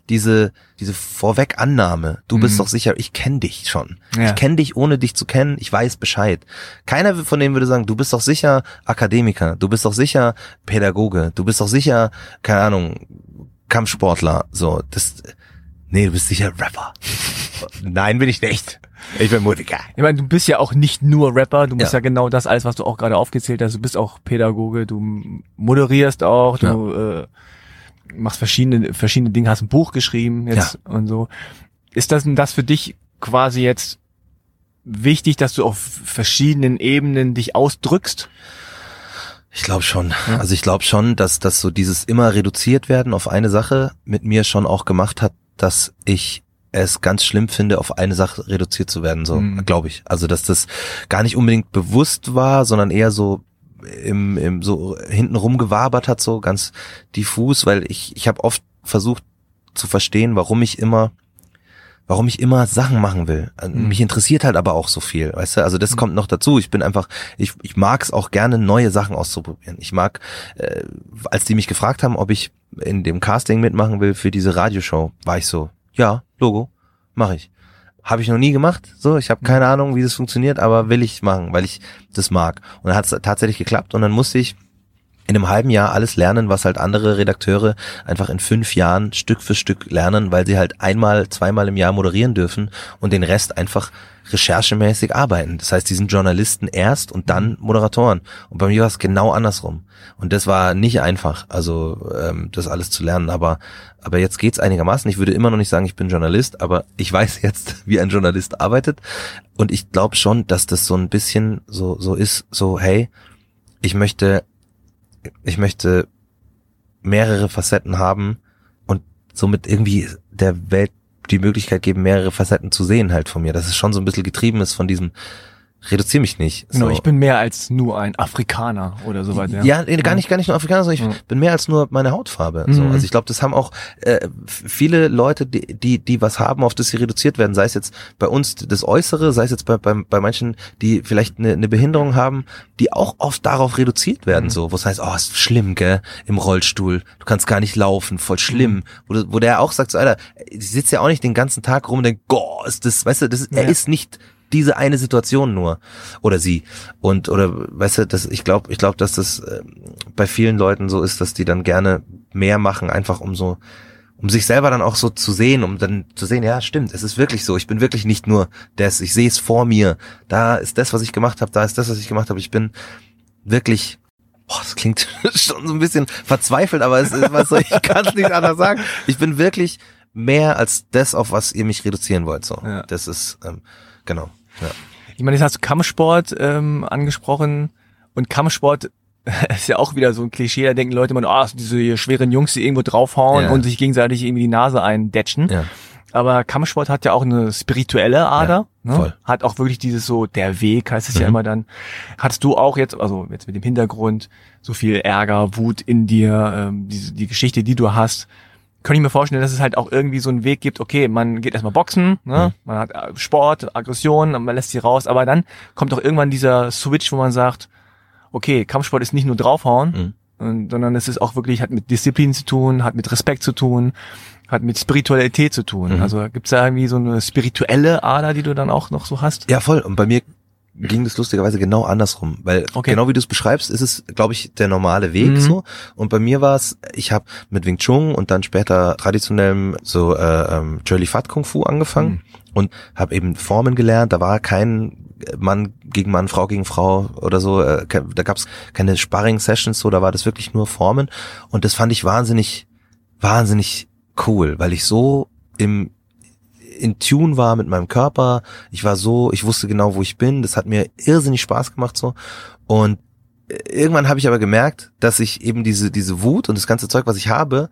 diese diese Vorwegannahme. Du bist doch sicher ich kenne dich schon. Ja. ich kenne dich ohne dich zu kennen. Ich weiß Bescheid. Keiner von denen würde sagen du bist doch sicher Akademiker. Du bist doch sicher Pädagoge. Du bist doch sicher keine Ahnung Kampfsportler. So das Nee, du bist sicher Rapper. Nein, bin ich nicht. Ich bin Musiker. Ich meine, du bist ja auch nicht nur Rapper, du bist ja, Ja. genau das alles, was du auch gerade aufgezählt hast. Du bist auch Pädagoge, du moderierst auch, du äh, machst verschiedene verschiedene Dinge, hast ein Buch geschrieben jetzt und so. Ist das denn das für dich quasi jetzt wichtig, dass du auf verschiedenen Ebenen dich ausdrückst? Ich glaube schon. Also ich glaube schon, dass dass so dieses immer reduziert werden auf eine Sache mit mir schon auch gemacht hat, dass ich es ganz schlimm finde, auf eine Sache reduziert zu werden, so Mhm. glaube ich. Also dass das gar nicht unbedingt bewusst war, sondern eher so im, im so hinten rumgewabert hat, so ganz diffus, weil ich, ich habe oft versucht zu verstehen, warum ich immer warum ich immer Sachen machen will. Also Mhm. Mich interessiert halt aber auch so viel, weißt du? Also das kommt noch dazu. Ich bin einfach, ich, ich mag es auch gerne, neue Sachen auszuprobieren. Ich mag, äh, als die mich gefragt haben, ob ich in dem Casting mitmachen will für diese Radioshow, war ich so, ja, Logo, mache ich. Habe ich noch nie gemacht, so, ich habe keine Ahnung, wie das funktioniert, aber will ich machen, weil ich das mag. Und dann hat es tatsächlich geklappt und dann musste ich in einem halben Jahr alles lernen, was halt andere Redakteure einfach in fünf Jahren Stück für Stück lernen, weil sie halt einmal, zweimal im Jahr moderieren dürfen und den Rest einfach recherchemäßig arbeiten. Das heißt, die sind Journalisten erst und dann Moderatoren. Und bei mir war es genau andersrum. Und das war nicht einfach, also ähm, das alles zu lernen. Aber aber jetzt geht's einigermaßen. Ich würde immer noch nicht sagen, ich bin Journalist, aber ich weiß jetzt, wie ein Journalist arbeitet. Und ich glaube schon, dass das so ein bisschen so so ist, so hey, ich möchte ich möchte mehrere Facetten haben und somit irgendwie der Welt die Möglichkeit geben, mehrere Facetten zu sehen halt von mir. Dass es schon so ein bisschen getrieben ist von diesem reduziere mich nicht. Genau, so. ich bin mehr als nur ein Afrikaner oder so weiter. Ja, nee, gar nicht, gar nicht nur Afrikaner, sondern ich Ja. bin mehr als nur meine Hautfarbe. So. Mhm. Also ich glaube, das haben auch äh, viele Leute, die, die, die was haben, auf das sie reduziert werden. Sei es jetzt bei uns das Äußere, sei es jetzt bei, bei, bei manchen, die vielleicht eine, eine Behinderung haben, die auch oft darauf reduziert werden. Mhm. So, wo es heißt, oh, ist schlimm, gell, im Rollstuhl, du kannst gar nicht laufen, voll schlimm. Mhm. Wo, wo der auch sagt, so, Alter, ich sitze ja auch nicht den ganzen Tag rum und denk, goh, ist das, weißt du, das ist, er Ja. ist nicht diese eine Situation nur oder sie und oder weißt du, das ich glaube, ich glaube, dass das äh, bei vielen Leuten so ist, dass die dann gerne mehr machen, einfach um so um sich selber dann auch so zu sehen, um dann zu sehen, ja, stimmt, es ist wirklich so, ich bin wirklich nicht nur das, ich sehe es vor mir. Da ist das, was ich gemacht habe, da ist das, was ich gemacht habe. Ich bin wirklich Boah, das klingt schon so ein bisschen verzweifelt, aber es ist was soll ich kann es nicht anders sagen. Ich bin wirklich mehr als das, auf was ihr mich reduzieren wollt. So, Ja. das ist ähm, genau. Ja. Ich meine, jetzt hast du Kampfsport ähm, angesprochen und Kampfsport ist ja auch wieder so ein Klischee, da denken Leute immer, ah, diese hier schweren Jungs, die irgendwo draufhauen Ja. und sich gegenseitig irgendwie die Nase eindetschen. Ja. Aber Kampfsport hat ja auch eine spirituelle Ader. Ja, ne? Hat auch wirklich dieses so, der Weg heißt es ja Mhm. immer dann. Hattest du auch jetzt, also jetzt mit dem Hintergrund, so viel Ärger, Wut in dir, ähm, diese, die Geschichte, die du hast, könnte ich mir vorstellen, dass es halt auch irgendwie so einen Weg gibt, okay, man geht erstmal boxen, ne? man hat äh, Sport, Aggression, man lässt sie raus, aber dann kommt doch irgendwann dieser Switch, wo man sagt, okay, Kampfsport ist nicht nur draufhauen, und, sondern es ist auch wirklich, hat mit Disziplin zu tun, hat mit Respekt zu tun, hat mit Spiritualität zu tun. Mhm. Also gibt's da irgendwie so eine spirituelle Ader, die du dann auch noch so hast? Ja, voll. Und bei mir ging das lustigerweise genau andersrum, weil Okay. genau wie du es beschreibst, ist es, glaube ich, der normale Weg Mhm. so. Und bei mir war es, ich habe mit Wing Chun und dann später traditionellem so äh, ähm, Fat Kung Fu angefangen Mhm. und habe eben Formen gelernt. Da war kein Mann gegen Mann, Frau gegen Frau oder so. Äh, da gab es keine Sparring-Sessions, so. Da war das wirklich nur Formen. Und das fand ich wahnsinnig, wahnsinnig cool, weil ich so im in Tune war mit meinem Körper. Ich war so, ich wusste genau, wo ich bin. Das hat mir irrsinnig Spaß gemacht so. Und äh, irgendwann habe ich aber gemerkt, dass ich eben diese diese Wut und das ganze Zeug, was ich habe,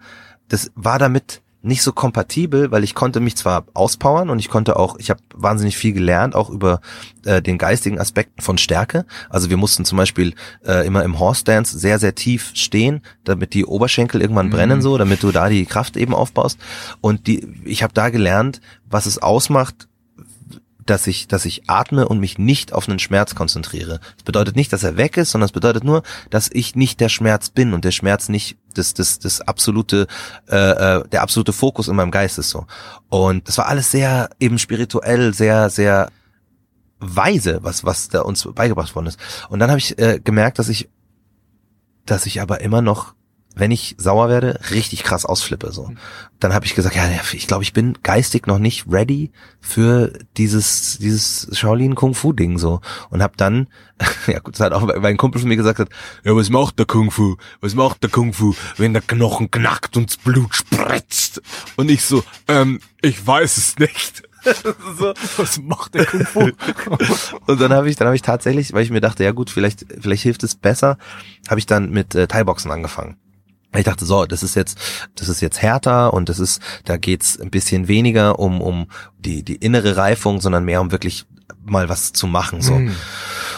das war damit nicht so kompatibel, weil ich konnte mich zwar auspowern und ich konnte auch, ich habe wahnsinnig viel gelernt, auch über äh, den geistigen Aspekt von Stärke. Also wir mussten zum Beispiel äh, immer im Horse Dance sehr, sehr tief stehen, damit die Oberschenkel irgendwann Mhm. brennen so, damit du da die Kraft eben aufbaust. Und die, ich habe da gelernt, was es ausmacht, dass ich, dass ich atme und mich nicht auf einen Schmerz konzentriere. Das bedeutet nicht, dass er weg ist, sondern es bedeutet nur, dass ich nicht der Schmerz bin und der Schmerz nicht das, das, das absolute, äh, äh, der absolute Fokus in meinem Geist ist so. Und das war alles sehr eben spirituell, sehr, sehr weise, was, was da uns beigebracht worden ist. Und dann habe ich äh, gemerkt, dass ich, dass ich aber immer noch wenn ich sauer werde, richtig krass ausflippe. So, dann habe ich gesagt, ja, ich glaube, ich bin geistig noch nicht ready für dieses dieses Shaolin Kung Fu Ding so und habe dann, ja gut, das hat auch mein Kumpel von mir gesagt hat, ja, was macht der Kung Fu? Was macht der Kung Fu, wenn der Knochen knackt und das Blut spritzt? Und ich so, ähm, ich weiß es nicht. so. Was macht der Kung Fu? Und dann habe ich, dann habe ich tatsächlich, weil ich mir dachte, ja gut, vielleicht, vielleicht hilft es besser, habe ich dann mit äh, Thai-Boxen angefangen. Ich dachte so, das ist jetzt, das ist jetzt härter und das ist, da geht's ein bisschen weniger um um die die innere Reifung, sondern mehr um wirklich mal was zu machen so. Mhm.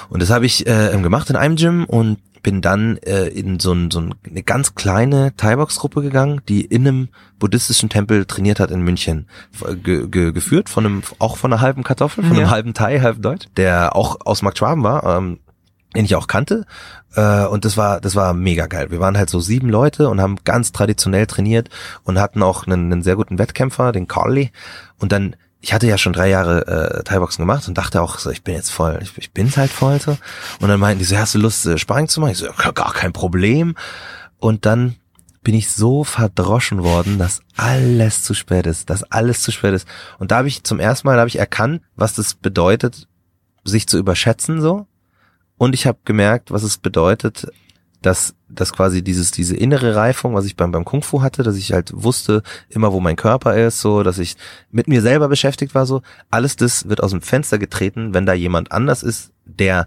Und das habe ich äh, gemacht in einem Gym und bin dann äh, in so, ein, so ein, eine ganz kleine Thai-Box-Gruppe gegangen, die in einem buddhistischen Tempel trainiert hat in München. Ge ge geführt von einem, auch von einer halben Kartoffel, von einem Ja. halben Thai, halb Deutsch, der auch aus Markt Schwaben war, ähm, den ich auch kannte. Äh, und das war, das war mega geil. Wir waren halt so sieben Leute und haben ganz traditionell trainiert und hatten auch einen, einen sehr guten Wettkämpfer, den Carly. Und dann, ich hatte ja schon drei Jahre äh, Thai-Boxen gemacht und dachte auch so, ich bin jetzt voll, ich, ich bin's halt voll so. Und dann meinten die so, hast du Lust, äh, Sparring zu machen? Ich so, ja, gar kein Problem. Und dann bin ich so verdroschen worden, dass alles zu spät ist, dass alles zu spät ist. Und da habe ich zum ersten Mal habe ich erkannt, was das bedeutet, sich zu überschätzen so. Und ich habe gemerkt, was es bedeutet, dass, dass quasi dieses, diese innere Reifung, was ich beim, beim Kung Fu hatte, dass ich halt wusste, immer wo mein Körper ist, so, dass ich mit mir selber beschäftigt war, so, alles das wird aus dem Fenster getreten, wenn da jemand anders ist, der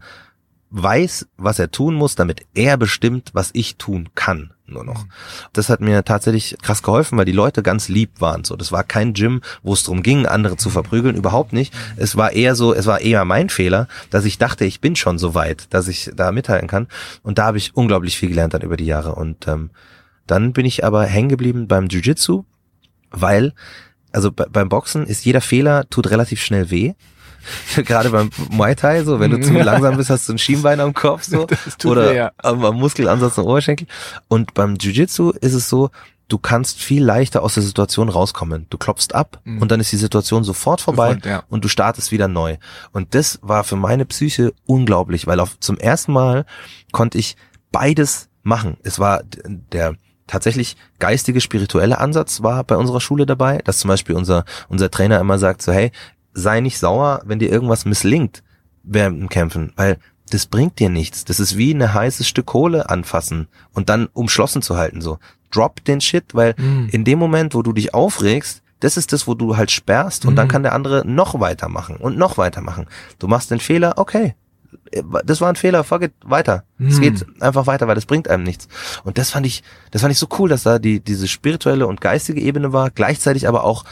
weiß, was er tun muss, damit er bestimmt, was ich tun kann, nur noch. Das hat mir tatsächlich krass geholfen, weil die Leute ganz lieb waren, so. Das war kein Gym, wo es darum ging, andere zu verprügeln, überhaupt nicht. Es war eher so, es war eher mein Fehler, dass ich dachte, ich bin schon so weit, dass ich da mithalten kann. Und da habe ich unglaublich viel gelernt dann über die Jahre. Und ähm, dann bin ich aber hängen geblieben beim Jiu-Jitsu, weil, also be beim Boxen ist jeder Fehler, tut relativ schnell weh. Gerade beim Muay Thai, so, wenn du zu langsam bist, hast du ein Schienbein am Kopf, so. Das tut oder weh, ja. am, am Muskelansatz am Oberschenkel. Und beim Jiu-Jitsu ist es so, du kannst viel leichter aus der Situation rauskommen. Du klopfst ab Mhm. und dann ist die Situation sofort vorbei Sofort, ja. und du startest wieder neu. Und das war für meine Psyche unglaublich, weil auf, zum ersten Mal konnte ich beides machen. Es war der tatsächlich geistige, spirituelle Ansatz war bei unserer Schule dabei, dass zum Beispiel unser, unser Trainer immer sagt so, hey, sei nicht sauer, wenn dir irgendwas misslingt während dem Kämpfen, weil das bringt dir nichts. Das ist wie ein heißes Stück Kohle anfassen und dann umschlossen zu halten, so. Drop den Shit, weil Mhm. in dem Moment, wo du dich aufregst, das ist das, wo du halt sperrst und dann Mhm. kann der andere noch weitermachen und noch weitermachen. Du machst den Fehler, okay. Das war ein Fehler, fuck it, weiter. Es Mhm. geht einfach weiter, weil das bringt einem nichts. Und das fand ich, das fand ich so cool, dass da die, diese spirituelle und geistige Ebene war, gleichzeitig aber auch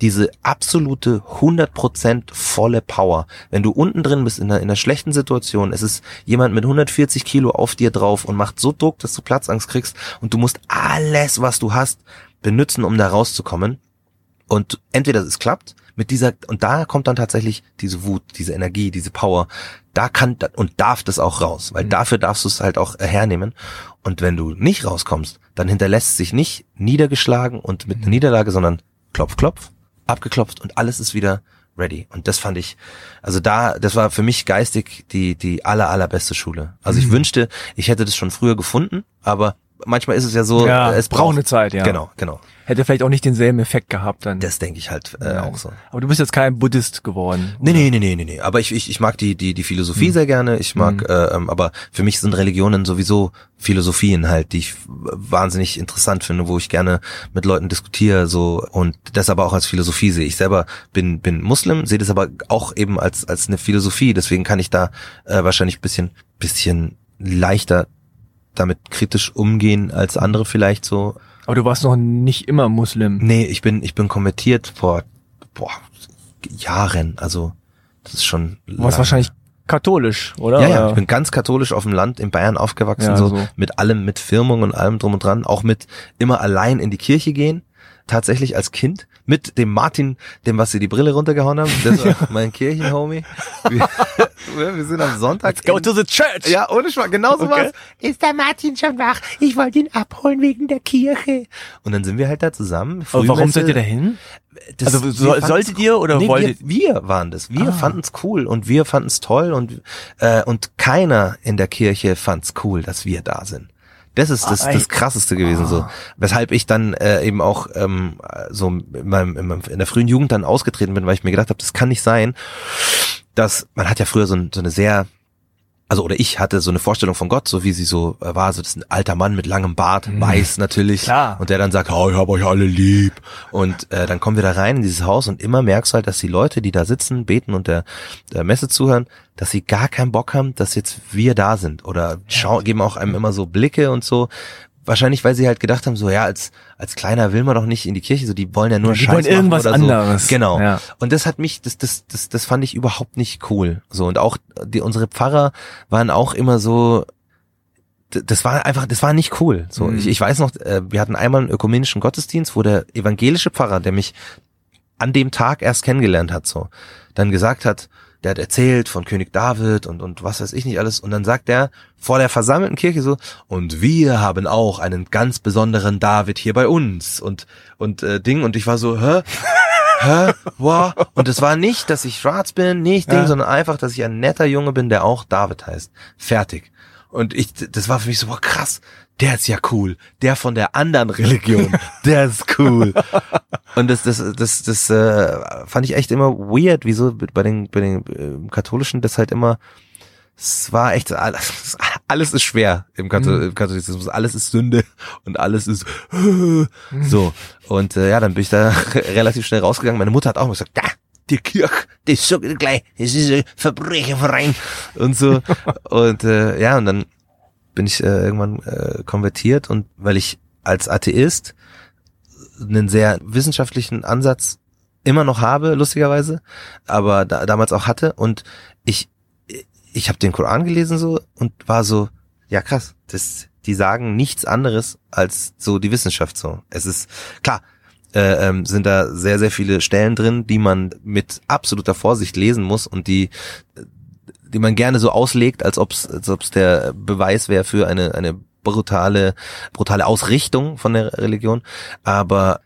diese absolute 100% volle Power. Wenn du unten drin bist in einer, in einer schlechten Situation, es ist jemand mit 140 Kilo auf dir drauf und macht so Druck, dass du Platzangst kriegst und du musst alles, was du hast, benutzen, um da rauszukommen. Und entweder es klappt mit dieser, und da kommt dann tatsächlich diese Wut, diese Energie, diese Power. Da kann und darf das auch raus, weil dafür darfst du es halt auch äh, hernehmen. Und wenn du nicht rauskommst, dann hinterlässt sich nicht niedergeschlagen und mit einer Niederlage, sondern klopf, klopf, abgeklopft und alles ist wieder ready. Und das fand ich, also da, das war für mich geistig die, die aller, allerbeste Schule. Also ich wünschte, ich hätte das schon früher gefunden, aber manchmal ist es ja so, Ja, äh, es braucht eine Zeit, ja. Genau, genau. Hätte vielleicht auch nicht denselben Effekt gehabt dann. Das denke ich halt äh, Ja. auch so. Aber du bist jetzt kein Buddhist geworden. Nee, nee, nee, nee, nee, nee. Aber ich, ich, ich mag die, die, die Philosophie Hm. sehr gerne. Ich mag, äh, ähm, aber für mich sind Religionen sowieso Philosophien halt, die ich wahnsinnig interessant finde, wo ich gerne mit Leuten diskutiere, so und das aber auch als Philosophie sehe. Ich selber bin, bin Muslim, sehe das aber auch eben als, als eine Philosophie. Deswegen kann ich da äh, wahrscheinlich bisschen, bisschen leichter damit kritisch umgehen als andere vielleicht so. Aber du warst noch nicht immer Muslim. Nee, ich bin, ich bin konvertiert vor, boah, Jahren. Also, das ist schon. Du warst lange. wahrscheinlich katholisch, oder? Ja, ja, ich bin ganz katholisch auf dem Land in Bayern aufgewachsen, Ja, so, so. mit allem, mit Firmung und allem drum und dran, auch mit immer allein in die Kirche gehen, tatsächlich als Kind, mit dem Martin, dem, was sie die Brille runtergehauen haben, das war mein Kirchenhomie. Wir, wir sind am Sonntag. Go in- to the church! ja, ohne Schmarrn, genau so Okay. was. Ist der Martin schon wach? Ich wollte ihn abholen wegen der Kirche. Und dann sind wir halt da zusammen. Aber warum Frühmesse. seid ihr dahin? Das- Also so, solltet ihr oder nee, wolltet wir, wir waren das. Wir Ah. fanden's cool und wir fanden's toll und äh, und keiner in der Kirche fand's cool, dass wir da sind. Das ist das, Ah, das krasseste gewesen so. Weshalb ich dann äh, eben auch ähm, so in, meinem, in, meinem, in der frühen Jugend dann ausgetreten bin, weil ich mir gedacht habe, das kann nicht sein, dass man hat ja früher so, ein, so eine sehr also oder ich hatte so eine Vorstellung von Gott, so wie sie so äh, war, so das ist ein alter Mann mit langem Bart, weiß natürlich, Mhm. Klar. und der dann sagt, oh, ich hab euch alle lieb. Und äh, dann kommen wir da rein in dieses Haus und immer merkst du halt, dass die Leute, die da sitzen, beten und der, der Messe zuhören, dass sie gar keinen Bock haben, dass jetzt wir da sind oder schau, geben auch einem immer so Blicke und so. Wahrscheinlich, weil sie halt gedacht haben, so ja, als als Kleiner will man doch nicht in die Kirche, so die wollen ja nur Die Scheiß wollen machen irgendwas oder so. anderes. Genau. Ja. Und das hat mich, das, das, das, das fand ich überhaupt nicht cool. So und auch die unsere Pfarrer waren auch immer so, das war einfach, das war nicht cool. So, Mhm. ich, ich weiß noch, äh, wir hatten einmal einen ökumenischen Gottesdienst, wo der evangelische Pfarrer, der mich an dem Tag erst kennengelernt hat, so, dann gesagt hat, der hat erzählt von König David und, und was weiß ich nicht alles. Und dann sagt er vor der versammelten Kirche so, und wir haben auch einen ganz besonderen David hier bei uns und, und äh, Ding. Und ich war so, hä? Hä? Wow. Und es war nicht, dass ich schwarz bin, nicht Ding, Ja. sondern einfach, dass ich ein netter Junge bin, der auch David heißt. Fertig. Und ich, das war für mich so, boah, krass, der ist ja cool. Der von der anderen Religion, der ist cool. Und das, das, das, das äh, fand ich echt immer weird, wieso bei den, bei den äh, Katholischen das halt immer, es war echt, alles, alles ist schwer im, Kathol Mhm. Katholizismus, alles ist Sünde und alles ist so. Und äh, ja, dann bin ich da relativ schnell rausgegangen. Meine Mutter hat auch immer gesagt, ja, die Kirche, das sagt ihr gleich, das ist ein Verbrecherverein und so. und äh, ja, und dann bin ich äh, irgendwann äh, konvertiert und weil ich als Atheist einen sehr wissenschaftlichen Ansatz immer noch habe, lustigerweise, aber da, damals auch hatte und ich ich habe den Koran gelesen so und war so, ja krass, das die sagen nichts anderes als so die Wissenschaft so. Es ist klar, äh, ähm, sind da sehr sehr viele Stellen drin, die man mit absoluter Vorsicht lesen muss und die die man gerne so auslegt, als ob es als ob's der Beweis wäre für eine eine brutale brutale Ausrichtung von der Religion, aber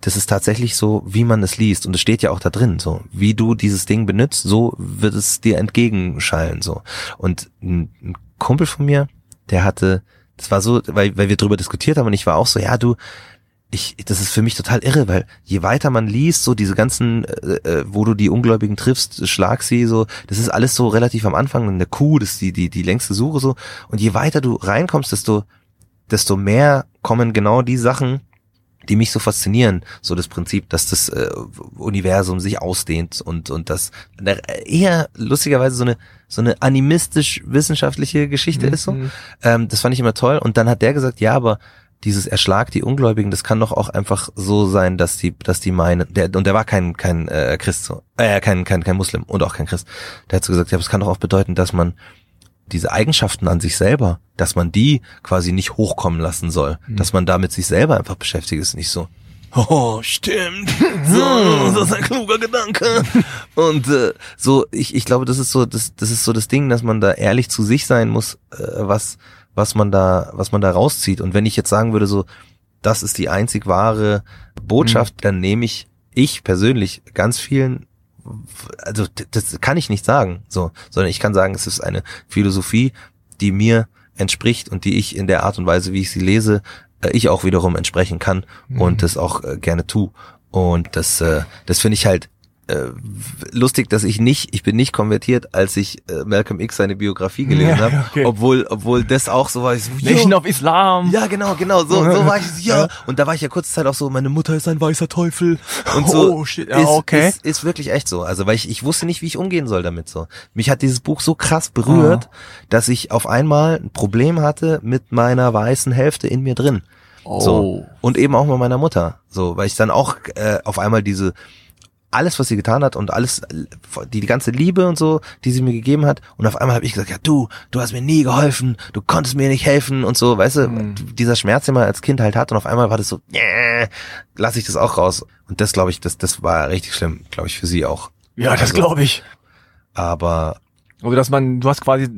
das ist tatsächlich so, wie man es liest. Und es steht ja auch da drin, so. Wie du dieses Ding benutzt, so wird es dir entgegenschallen, so. Und ein, ein Kumpel von mir, der hatte, das war so, weil, weil wir drüber diskutiert haben und ich war auch so, ja, du, ich, das ist für mich total irre, weil je weiter man liest, so diese ganzen, äh, äh, wo du die Ungläubigen triffst, schlag sie, so, das ist alles so relativ am Anfang, eine Kuh, das ist die, die, die längste Suche, so. Und je weiter du reinkommst, desto, desto mehr kommen genau die Sachen, die mich so faszinieren, so das Prinzip, dass das äh, Universum sich ausdehnt und und das eher lustigerweise so eine so eine animistisch wissenschaftliche Geschichte ist so. Mhm. Ähm, das fand ich immer toll und dann hat der gesagt, ja, aber dieses Erschlag die Ungläubigen, das kann doch auch einfach so sein, dass die dass die meinen, der und der war kein kein äh, Christ so, äh, kein kein kein Muslim und auch kein Christ. Der hat so gesagt, ja, aber es kann doch auch bedeuten, dass man diese Eigenschaften an sich selber, dass man die quasi nicht hochkommen lassen soll, dass man da mit sich selber einfach beschäftigt ist, nicht so. Oh, stimmt. So, das ist ein kluger Gedanke. Und äh, so, ich, ich glaube, das ist so, das, das ist so das Ding, dass man da ehrlich zu sich sein muss, äh, was, was man da, was man da rauszieht. Und wenn ich jetzt sagen würde, so, das ist die einzig wahre Botschaft, dann nehme ich, ich persönlich, ganz vielen also das kann ich nicht sagen, so, sondern ich kann sagen, es ist eine Philosophie, die mir entspricht und die ich in der Art und Weise, wie ich sie lese, äh, ich auch wiederum entsprechen kann und das auch äh, gerne tu. Und das, äh, das finde ich halt äh, lustig, dass ich nicht, ich bin nicht konvertiert, als ich äh, Malcolm X seine Biografie gelesen Ja, habe, okay. obwohl, obwohl das auch so war. Ich so, Nation of Islam. ja, genau, genau. So, so war ich, so, ja. Und da war ich ja kurze Zeit auch so, meine Mutter ist ein weißer Teufel. Und so. Oh, shit. Ja, ist, okay. Ist, ist wirklich echt so. Also, weil ich, ich wusste nicht, wie ich umgehen soll damit so. Mich hat dieses Buch so krass berührt, Ah. dass ich auf einmal ein Problem hatte mit meiner weißen Hälfte in mir drin. Oh. So. Und eben auch mit meiner Mutter. So, weil ich dann auch äh, auf einmal diese alles, was sie getan hat und alles, die, die ganze Liebe und so, die sie mir gegeben hat. Und auf einmal habe ich gesagt, ja du, du hast mir nie geholfen, du konntest mir nicht helfen und so, weißt du, Mhm. dieser Schmerz, den man als Kind halt hat und auf einmal war das so, yeah, lass ich das auch raus. Und das glaube ich, das, das war richtig schlimm, glaube ich, für sie auch. Ja, das Also, glaube ich. Aber Also, dass man, du hast quasi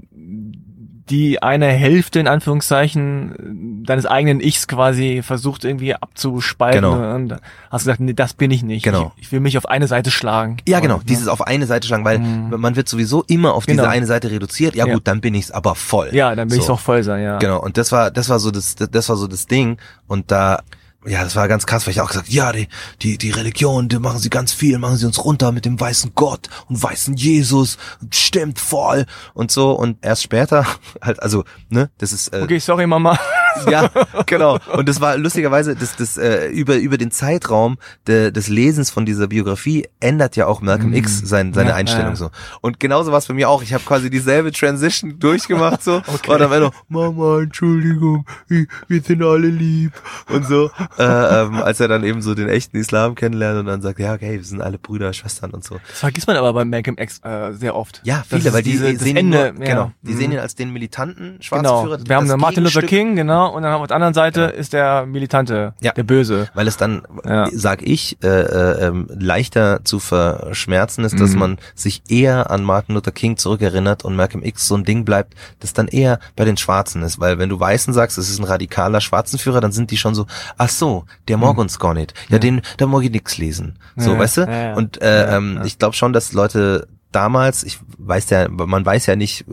die eine Hälfte in Anführungszeichen deines eigenen Ichs quasi versucht irgendwie abzuspalten Genau. und hast gesagt, nee, das bin ich nicht. Genau. Ich, ich will mich auf eine Seite schlagen. Ja, genau, Und, dieses auf eine Seite schlagen, weil Mhm. man wird sowieso immer auf Genau. diese eine Seite reduziert. Ja, Ja. gut, dann bin ich's aber voll. Ja, dann will So. ich doch voll sein, ja. Genau, und das war, das war so das, das war so das Ding. Und da, ja, das war ganz krass, weil ich auch gesagt, ja, die, die, die Religion, die machen sie ganz viel, machen sie uns runter mit dem weißen Gott und weißen Jesus, stimmt voll und so. Und erst später, halt, also, ne, das ist, äh, Okay, sorry, Mama. Ja, genau. Und das war lustigerweise, das, das äh, über über den Zeitraum de, des Lesens von dieser Biografie ändert ja auch Malcolm X sein, seine Ja, Einstellung ja. so. Und genauso war es bei mir auch. Ich habe quasi dieselbe Transition durchgemacht so. Und am Ende, Mama, Entschuldigung, wir, wir sind alle lieb und so. Äh, ähm, als er dann eben so den echten Islam kennenlernt und dann sagt, ja, okay, wir sind alle Brüder, Schwestern und so. Das vergisst man aber bei Malcolm X äh, sehr oft. Ja, viele, weil die diese- sehen ihn Ende, nur, ja. genau, die Mhm. sehen ihn als den militanten Genau. Führer. Wir haben Martin Luther. King, genau, und dann auf der anderen Seite ist der Militante, Ja. der Böse. weil es dann, Ja. sag ich, äh, äh, ähm, leichter zu verschmerzen ist, dass Mhm. man sich eher an Martin Luther King zurückerinnert und Malcolm X so ein Ding bleibt, das dann eher bei den Schwarzen ist, weil wenn du Weißen sagst, es ist ein radikaler Schwarzenführer, dann sind die schon so, ach so, der mag uns gar nicht, ja, den, da mag ich nix lesen, so, Mhm. Ja, weißt du? ja, ja. Und äh, Ja, ähm, ja. ich glaube schon, dass Leute damals, ich weiß ja, man weiß ja nicht,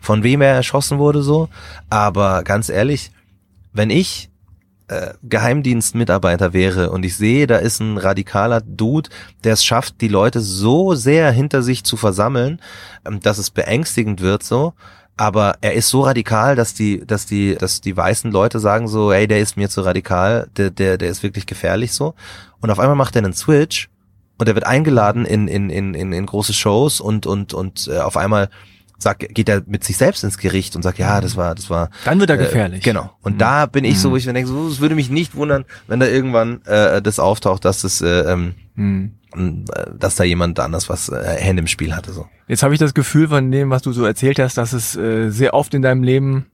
von wem er erschossen wurde so, aber ganz ehrlich, wenn ich äh, Geheimdienstmitarbeiter wäre und ich sehe, da ist ein radikaler Dude, der es schafft, die Leute so sehr hinter sich zu versammeln, ähm, dass es beängstigend wird so. Aber er ist so radikal, dass die, dass die, dass die weißen Leute sagen so, ey, der ist mir zu radikal, der, der, der ist wirklich gefährlich so. Und auf einmal macht er einen Switch und er wird eingeladen in, in, in, in, in große Shows und, und, und äh, auf einmal sagt, geht er mit sich selbst ins Gericht und sagt, ja, das war, das war, Dann wird er äh, gefährlich. Genau. Und Mhm. da bin ich so, Mhm. wo ich mir denke, so, es würde mich nicht wundern, wenn da irgendwann äh, das auftaucht, dass das, äh, ähm, Hm. äh, dass da jemand anders was äh, Hände im Spiel hatte. So. Jetzt habe ich das Gefühl von dem, was du so erzählt hast, dass es äh, sehr oft in deinem Leben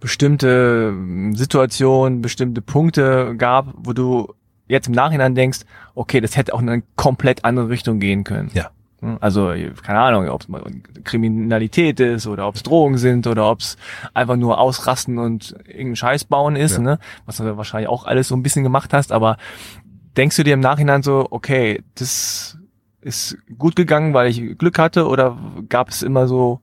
bestimmte Situationen, bestimmte Punkte gab, wo du jetzt im Nachhinein denkst, okay, das hätte auch in eine komplett andere Richtung gehen können. Ja. Also, keine Ahnung, ob es Kriminalität ist oder ob es Drogen sind oder ob es einfach nur ausrasten und irgendeinen Scheiß bauen ist, Ja. ne? Was du wahrscheinlich auch alles so ein bisschen gemacht hast, aber denkst du dir im Nachhinein so, okay, das ist gut gegangen, weil ich Glück hatte oder gab es immer so,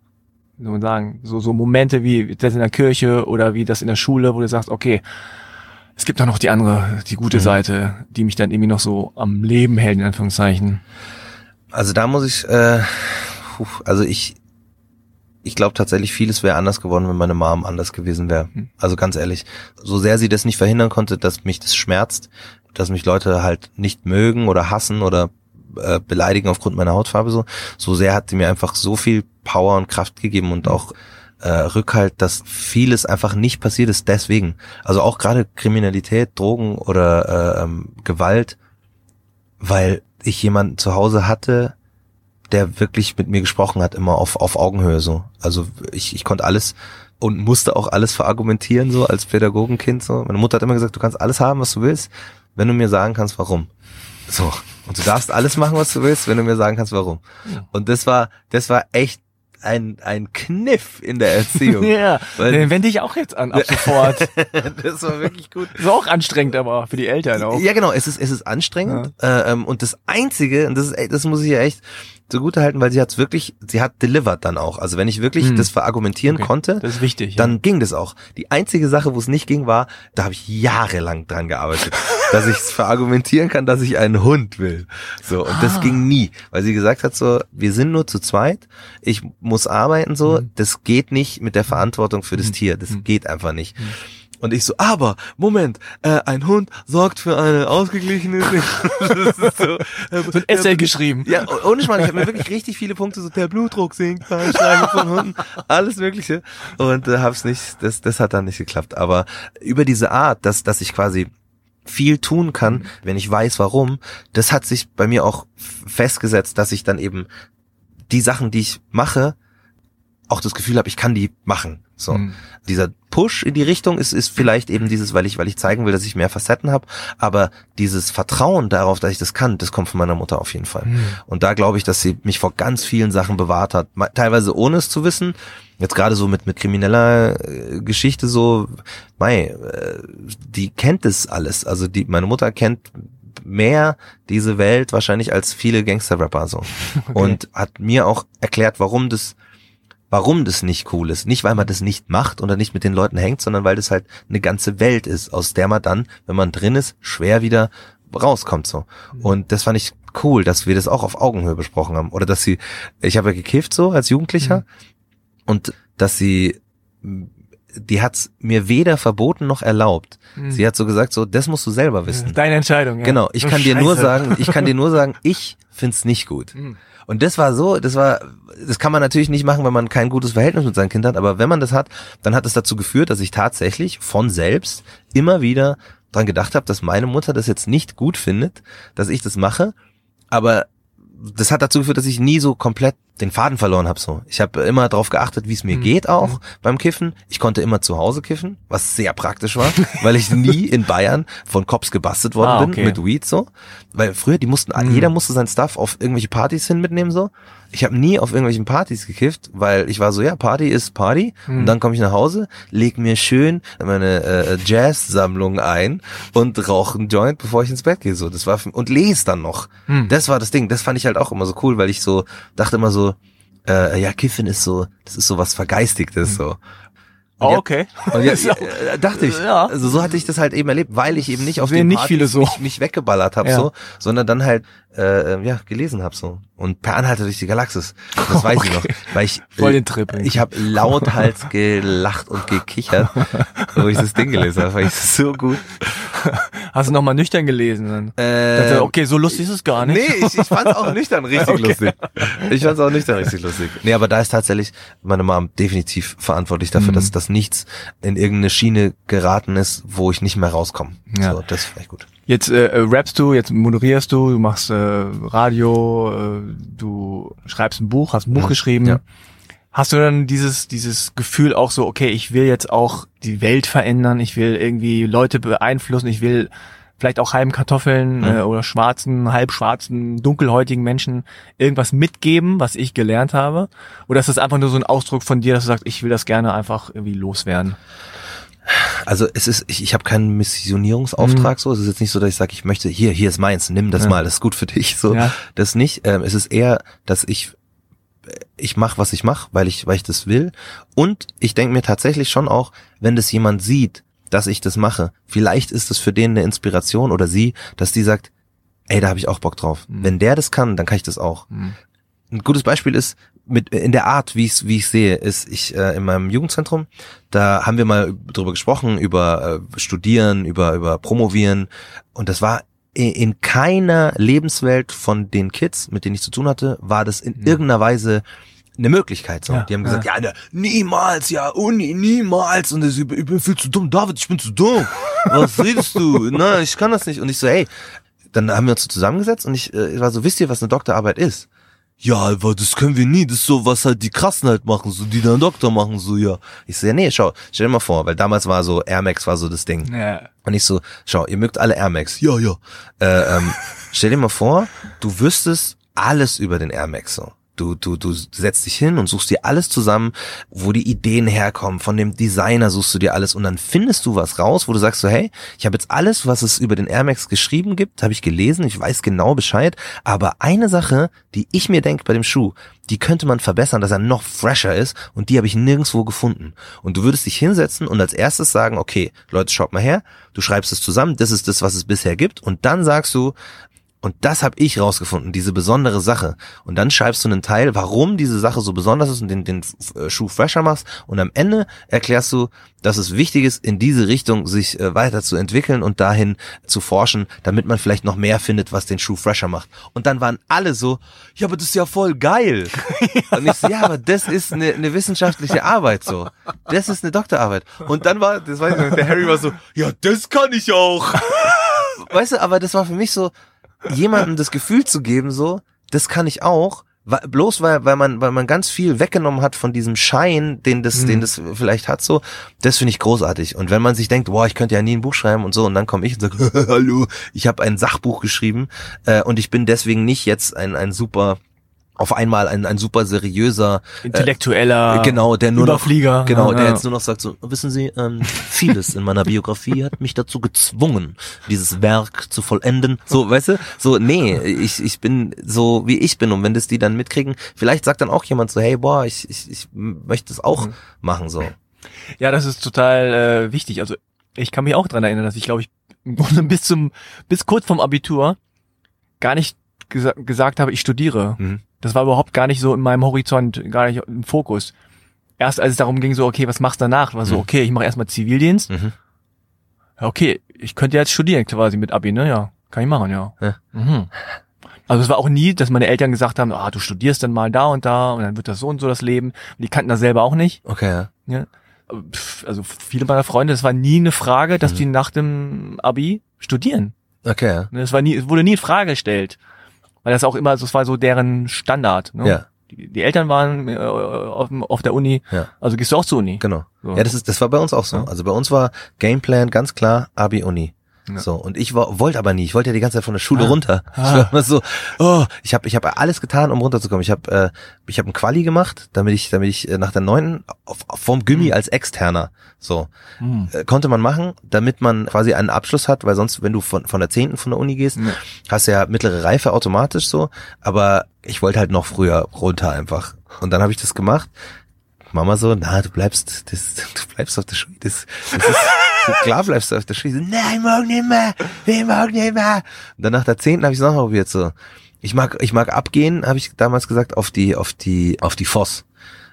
wie soll man sagen, so, so Momente wie das in der Kirche oder wie das in der Schule, wo du sagst, okay, es gibt da noch die andere, die gute Mhm. Seite, die mich dann irgendwie noch so am Leben hält, in Anführungszeichen. Also da muss ich, äh, also ich, ich glaube tatsächlich, vieles wäre anders geworden, wenn meine Mom anders gewesen wäre. Hm. Also ganz ehrlich, so sehr sie das nicht verhindern konnte, dass mich das schmerzt, dass mich Leute halt nicht mögen oder hassen oder äh, beleidigen aufgrund meiner Hautfarbe so, so sehr hat sie mir einfach so viel Power und Kraft gegeben und auch äh, Rückhalt, dass vieles einfach nicht passiert ist deswegen. Also auch gerade Kriminalität, Drogen oder äh, ähm, Gewalt, weil ich jemanden zu Hause hatte, der wirklich mit mir gesprochen hat, immer auf, auf Augenhöhe so. Also ich, ich konnte alles und musste auch alles verargumentieren, so als Pädagogenkind. So. Meine Mutter hat immer gesagt, du kannst alles haben, was du willst, wenn du mir sagen kannst, warum. So. Und du darfst alles machen, was du willst, wenn du mir sagen kannst, warum. Und das war, das war echt ein, ein Kniff in der Erziehung. Ja, Weil- den wende ich auch jetzt an, ab sofort. das war wirklich gut. ist auch anstrengend, aber für die Eltern auch. Ja, genau, es ist, es ist anstrengend. Äh, ähm, und das Einzige, und das ist, das muss ich ja echt zugute halten, weil sie hat's wirklich, sie hat delivered dann auch. Also wenn ich wirklich Hm. das verargumentieren Okay, konnte, Das ist wichtig. dann ging das auch. Die einzige Sache, wo es nicht ging, war, da habe ich jahrelang dran gearbeitet, dass ich es verargumentieren kann, dass ich einen Hund will. So und das Ah. ging nie, weil sie gesagt hat so, wir sind nur zu zweit, ich muss arbeiten so, Mhm. das geht nicht mit der Verantwortung für das Mhm. Tier, das Mhm. geht einfach nicht. Und ich so, aber, Moment, äh, ein Hund sorgt für eine ausgeglichene, das ist so, äh, so ein Essay geschrieben. ja, oh- ohne Schmarrn, ich habe mir wirklich richtig viele Punkte, so der Blutdruck sinkt beim Streichen von Hunden, alles mögliche. Und äh, hab's nicht, das, das hat dann nicht geklappt. Aber über diese Art, dass, dass ich quasi viel tun kann, wenn ich weiß warum, das hat sich bei mir auch festgesetzt, dass ich dann eben die Sachen, die ich mache, auch das Gefühl habe, ich kann die machen. So Hm. dieser Push in die Richtung ist, ist vielleicht eben dieses, weil ich, weil ich zeigen will, dass ich mehr Facetten habe, aber dieses Vertrauen darauf, dass ich das kann, das kommt von meiner Mutter auf jeden Fall. Hm. Und da glaube ich, dass sie mich vor ganz vielen Sachen bewahrt hat, teilweise ohne es zu wissen. Jetzt gerade so mit mit krimineller äh, Geschichte so, mei, äh, die kennt es alles. Also die meine Mutter kennt mehr diese Welt wahrscheinlich als viele Gangster-Rapper so und hat mir auch erklärt, warum das warum das nicht cool ist. Nicht, weil man das nicht macht oder nicht mit den Leuten hängt, sondern weil das halt eine ganze Welt ist, aus der man dann, wenn man drin ist, schwer wieder rauskommt so. Und das fand ich cool, dass wir das auch auf Augenhöhe besprochen haben. Oder dass sie, ich habe ja gekifft so als Jugendlicher und dass sie die hat's mir weder verboten noch erlaubt. Sie hat so gesagt, so, das musst du selber wissen. Deine Entscheidung, ja. Genau, ich Oh, kann dir nur Scheiße. sagen, ich kann dir nur sagen, ich find's nicht gut. Mhm. Und das war so, das war, das kann man natürlich nicht machen, wenn man kein gutes Verhältnis mit seinen Kindern hat, aber wenn man das hat, dann hat es dazu geführt, dass ich tatsächlich von selbst immer wieder dran gedacht habe, dass meine Mutter das jetzt nicht gut findet, dass ich das mache, aber das hat dazu geführt, dass ich nie so komplett den Faden verloren habe. So, ich habe immer darauf geachtet, wie es Mhm. mir geht, auch beim Kiffen. Ich konnte immer zu Hause kiffen, was sehr praktisch war, weil ich nie in Bayern von Cops gebastelt worden Ah, bin okay. Mhm. mit Weed so. Weil früher die mussten, jeder musste sein Stuff auf irgendwelche Partys hin mitnehmen so. Ich habe nie auf irgendwelchen Partys gekifft, weil ich war so, ja, Party ist Party. Mhm. Und dann komme ich nach Hause, leg mir schön meine äh, Jazz-Sammlung ein und rauche einen Joint, bevor ich ins Bett gehe. So, das war und lese dann noch. Hm. Das war das Ding. Das fand ich halt auch immer so cool, weil ich so dachte immer so, äh, ja, Kiffen ist so, das ist so was Vergeistigtes so. Oh, Ja. okay. Und auch- äh, dachte ich. Ja. Also so hatte ich das halt eben erlebt, weil ich eben nicht auf den nicht Partys viele so. mich, mich weggeballert habe Ja. so, sondern dann halt äh, äh, ja gelesen habe so und per Anhalter durch die Galaxis. Das weiß ich noch, weil ich Voll den Trip. ich habe lauthals gelacht und gekichert, wo ich das Ding gelesen habe. Fand ich so gut. Hast du nochmal nüchtern gelesen? Dann? Äh, Dachte, okay, so lustig ist es gar nicht. Nee, ich, ich fand's auch nüchtern richtig lustig. Ich fand's auch nüchtern richtig lustig. Nee, aber da ist tatsächlich meine Mom definitiv verantwortlich dafür, Mhm. dass das nichts in irgendeine Schiene geraten ist, wo ich nicht mehr rauskomme. Ja. So, das ist vielleicht gut. Jetzt äh, äh, rappst du, jetzt moderierst du, du machst äh, Radio, äh, du schreibst ein Buch, hast ein Buch Ja, geschrieben. ja. Hast du dann dieses dieses Gefühl auch so, okay, ich will jetzt auch die Welt verändern, ich will irgendwie Leute beeinflussen, ich will vielleicht auch halben Kartoffeln Mhm. äh, oder schwarzen, halb schwarzen, dunkelhäutigen Menschen irgendwas mitgeben, was ich gelernt habe? Oder ist das einfach nur so ein Ausdruck von dir, dass du sagst, ich will das gerne einfach irgendwie loswerden? Also es ist, ich, ich habe keinen Missionierungsauftrag so. Es ist jetzt nicht so, dass ich sage, ich möchte, hier, hier ist meins, nimm das Ja. mal, das ist gut für dich. So, Ja. das nicht. Ähm, es ist eher, dass ich ich mache, was ich mache, weil ich, weil ich das will. Und ich denke mir tatsächlich schon auch, wenn das jemand sieht, dass ich das mache, vielleicht ist es für den eine Inspiration oder sie, dass die sagt, ey, da habe ich auch Bock drauf. Mhm. Wenn der das kann, dann kann ich das auch. Mhm. Ein gutes Beispiel ist mit in der Art, wie ich wie ich sehe, ist ich äh, in meinem Jugendzentrum, da haben wir mal drüber gesprochen über äh, Studieren, über über Promovieren und das war in keiner Lebenswelt von den Kids, mit denen ich zu tun hatte, war das in Mhm. irgendeiner Weise eine Möglichkeit. So. Ja, die haben gesagt, ja, ne, niemals, ja, Uni, niemals. Und ich, ich bin viel zu dumm. David, ich bin zu dumm. Was redest du? Nein, ich kann das nicht. Und ich so, hey, dann haben wir uns so zusammengesetzt und ich äh, war so, wisst ihr, was eine Doktorarbeit ist? Ja, aber das können wir nie. Das ist so, was halt die Krassen halt machen, so die dann Doktor machen, so ja. Ich so, ja, nee, schau, stell dir mal vor, weil damals war so, Air Max war so das Ding. Ja. Und ich so, schau, ihr mögt alle Air Max. Ja, ja. Äh, ähm, stell dir mal vor, du wüsstest alles über den Air Max so. Du, du, du setzt dich hin und suchst dir alles zusammen, wo die Ideen herkommen. Von dem Designer suchst du dir alles und dann findest du was raus, wo du sagst so, hey, ich habe jetzt alles, was es über den Air Max geschrieben gibt, habe ich gelesen, ich weiß genau Bescheid. Aber eine Sache, die ich mir denke bei dem Schuh, die könnte man verbessern, dass er noch fresher ist und die habe ich nirgendwo gefunden. Und du würdest dich hinsetzen und als erstes sagen, okay, Leute, schaut mal her, du schreibst es zusammen, das ist das, was es bisher gibt und dann sagst du, und das habe ich rausgefunden, diese besondere Sache. Und dann schreibst du einen Teil, warum diese Sache so besonders ist und den, den äh, Schuh fresher machst. Und am Ende erklärst du, dass es wichtig ist, in diese Richtung sich äh, weiterzuentwickeln und dahin zu forschen, damit man vielleicht noch mehr findet, was den Schuh fresher macht. Und dann waren alle so, ja, aber das ist ja voll geil. und ich so, ja, aber das ist eine, eine wissenschaftliche Arbeit so. Das ist eine Doktorarbeit. Und dann war, das weiß ich noch, der Harry war so, ja, das kann ich auch. weißt du, aber das war für mich so, jemandem das Gefühl zu geben, so, das kann ich auch, bloß weil, weil man, weil man ganz viel weggenommen hat von diesem Schein, den das, Mhm. den das vielleicht hat, so, das finde ich großartig. Und wenn man sich denkt, boah, ich könnte ja nie ein Buch schreiben und so, und dann komme ich und sage, hallo, ich habe ein Sachbuch geschrieben äh, und ich bin deswegen nicht jetzt ein, ein super, auf einmal ein, ein super seriöser Intellektueller genau, der nur Überflieger. noch, genau, Ja, der ja. jetzt nur noch sagt so, wissen Sie, ähm, vieles in meiner Biografie hat mich dazu gezwungen, dieses Werk zu vollenden. So, weißt du? So, nee, ich, ich bin so, wie ich bin und wenn das die dann mitkriegen, vielleicht sagt dann auch jemand so, hey, boah, ich, ich, ich möchte es auch Mhm. machen, so. Ja, das ist total äh, wichtig. Also ich kann mich auch dran erinnern, dass ich glaube ich im Grunde bis zum bis kurz vom Abitur gar nicht gesa gesagt habe, ich studiere. Mhm. Das war überhaupt gar nicht so in meinem Horizont, gar nicht im Fokus. erst als es darum ging, so, okay, was machst du danach? War so, Mhm. okay, ich mache erstmal Zivildienst. Mhm. Ja, okay, ich könnte jetzt studieren quasi mit Abi, ne? Ja, kann ich machen, ja. Ja. Mhm. Also es war auch nie, dass meine Eltern gesagt haben, ah, du studierst dann mal da und da und dann wird das so und so das Leben. Die kannten das selber auch nicht. Okay, ja. Ja. Also viele meiner Freunde, es war nie eine Frage, dass Mhm. die nach dem Abi studieren. Okay, ja. Ne, Es war nie, es wurde nie in Frage gestellt. Weil das auch immer, es war so deren Standard. Ne? Ja, Die, die Eltern waren äh, auf, auf der Uni, ja, also gehst du auch zur Uni. genau. So. Ja, das ist, das war bei uns auch so. Ja. Also bei uns war Gameplan ganz klar Abi Uni. Ja. So und ich wollte aber nie. Ich wollte ja die ganze Zeit von der Schule Ah. runter. Ich Ah. war immer so, oh, ich habe ich habe alles getan, um runterzukommen. Ich habe äh, ich habe ein Quali gemacht, damit ich damit ich äh, nach der neunten vom Gymi Mhm. als externer so Hm. äh, konnte man machen, damit man quasi einen Abschluss hat, weil sonst wenn du von von der zehnten von der Uni gehst, Ja. hast du ja mittlere Reife automatisch so, aber ich wollte halt noch früher runter einfach. Und dann habe ich das gemacht. Mama so, na, du bleibst, das, du bleibst auf der Schule. Das, das ist, klar bleibst du auf der Schule. So, Nein, morgen nicht mehr, nee, morgen nicht mehr. Und dann nach der zehnten habe ich es noch mal probiert so. Ich mag, ich mag abgehen, habe ich damals gesagt, auf die, auf die, auf die FOS.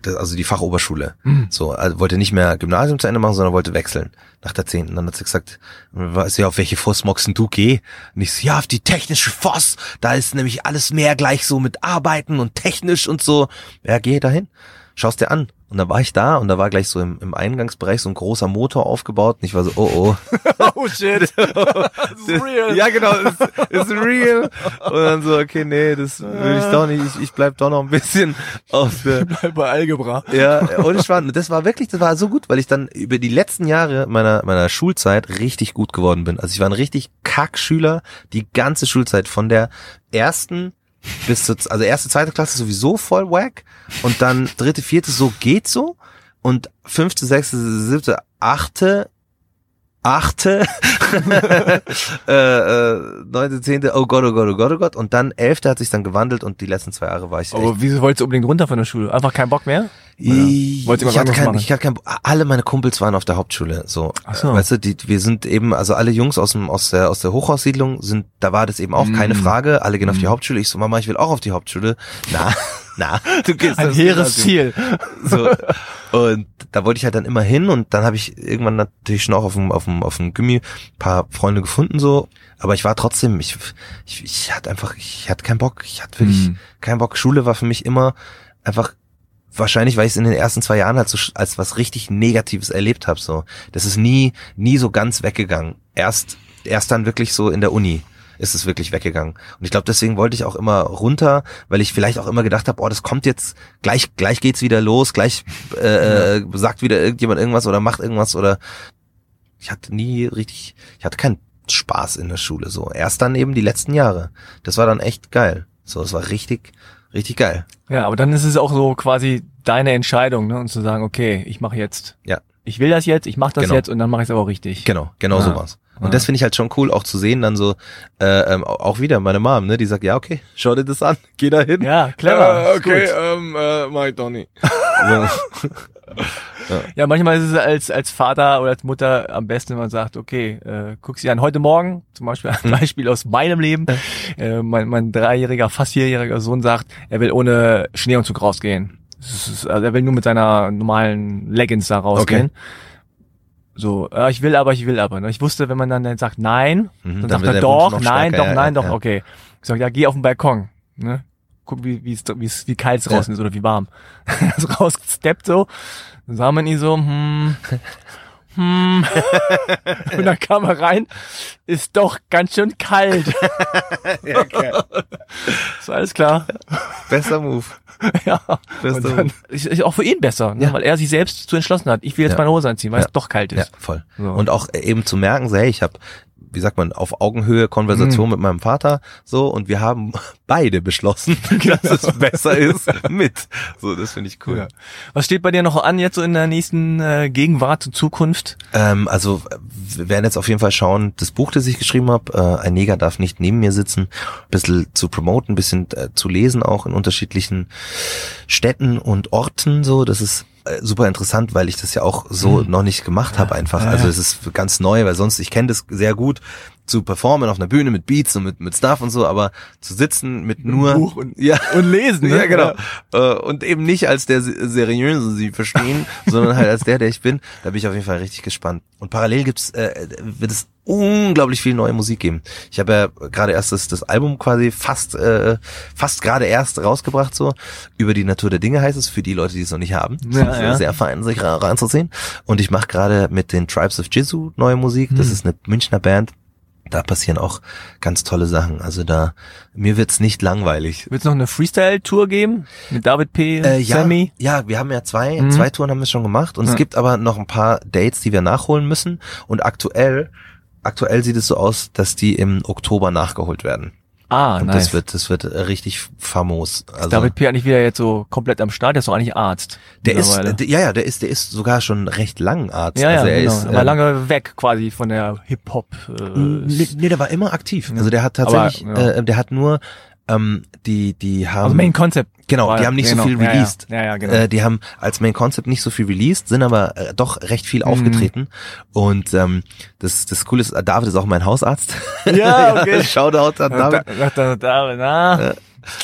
Das, also die Fachoberschule. Hm. So, also wollte nicht mehr Gymnasium zu Ende machen, sondern wollte wechseln. Nach der zehnten. Dann hat sie gesagt, weißt du ja, auf welche FOS magst du geh? Und ich so, ja, auf die technische FOS. Da ist nämlich alles mehr gleich so mit Arbeiten und technisch und so. Ja, geh dahin. Schaust dir an. Und dann war ich da und da war gleich so im, im Eingangsbereich so ein großer Motor aufgebaut und ich war so, oh oh. Oh shit. das ist real. Ja, genau, ist, ist real. Und dann so, okay, nee, das will ich doch nicht. Ich, ich bleib doch noch ein bisschen auf der, Bleib bei Algebra. ja, ohne Schwan. Und Das war wirklich, das war so gut, weil ich dann über die letzten Jahre meiner, meiner Schulzeit richtig gut geworden bin. Also ich war ein richtig Kackschüler, die ganze Schulzeit von der ersten bis zur, also erste, zweite Klasse sowieso voll wack und dann dritte, vierte so geht so und fünfte, sechste, siebte, achte, achte, äh, äh, neunte, zehnte, oh Gott, oh Gott, oh Gott, oh Gott und dann elfte hat sich dann gewandelt und die letzten zwei Jahre war ich Aber wieso wolltest du unbedingt runter von der Schule? Einfach keinen Bock mehr? Ich, du ich, was hatte anderes kein, machen? ich hatte kein, alle meine Kumpels waren auf der Hauptschule, so. Ach so. Weißt du, die, wir sind eben, also alle Jungs aus dem, aus der, aus der Hochhaussiedlung sind, da war das eben auch keine Mm. Frage. Alle gehen auf die Mm. Hauptschule. Ich so, Mama, ich will auch auf die Hauptschule. Na, na, du gehst Ein hehres. Ziel. So. Und da wollte ich halt dann immer hin und dann habe ich irgendwann natürlich schon auch auf dem, auf dem, auf dem Gimmi paar Freunde gefunden, so. Aber ich war trotzdem, ich, ich, ich hatte einfach, ich hatte keinen Bock. Ich hatte wirklich Hm. keinen Bock. Schule war für mich immer einfach wahrscheinlich, weil ich es in den ersten zwei Jahren halt so als was richtig Negatives erlebt habe. So, das ist nie, nie so ganz weggegangen. Erst, erst dann wirklich so in der Uni ist es wirklich weggegangen. Und ich glaube, deswegen wollte ich auch immer runter, weil ich vielleicht auch immer gedacht habe, oh, das kommt jetzt gleich, gleich geht's wieder los, gleich äh, äh, sagt wieder irgendjemand irgendwas oder macht irgendwas oder ich hatte nie richtig, ich hatte keinen Spaß in der Schule so. Erst dann eben die letzten Jahre. Das war dann echt geil. So, es war richtig, richtig geil. Ja, aber dann ist es auch so quasi deine Entscheidung, ne? Und zu sagen, okay, ich mache jetzt. Ja. Ich will das jetzt, ich mache das Genau. jetzt und dann mache ich es aber auch richtig. Genau, genau Ja. so war's. Und Ja. das finde ich halt schon cool, auch zu sehen, dann so, äh, ähm, auch wieder meine Mom, ne, die sagt, ja, okay, schau dir das an, geh da hin. Ja, clever. Äh, okay, ähm, äh, mach ich doch nicht. So. Ja, manchmal ist es als, als Vater oder als Mutter am besten, wenn man sagt, okay, äh, guck sie an. Heute Morgen, zum Beispiel ein Beispiel aus meinem Leben, äh, mein, mein dreijähriger, fast vierjähriger Sohn sagt, er will ohne Schneeanzug rausgehen. Ist, also er will nur mit seiner normalen Leggings da rausgehen. So, ja, ich will aber, ich will aber. Ne? Ich wusste, wenn man dann, dann sagt nein, Mhm, dann, dann sagt er doch, nein, doch, ja, nein, ja, doch, ja. okay. Ich sag, ja, geh auf den Balkon. Ne? Guck, wie, wie, wie, wie kalt es Ja. draußen ist oder wie warm. so rausgesteppt so. Dann sah man ihn so, hm, hm. Und dann kam er rein, ist doch ganz schön kalt. ja, okay. Ist alles klar. Bester Move. ja. Bester dann Move. ist, ist auch für ihn besser, ne? Ja. weil er sich selbst zu entschlossen hat. Ich will jetzt Ja. meine Hose anziehen, weil Ja. es doch kalt Ja, ist. voll. So. Und auch eben zu merken, so, hey, ich habe wie sagt man, auf Augenhöhe Konversation Mhm. mit meinem Vater, so, und wir haben beide beschlossen, dass es besser ist mit. So, das finde ich cool. Ja. Was steht bei dir noch an jetzt so in der nächsten äh, Gegenwart Zukunft? Ähm, also wir werden jetzt auf jeden Fall schauen, das Buch, das ich geschrieben habe, äh, ein Neger darf nicht neben mir sitzen, ein bisschen zu promoten, ein bisschen äh, zu lesen auch in unterschiedlichen Städten und Orten so. Das ist super interessant, weil ich das ja auch so noch nicht gemacht habe einfach. Also es ist ganz neu, weil sonst, ich kenne das sehr gut zu performen auf einer Bühne mit Beats und mit, mit Stuff und so, aber zu sitzen mit nur Buch und- ja, und lesen, ne? ja genau Äh, und eben nicht als der se- seriöse sie verstehen, sondern halt als der, der ich bin. Da bin ich auf jeden Fall richtig gespannt. Und parallel gibt's äh, wird es unglaublich viel neue Musik geben. Ich habe ja gerade erst das, das Album quasi fast äh, fast gerade erst rausgebracht so über die Natur der Dinge heißt es für die Leute, die es noch nicht haben. Ja, ja. Sehr fein, sich reinzuziehen. Und ich mache gerade mit den Tribes of Jizu neue Musik. Das Hm. ist eine Münchner Band. Da passieren auch ganz tolle Sachen. Also da mir wird's nicht langweilig. Wird es noch eine Freestyle-Tour geben? Mit David P., Äh, ja, Sammy? ja, wir haben ja zwei, Mhm. zwei Touren haben wir schon gemacht und Ja. es gibt aber noch ein paar Dates, die wir nachholen müssen und aktuell, aktuell sieht es so aus, dass die im Oktober nachgeholt werden. Ah, Und nice. das wird, das wird richtig famos. Also, David P. eigentlich wieder jetzt so komplett am Start, der ist doch eigentlich Arzt. der ist, ja, ja, der ist, der ist sogar schon recht lang Arzt. ja, ja, also er genau. ist, er war ähm, lange weg quasi von der Hip-Hop. Äh, Nee, nee, der war immer aktiv. Also der hat tatsächlich, Aber, ja. äh, der hat nur ähm, die, die haben also Main Concept. Genau, die haben nicht genau. so viel Ja, ja. released. Ja, ja, genau. Äh, die haben als Main Concept nicht so viel released, sind aber äh, doch recht viel aufgetreten. Und ähm, das, das Coole ist, äh, David ist auch mein Hausarzt. Ja, okay. Shoutout an David. Da, da, da, na.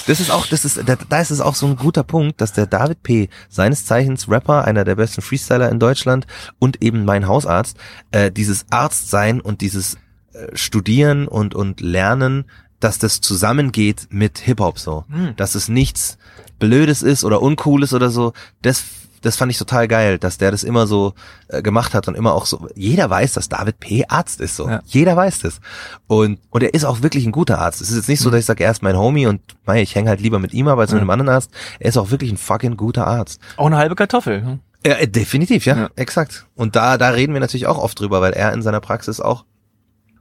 Das ist auch, das ist, da, da ist es auch so ein guter Punkt, dass der David P. seines Zeichens Rapper, einer der besten Freestyler in Deutschland und eben mein Hausarzt, äh, dieses Arztsein und dieses äh, Studieren und und Lernen, dass das zusammengeht mit Hip Hop so, Hm. dass es nichts Blödes ist oder Uncooles oder so. Das das fand ich total geil, dass der das immer so äh, gemacht hat und immer auch so. Jeder weiß, dass David P. Arzt ist so. Ja. Jeder weiß das. Und und er ist auch wirklich ein guter Arzt. Es ist jetzt nicht so, dass ich sage, er ist mein Homie und mei, ich hänge halt lieber mit ihm ab als mit einem anderen Arzt. Er ist auch wirklich ein fucking guter Arzt. Auch eine halbe Kartoffel. hm? Ja, äh, definitiv, ja, Ja. exakt. Und da, da reden wir natürlich auch oft drüber, weil er in seiner Praxis auch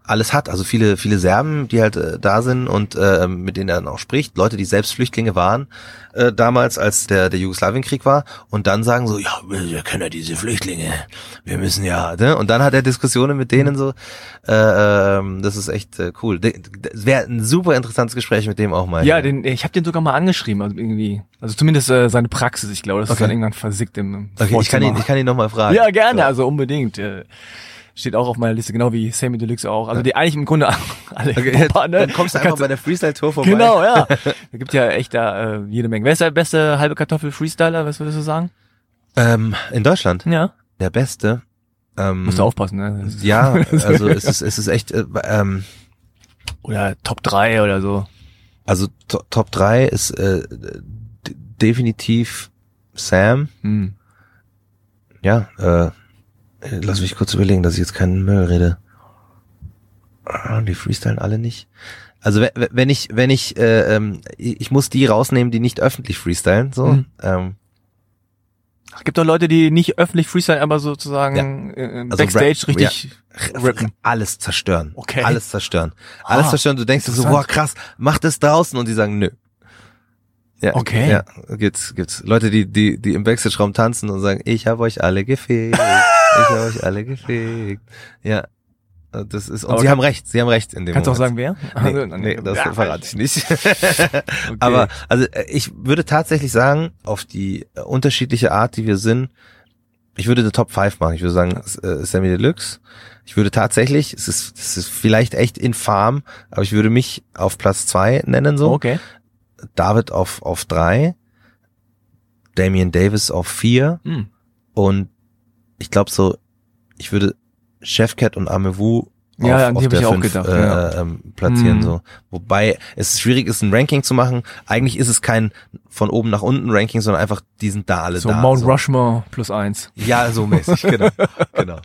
alles hat. Also viele, viele Serben, die halt äh, da sind und äh, mit denen er dann auch spricht, Leute, die selbst Flüchtlinge waren äh, damals, als der, der Jugoslawienkrieg war und dann sagen so, ja, wir können ja diese Flüchtlinge, wir müssen ja, ne? Und dann hat er Diskussionen mit denen so, äh, ähm, das ist echt äh, cool. Wäre ein super interessantes Gespräch mit dem auch mal. Ja, den, ich habe den sogar mal angeschrieben, also irgendwie. Also zumindest äh, seine Praxis, ich glaube, das ist Okay. dann irgendwann versickt im okay, ich kann ihn, ich kann ihn nochmal fragen. Ja, gerne, also unbedingt. Äh, Steht auch auf meiner Liste, genau wie Sammy Deluxe auch. Also die eigentlich im Grunde alle Okay, Hip-Hopper, ne? dann kommst du einfach bei der Freestyle-Tour vorbei. Genau, ja. Da gibt ja echt da äh, jede Menge. Wer ist der beste halbe Kartoffel Freestyler, was würdest du sagen? Ähm, in Deutschland, Ja. der Beste. Ähm, Musst du aufpassen, ne? Ja, also es ist, es ist echt, äh, ähm, Oder Top 3 oder so. also to Top 3 ist äh, definitiv Sam. Hm. Ja, äh, lass mich kurz überlegen, dass ich jetzt keinen Müll rede. Ah, Die freestylen alle nicht. Also we- we- wenn ich, wenn ich, äh, ähm, ich muss die rausnehmen, die nicht öffentlich freestylen, so. Mhm. Ähm, Es gibt doch Leute, die nicht öffentlich freestylen, aber sozusagen äh, Also Backstage Rap- richtig rappen. alles zerstören. Okay. Alles zerstören. Alles Ah, zerstören. Du denkst dir so, boah, krass, mach das draußen und die sagen, nö. Ja, Okay. Ja, gibt's, gibt's. Leute, die, die, die im Backstage-Raum tanzen und sagen, ich habe euch alle gefegt. ich habe euch alle gefegt. Ja. Das ist, und Aber sie haben recht, sie haben recht in dem Kannst du auch Moment. sagen, wer? Nee, Also, nee, das Ja, verrate ich nicht. okay. Aber also äh, ich würde tatsächlich sagen, auf die äh, unterschiedliche Art, die wir sind, ich würde eine Top 5 machen. Ich würde sagen, äh, Sammy Deluxe. Ich würde tatsächlich, es ist, es ist vielleicht echt infam, aber ich würde mich auf Platz 2 nennen so. Okay. David auf auf drei, Damian Davis auf vier Hm. und ich glaube so, ich würde Chefcat und Amewu auf, Ja, auf hab der ich auch fünf, gedacht, äh, ja. ähm, platzieren Mhm. so. Wobei es schwierig ist, ein Ranking zu machen. Eigentlich ist es kein von oben nach unten Ranking, sondern einfach, die sind da alle So da. Mount so. Rushmore plus eins. Ja, so mäßig, genau. genau.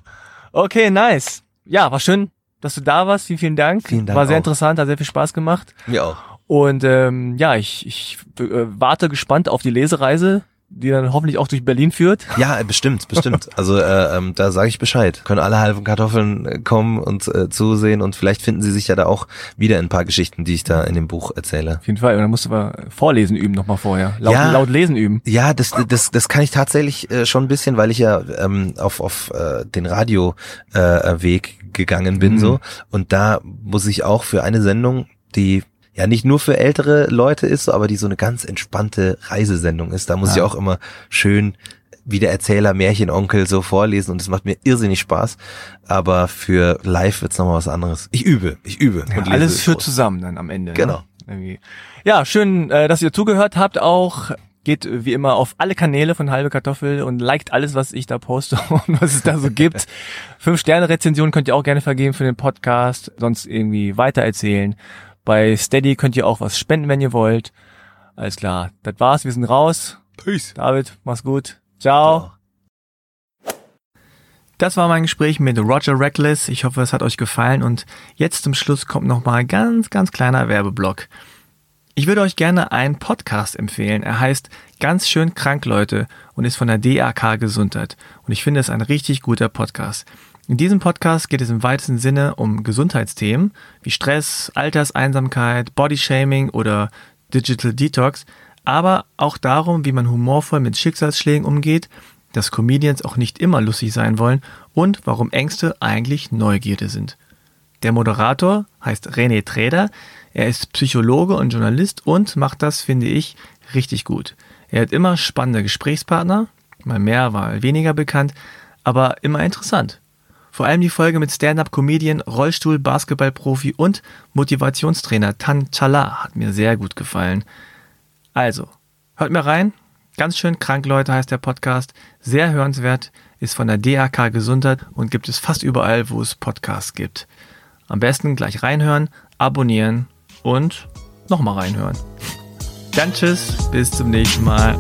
Okay, nice. Ja, war schön, dass du da warst. Vielen, vielen Dank. Vielen Dank War sehr auch. interessant, hat sehr viel Spaß gemacht. Mir auch. Und ähm, ja, ich, ich äh, warte gespannt auf die Lesereise, die dann hoffentlich auch durch Berlin führt. Ja, bestimmt, bestimmt. Also äh, ähm, da sage ich Bescheid. Können alle halben Kartoffeln äh, kommen und äh, zusehen und vielleicht finden sie sich ja da auch wieder in ein paar Geschichten, die ich da in dem Buch erzähle. Auf jeden Fall. Und dann musst du mal vorlesen üben nochmal vorher. Laut, Ja. laut lesen üben. Ja, das, das, das kann ich tatsächlich äh, schon ein bisschen, weil ich ja ähm, auf, auf äh, den Radioweg äh, Weg gegangen bin Mhm. so. Und da muss ich auch für eine Sendung, die ja nicht nur für ältere Leute ist, so, aber die so eine ganz entspannte Reisesendung ist, da muss Ja. ich auch immer schön wie der Erzähler Märchenonkel so vorlesen und das macht mir irrsinnig Spaß. Aber für live wird's nochmal was anderes. Ich übe, ich übe. Ja, alles es führt vor. zusammen dann am Ende. Genau. Ne? Ja, schön, äh, dass ihr zugehört habt auch. Geht wie immer auf alle Kanäle von Halbe Kartoffel und liked alles, was ich da poste und was es da so gibt. Fünf Sterne Rezension könnt ihr auch gerne vergeben für den Podcast, sonst irgendwie weitererzählen. Bei Steady könnt ihr auch was spenden, wenn ihr wollt. Alles klar, das war's, wir sind raus. Peace. David, mach's gut. Ciao. Das war mein Gespräch mit Roger Reckless. Ich hoffe, es hat euch gefallen und jetzt zum Schluss kommt noch mal ein ganz, ganz kleiner Werbeblock. Ich würde euch gerne einen Podcast empfehlen. Er heißt Ganz schön krank, Leute und ist von der DAK Gesundheit. Und ich finde es ein richtig guter Podcast. In diesem Podcast geht es im weitesten Sinne um Gesundheitsthemen wie Stress, Alterseinsamkeit, Bodyshaming oder Digital Detox, aber auch darum, wie man humorvoll mit Schicksalsschlägen umgeht, dass Comedians auch nicht immer lustig sein wollen und warum Ängste eigentlich Neugierde sind. Der Moderator heißt René Träder. Er ist Psychologe und Journalist und macht das, finde ich, richtig gut. Er hat immer spannende Gesprächspartner, mal mehr, mal weniger bekannt, aber immer interessant. Vor allem die Folge mit Stand-up-Comedian, Rollstuhl, Basketballprofi und Motivationstrainer Tan Chala hat mir sehr gut gefallen. Also, hört mir rein. Ganz schön krank, Leute, heißt der Podcast. Sehr hörenswert, ist von der DAK Gesundheit und gibt es fast überall, wo es Podcasts gibt. Am besten gleich reinhören, abonnieren und nochmal reinhören. Dann tschüss, bis zum nächsten Mal.